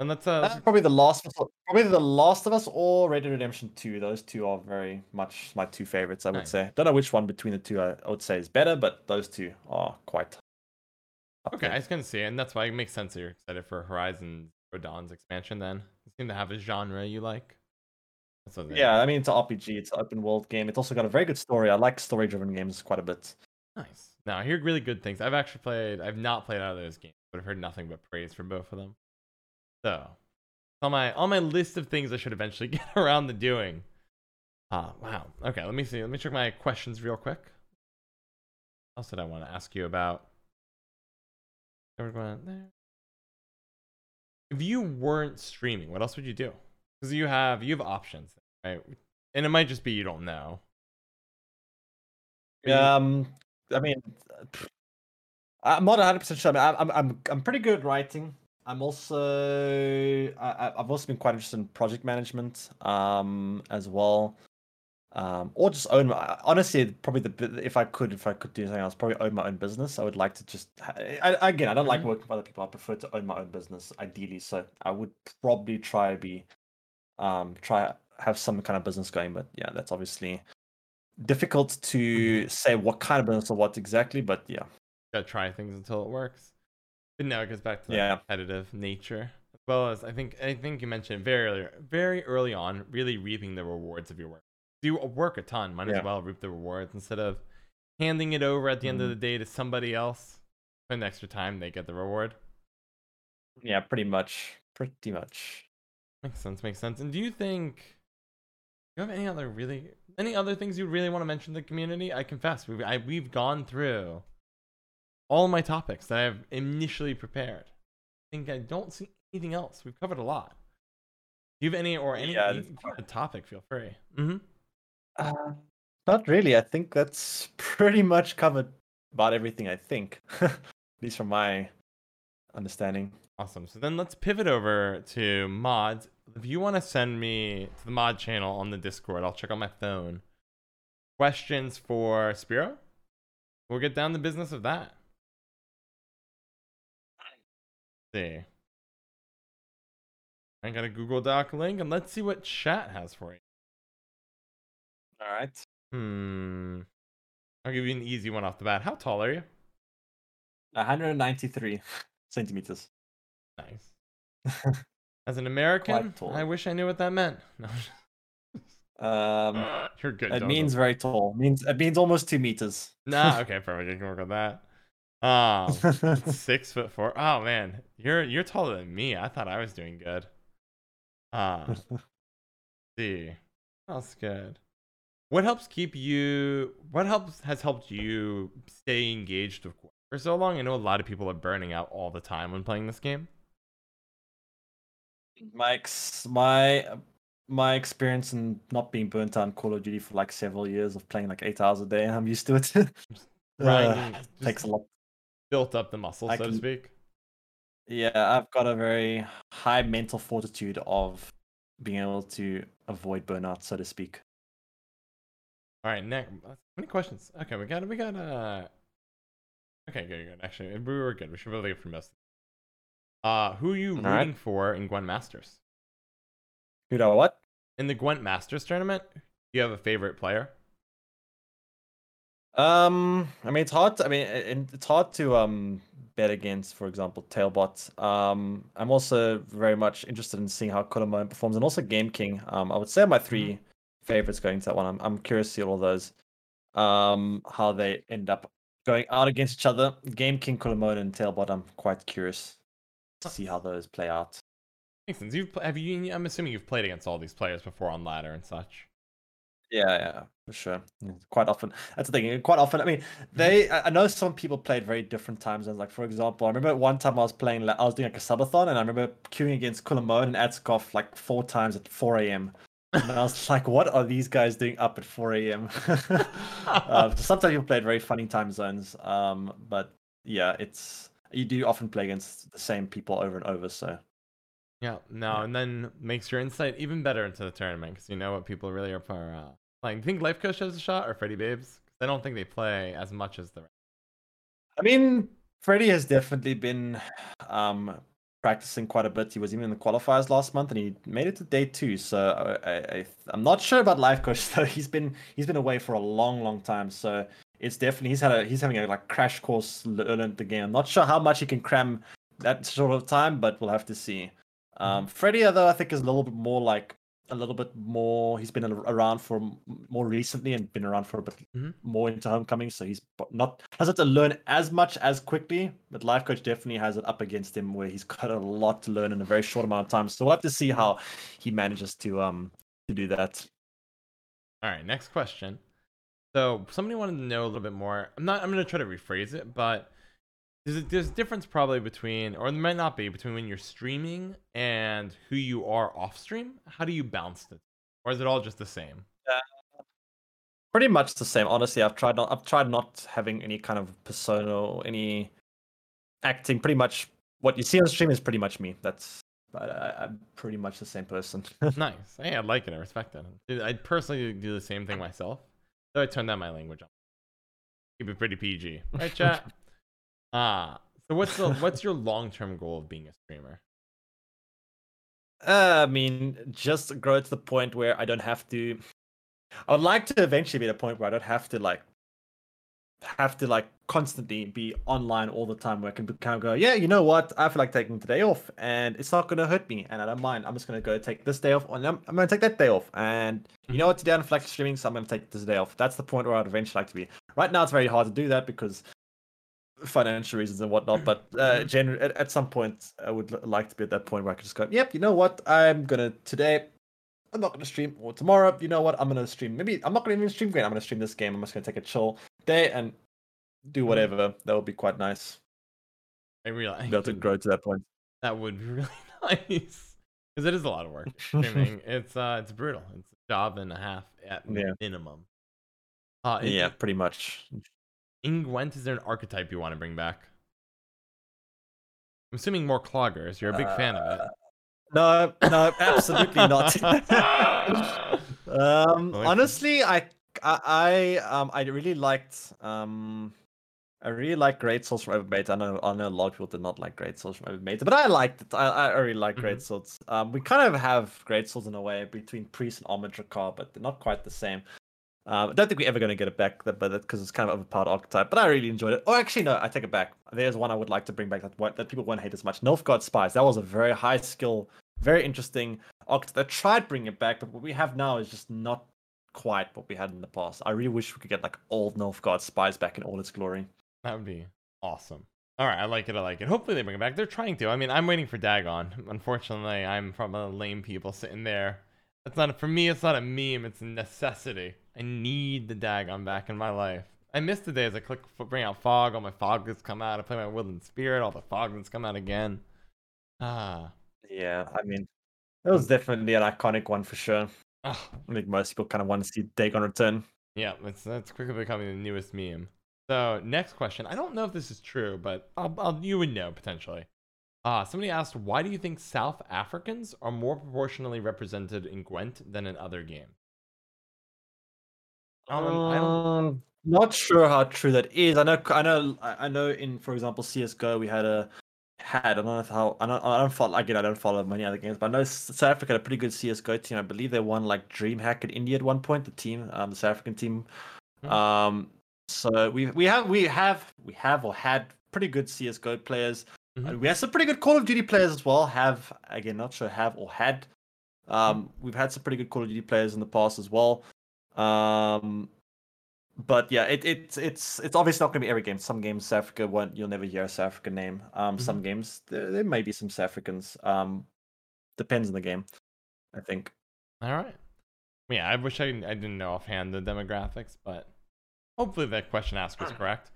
Speaker 1: And that's uh,
Speaker 2: Uh, probably the last, probably the Last of Us or Red Dead Redemption Two. Those two are very much my two favorites. I would
Speaker 1: Nice.
Speaker 2: say. Don't know which one between the two I, I would say is better, but those two are quite.
Speaker 1: okay. I
Speaker 2: there.
Speaker 1: was gonna say, and that's why it makes sense that you're excited for Horizon Zero Dawn's expansion. Then you seem to have a genre you like.
Speaker 2: Yeah, I mean it's an RPG. It's an open world game. It's also got a very good story. I like story driven games quite a bit.
Speaker 1: Nice. Now I hear really good things. I've actually played. I've not played out of those games, but I've heard nothing but praise for both of them. So, on my on my list of things I should eventually get around to doing. Ah, wow. Okay, let me see. Let me check my questions real quick. What else did I want to ask you about? There we go, there. If you weren't streaming, what else would you do? Because you have you have options, right? And it might just be you don't know.
Speaker 2: Um, I mean, I'm not 100 percent sure. I mean, I'm I'm I'm pretty good at writing. I'm also I, I've also been quite interested in project management um as well. Um, or just own my, honestly probably the if I could if I could do something else probably own my own business. I would like to just I, again I don't like
Speaker 1: Mhm.
Speaker 2: working for other people. I prefer to own my own business ideally. So I would probably try to be um try have some kind of business going. But yeah, that's obviously difficult to say what kind of business or what exactly. But yeah,
Speaker 1: gotta try things until it works. But no, it goes back to the
Speaker 2: Yeah.
Speaker 1: competitive nature, as well as I think I think you mentioned very early, very early on, really reaping the rewards of your work. Do work a ton, might
Speaker 2: Yeah.
Speaker 1: as well reap the rewards instead of handing it over at the end of the day to somebody else. Spend extra time, they get the reward.
Speaker 2: yeah, pretty much, pretty much.
Speaker 1: Makes sense. Makes sense. And do you think do you have any other really any other things you really want to mention to the community? I confess, we've I, we've gone through all my topics that I've initially prepared. I think I don't see anything else. We've covered a lot. Do you have any or any
Speaker 2: Yeah,
Speaker 1: any- if you have a topic? Feel free. Mm-hmm.
Speaker 2: Uh, not really. I think that's pretty much covered about everything. I think, at least from my understanding.
Speaker 1: Awesome. So then let's pivot over to mods. If you want to send me to the mod channel on the Discord, I'll check on my phone. Questions for Spiro? We'll get down to business of that. see. I got a Google Doc link, and let's see what chat has for you.
Speaker 2: All right.
Speaker 1: Hmm. I'll give you an easy one off the bat. How tall are you?
Speaker 2: 193 centimeters.
Speaker 1: Nice. As an American,
Speaker 2: tall.
Speaker 1: I wish I knew what that meant. No,
Speaker 2: Um,
Speaker 1: you're good.
Speaker 2: it
Speaker 1: don't-
Speaker 2: means very tall. Means it means almost two meters.
Speaker 1: Nah, okay, perfect. I can work on that. Um, six foot four. Oh man, you're you're taller than me. I thought I was doing good. Uh, see, that's good. What helps keep you? What helps has helped you stay engaged with for so long? I know a lot of people are burning out all the time when playing this game.
Speaker 2: My ex- my my experience in not being burnt out in Call of Duty for like several years of playing like eight hours a day. I'm used to it.
Speaker 1: Grinding
Speaker 2: Uh, takes a lot.
Speaker 1: built up the muscle,
Speaker 2: I
Speaker 1: so to speak.
Speaker 2: Yeah, I've got a very high mental fortitude of being able to avoid burnout, so to speak.
Speaker 1: All right, next. How many questions? Okay, we got we got uh. Okay, good, good. Actually, we were good. We should really get from most. Uh, who are you
Speaker 2: All right.
Speaker 1: rooting for in Gwent Masters?
Speaker 2: You know what?
Speaker 1: In the Gwent Masters tournament, do you have a favorite player?
Speaker 2: Um, I mean, it's hard. To, I mean, it, it- it's hard to um bet against, for example, Tailbot. Um, I'm also very much interested in seeing how Kolemoen performs, and also Game King. Um, I would say my 3 favorites going to that one. I'm I'm curious to see all those. Um, how they end up going out against each other. Game King, Kolemoen, and Tailbot. I'm quite curious to see how those play out.
Speaker 1: Makes sense. You've have you? I'm assuming you've played against all these players before on ladder and such.
Speaker 2: Yeah, yeah, for sure. Quite often, that's the thing. Quite often, I mean, they. I know some people played very different time zones. Like for example, I remember one time I was playing. I was doing like a subathon, and I remember queuing against Kolemoen and Adzikov like four times at 4 a.m. And I was like, what are these guys doing up at 4 a.m.? uh, sometimes you played very funny time zones. Um, but yeah, it's you do often play against the same people over and over. So
Speaker 1: Yeah, no,
Speaker 2: Yeah.
Speaker 1: and then makes your insight even better into the tournament because you know what people really are for, uh, playing. Think Lifecoach has a shot or Freddybabes? I don't think they play as much as the.
Speaker 2: I mean, Freddie has definitely been um, practicing quite a bit. He was even in the qualifiers last month, and he made it to day two. So I, I, I I'm not sure about Lifecoach though. He's been he's been away for a long, long time. So it's definitely he's had a he's having a like crash course learning the game. I'm not sure how much he can cram that sort of time, but we'll have to see. Um, Freddie, though, I think is a little bit more like a little bit more. He's been around for more recently and been around for a bit
Speaker 1: Mhm.
Speaker 2: more into homecoming, so he's not hasn't to learn as much as quickly. But Lifecoach definitely has it up against him, where he's got a lot to learn in a very short amount of time. So we'll have to see how he manages to um to do that.
Speaker 1: All right, next question. So somebody wanted to know a little bit more. I'm not. I'm gonna try to rephrase it, but there's a, there's a difference probably between, or there might not be, between when you're streaming and who you are off stream. How do you balance it, or is it all just the same?
Speaker 2: Uh, pretty much the same. Honestly, I've tried not I've tried not having any kind of persona or any acting. Pretty much what you see on stream is pretty much me. That's I, I, I'm pretty much the same person.
Speaker 1: nice. Hey, I like it. I respect it. I personally do the same thing myself. So I turned down my language on. Keep it pretty PG, right, chat? Ah. so what's the what's your long term goal of being a streamer?
Speaker 2: Uh, I mean, just grow to the point where I don't have to. I would like to eventually be at a point where I don't have to like have to like constantly be online all the time. Where I can kind of go, yeah, you know what? I feel like taking today off, and it's not gonna hurt me, and I don't mind. I'm just gonna go take this day off, and I'm, I'm gonna take that day off, and you know what? Today I don't feel like streaming, so I'm gonna take this day off. That's the point where I'd eventually like to be. Right now, it's very hard to do that because financial reasons and whatnot. But uh, gener- at, at some point, I would l- like to be at that point where I could just go, yep, you know what? I'm gonna today. I'm not gonna stream, or tomorrow, you know what? I'm gonna stream. Maybe I'm not gonna even stream game. I'm gonna stream this game. I'm just gonna take a chill day and do whatever. That would be quite nice.
Speaker 1: I realize
Speaker 2: Be able to grow to that point.
Speaker 1: that would be really nice because it is a lot of work. Streaming, it's uh, it's brutal. It's a job and a half at
Speaker 2: Yeah.
Speaker 1: minimum. Uh,
Speaker 2: yeah, pretty much.
Speaker 1: In Gwent, is there an archetype you want to bring back? I'm assuming more cloggers. You're a big fan of it.
Speaker 2: No, no, absolutely not. um, honestly, I, I, I, um, I really liked, um, I really like Great Swords from Evermade. I know I know a lot of people did not like Great Swords from Evermade, but I liked it. I, I really like Great
Speaker 1: Mhm.
Speaker 2: Swords. Um, we kind of have Great Swords in a way between Priest and Armored but they're not quite the same. Um, I don't think we're ever going to get it back, but because it's kind of overpowered archetype. But I really enjoyed it. Oh, actually, no, I take it back. There's one I would like to bring back that that people won't hate as much. Nilfgaard Spies. That was a very high skill, very interesting archetype. They tried bringing it back, but what we have now is just not quite what we had in the past. I really wish we could get like old Nilfgaard Spies back in all its glory.
Speaker 1: That would be awesome. All right, I like it. I like it. Hopefully they bring it back. They're trying to. I mean, I'm waiting for Dagon. Unfortunately, I'm from a lame people sitting there. It's not for me. It's not a meme. It's a necessity. I need the Dagon back in my life. I miss the days I click bring out fog. All my foglets come out. I play my woodland spirit. All the foglets come out again. Ah,
Speaker 2: Yeah, I mean, that was definitely an iconic one for sure.
Speaker 1: Oh,
Speaker 2: I think most people kind of want to see Dagon return.
Speaker 1: Yeah, it's that's quickly becoming the newest meme. So next question. I don't know if this is true, but I'll, I'll, you would know potentially. Uh, somebody asked, why do you think South Africans are more proportionally represented in Gwent than in other games? Um, I don't,
Speaker 2: Um, not sure how true that is. I know, I know, I know. In for example, CS:GO, we had a had. I don't know how. I don't. I don't follow. Again, I don't follow many other games, but I know South Africa had a pretty good CS:GO team. I believe they won like DreamHack in India at one point. The team, um, the South African team.
Speaker 1: Hmm.
Speaker 2: Um, so we we have we have we have or had pretty good CS:GO players.
Speaker 1: Mhm.
Speaker 2: We have some pretty good Call of Duty players as well. Have again, not sure have or had. Um, we've had some pretty good Call of Duty players in the past as well. Um, but yeah, it, it's it's it's obviously not going to be every game. Some games South Africa won't. You'll never hear a South African name. Um, some games there, there may be some South Africans. Um, depends on the game. I think.
Speaker 1: all right. Yeah, I wish I, I didn't know offhand the demographics, but hopefully that question asked was correct.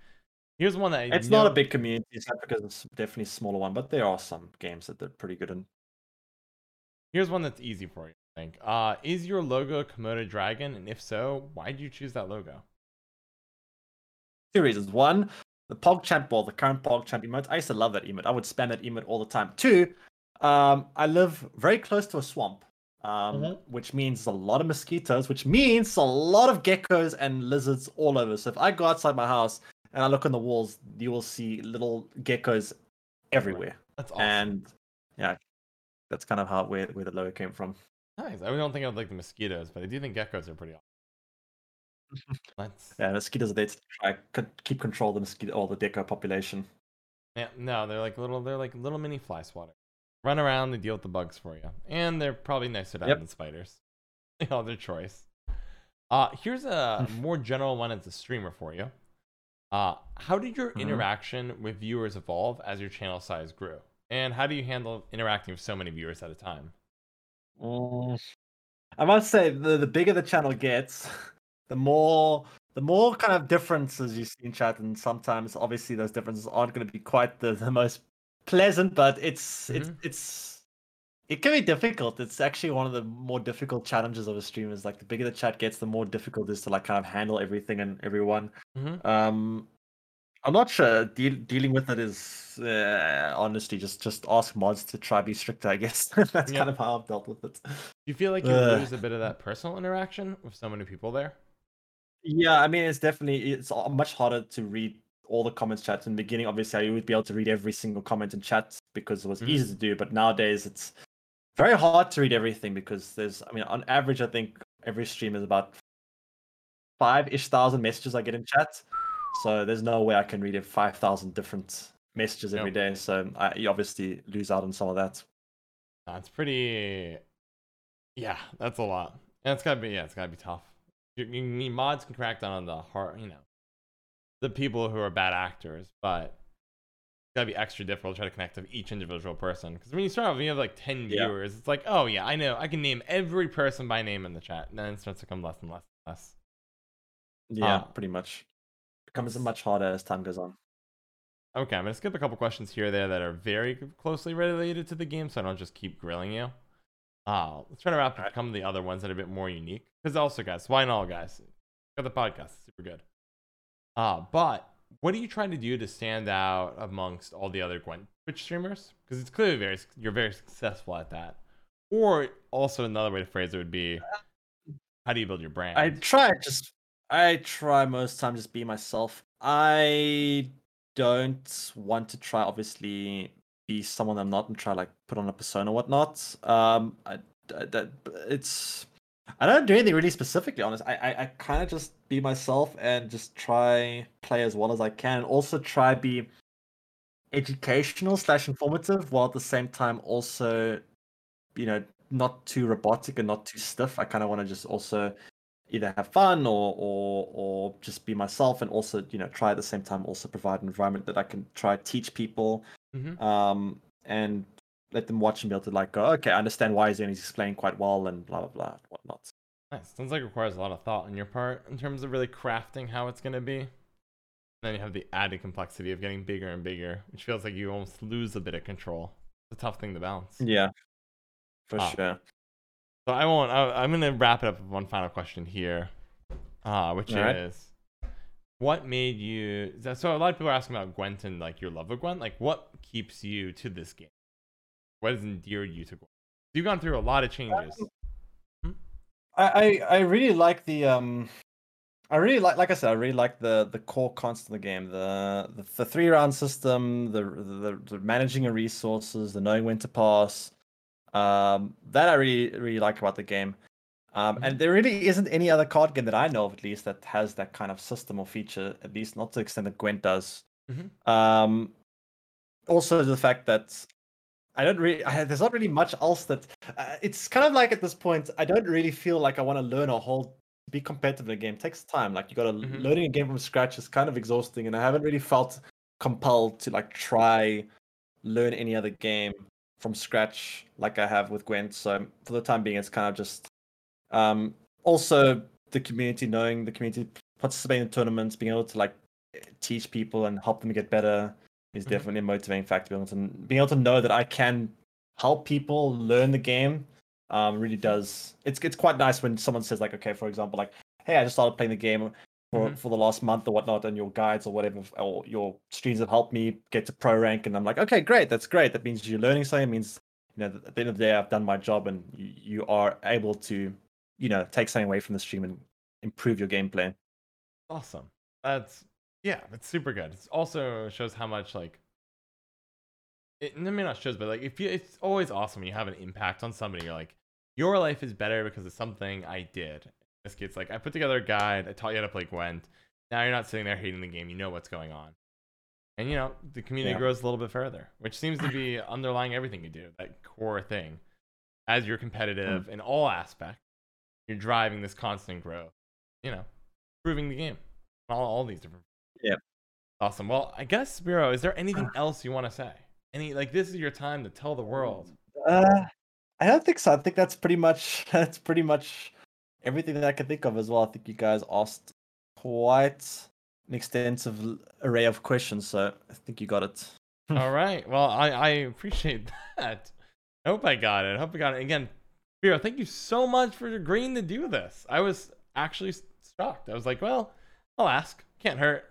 Speaker 1: Here's one that
Speaker 2: It's not a big community. South Africa is definitely a smaller one, but there are some games that they're pretty good in.
Speaker 1: Here's one that's easy for you. I think. Uh, is your logo a Komodo dragon, and if so, why did you choose that logo?
Speaker 2: Two reasons. One, the PogChamp ball, the current PogChamp emote. I used to love that emote. I would spam that emote all the time. Two, um, I live very close to a swamp, um,
Speaker 1: Mhm.
Speaker 2: which means a lot of mosquitoes, which means a lot of geckos and lizards all over. So if I go outside my house and I look on the walls, you will see little geckos everywhere.
Speaker 1: That's awesome.
Speaker 2: And yeah, that's kind of how where, where the logo came from.
Speaker 1: Nice. I don't think I would like the mosquitoes, but I do think geckos are pretty awesome. Let's.
Speaker 2: Yeah, mosquitoes are there to try keep control of the mosquito or the gecko population.
Speaker 1: Yeah, no, they're like little. They're like little mini fly swatter. Run around, they deal with the bugs for you, and they're probably nicer
Speaker 2: Yep.
Speaker 1: than spiders. You know, their choice. Uh, here's a more general one as a streamer for you. Uh, how did your
Speaker 2: Mhm.
Speaker 1: interaction with viewers evolve as your channel size grew? And how do you handle interacting with so many viewers at a time?
Speaker 2: Mm, I must say, the, the bigger the channel gets, the more the more kind of differences you see in chat, and sometimes obviously those differences aren't going to be quite the, the most pleasant, but it's it's it's it can be difficult. It's actually one of the more difficult challenges of a streamer. Is like the bigger the chat gets, the more difficult it is to like kind of handle everything and everyone.
Speaker 1: Mhm.
Speaker 2: Um, I'm not sure. Deal, dealing with it is uh, honestly just just ask mods to try be stricter. I guess that's
Speaker 1: Yeah.
Speaker 2: kind of how I've dealt with it.
Speaker 1: Do you feel like you
Speaker 2: Ugh.
Speaker 1: lose a bit of that personal interaction with so many people there?
Speaker 2: Yeah, I mean, it's definitely it's much harder to read all the comments chats in the beginning. Obviously, I would be able to read every single comment in chat because it was
Speaker 1: Mhm.
Speaker 2: easy to do. But nowadays, it's very hard to read everything because there's, I mean, on average, I think every stream is about five ish thousand messages I get in chat. So there's no way I can read five thousand different messages every
Speaker 1: Yep.
Speaker 2: day. So I you obviously lose out on some of that.
Speaker 1: That's pretty. Yeah, that's a lot. And it's gotta be. Yeah, it's gotta be tough. You, you- mods can crack down on the hard, you know, the people who are bad actors, but it's gotta be extra difficult to try to connect with each individual person. Because when you start off, you have like ten
Speaker 2: Yeah.
Speaker 1: viewers, it's like, oh yeah, I know, I can name every person by name in the chat, and then it starts to come less and less and less.
Speaker 2: Yeah,
Speaker 1: Ah.
Speaker 2: pretty much. Becomes much harder as time goes on.
Speaker 1: Okay, I'm gonna skip a couple questions here there that are very closely related to the game, so I don't just keep grilling you. Uh, let's try to wrap up
Speaker 2: Alright.
Speaker 1: some of the other ones that are a bit more unique. Because also, guys, why not guys? Got the podcast, it's super good. Uh, but what are you trying to do to stand out amongst all the other Gwent Twitch streamers? Because it's clearly very you're very successful at that. Or also another way to phrase it would be, how do you build your brand?
Speaker 2: I try just I try most time just be myself. I don't want to try obviously be someone I'm not and try like put on a persona or whatnot. Um, I, I- that it's I don't do anything really specifically. Honest, I I, I kind of just be myself and just try play as well as I can, and also try be educational slash informative while at the same time also, you know, not too robotic and not too stiff. I kind of want to just also either have fun or or or just be myself and also you know try at the same time also provide an environment that I can try teach people
Speaker 1: Mhm.
Speaker 2: um and let them watch and be able to like go okay I understand why he's doing he's explaining quite well and blah blah blah whatnot
Speaker 1: Nice. Sounds like it requires a lot of thought on your part in terms of really crafting how it's gonna be. Then you have the added complexity of getting bigger and bigger, which feels like you almost lose a bit of control. It's a tough thing to balance.
Speaker 2: yeah for
Speaker 1: Ah.
Speaker 2: sure
Speaker 1: So I won't. I, I'm gonna wrap it up with one final question here, uh, which
Speaker 2: Alright.
Speaker 1: is, what made you? So a lot of people are asking about Gwent and like your love of Gwent. Like, what keeps you to this game? What has endeared you to Gwent? You've gone through a lot of changes.
Speaker 2: I, I I really like the um I really like like I said I really like the the core concept of the game the the, the three round system the, the the managing of resources the knowing when to pass um that I really really like about the game um and there really isn't any other card game that I know of at least that has that kind of system or feature at least not to the extent that Gwent does
Speaker 1: Mhm.
Speaker 2: um also the fact that I don't really. I, there's not really much else that. Uh, it's kind of like at this point, I don't really feel like I want to learn a whole. Be competitive in a game It takes time. Like you got to
Speaker 1: Mhm.
Speaker 2: learning a game from scratch is kind of exhausting, and I haven't really felt compelled to like try learn any other game from scratch like I have with Gwent. So for the time being, it's kind of just. Um, also, the community, knowing the community, participating in tournaments, being able to like teach people and help them get better is
Speaker 1: Mhm.
Speaker 2: definitely a motivating factor. Being able, to, being able to know that I can help people learn the game um, really does. It's it's quite nice when someone says like, okay, for example, like, hey, I just started playing the game for,
Speaker 1: Mhm.
Speaker 2: for the last month or whatnot, and your guides or whatever or your streams have helped me get to pro rank, and I'm like, okay, great, that's great. That means you're learning something. It means you know at the end of the day, I've done my job, and you, you are able to you know take something away from the stream and improve your gameplay.
Speaker 1: Awesome. That's yeah, that's super good. It also shows how much like it I mean not shows, but like if you it's always awesome when you have an impact on somebody. You're like, your life is better because of something I did. This kid's like, I put together a guide, I taught you how to play Gwent. Now you're not sitting there hating the game, you know what's going on. And you know, the community
Speaker 2: Yeah.
Speaker 1: grows a little bit further, which seems to be underlying everything you do, that core thing. As you're competitive
Speaker 2: Hmm.
Speaker 1: in all aspects, you're driving this constant growth, you know, improving the game. All, all these different
Speaker 2: Yeah.
Speaker 1: Awesome. Well, I guess Spiro, is there anything else you want to say? Any like this is your time to tell the world.
Speaker 2: Uh, I don't think so. I think that's pretty much that's pretty much everything that I can think of as well. I think you guys asked quite an extensive array of questions, so I think you got it.
Speaker 1: All right. Well, I I appreciate that. I hope I got it. I hope I got it. Again, Spiro, thank you so much for agreeing to do this. I was actually shocked. I was like, well, I'll ask. Can't hurt.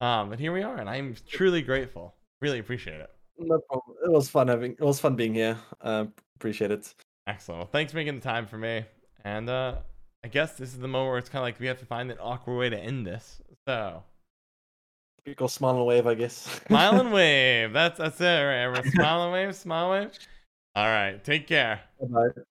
Speaker 1: Um, but here we are, and I'm truly grateful. Really appreciate it.
Speaker 2: No problem. It was fun having. It was fun being here. Uh, appreciate it.
Speaker 1: Excellent. Well, thanks for making the time for me. And uh, I guess this is the moment where it's kind of like we have to find an awkward way to end this. So,
Speaker 2: We go smile and wave, I guess.
Speaker 1: smile and wave. That's that's it, right? Everyone, smile and wave, smile and wave. All right. Take care.
Speaker 2: Bye-bye.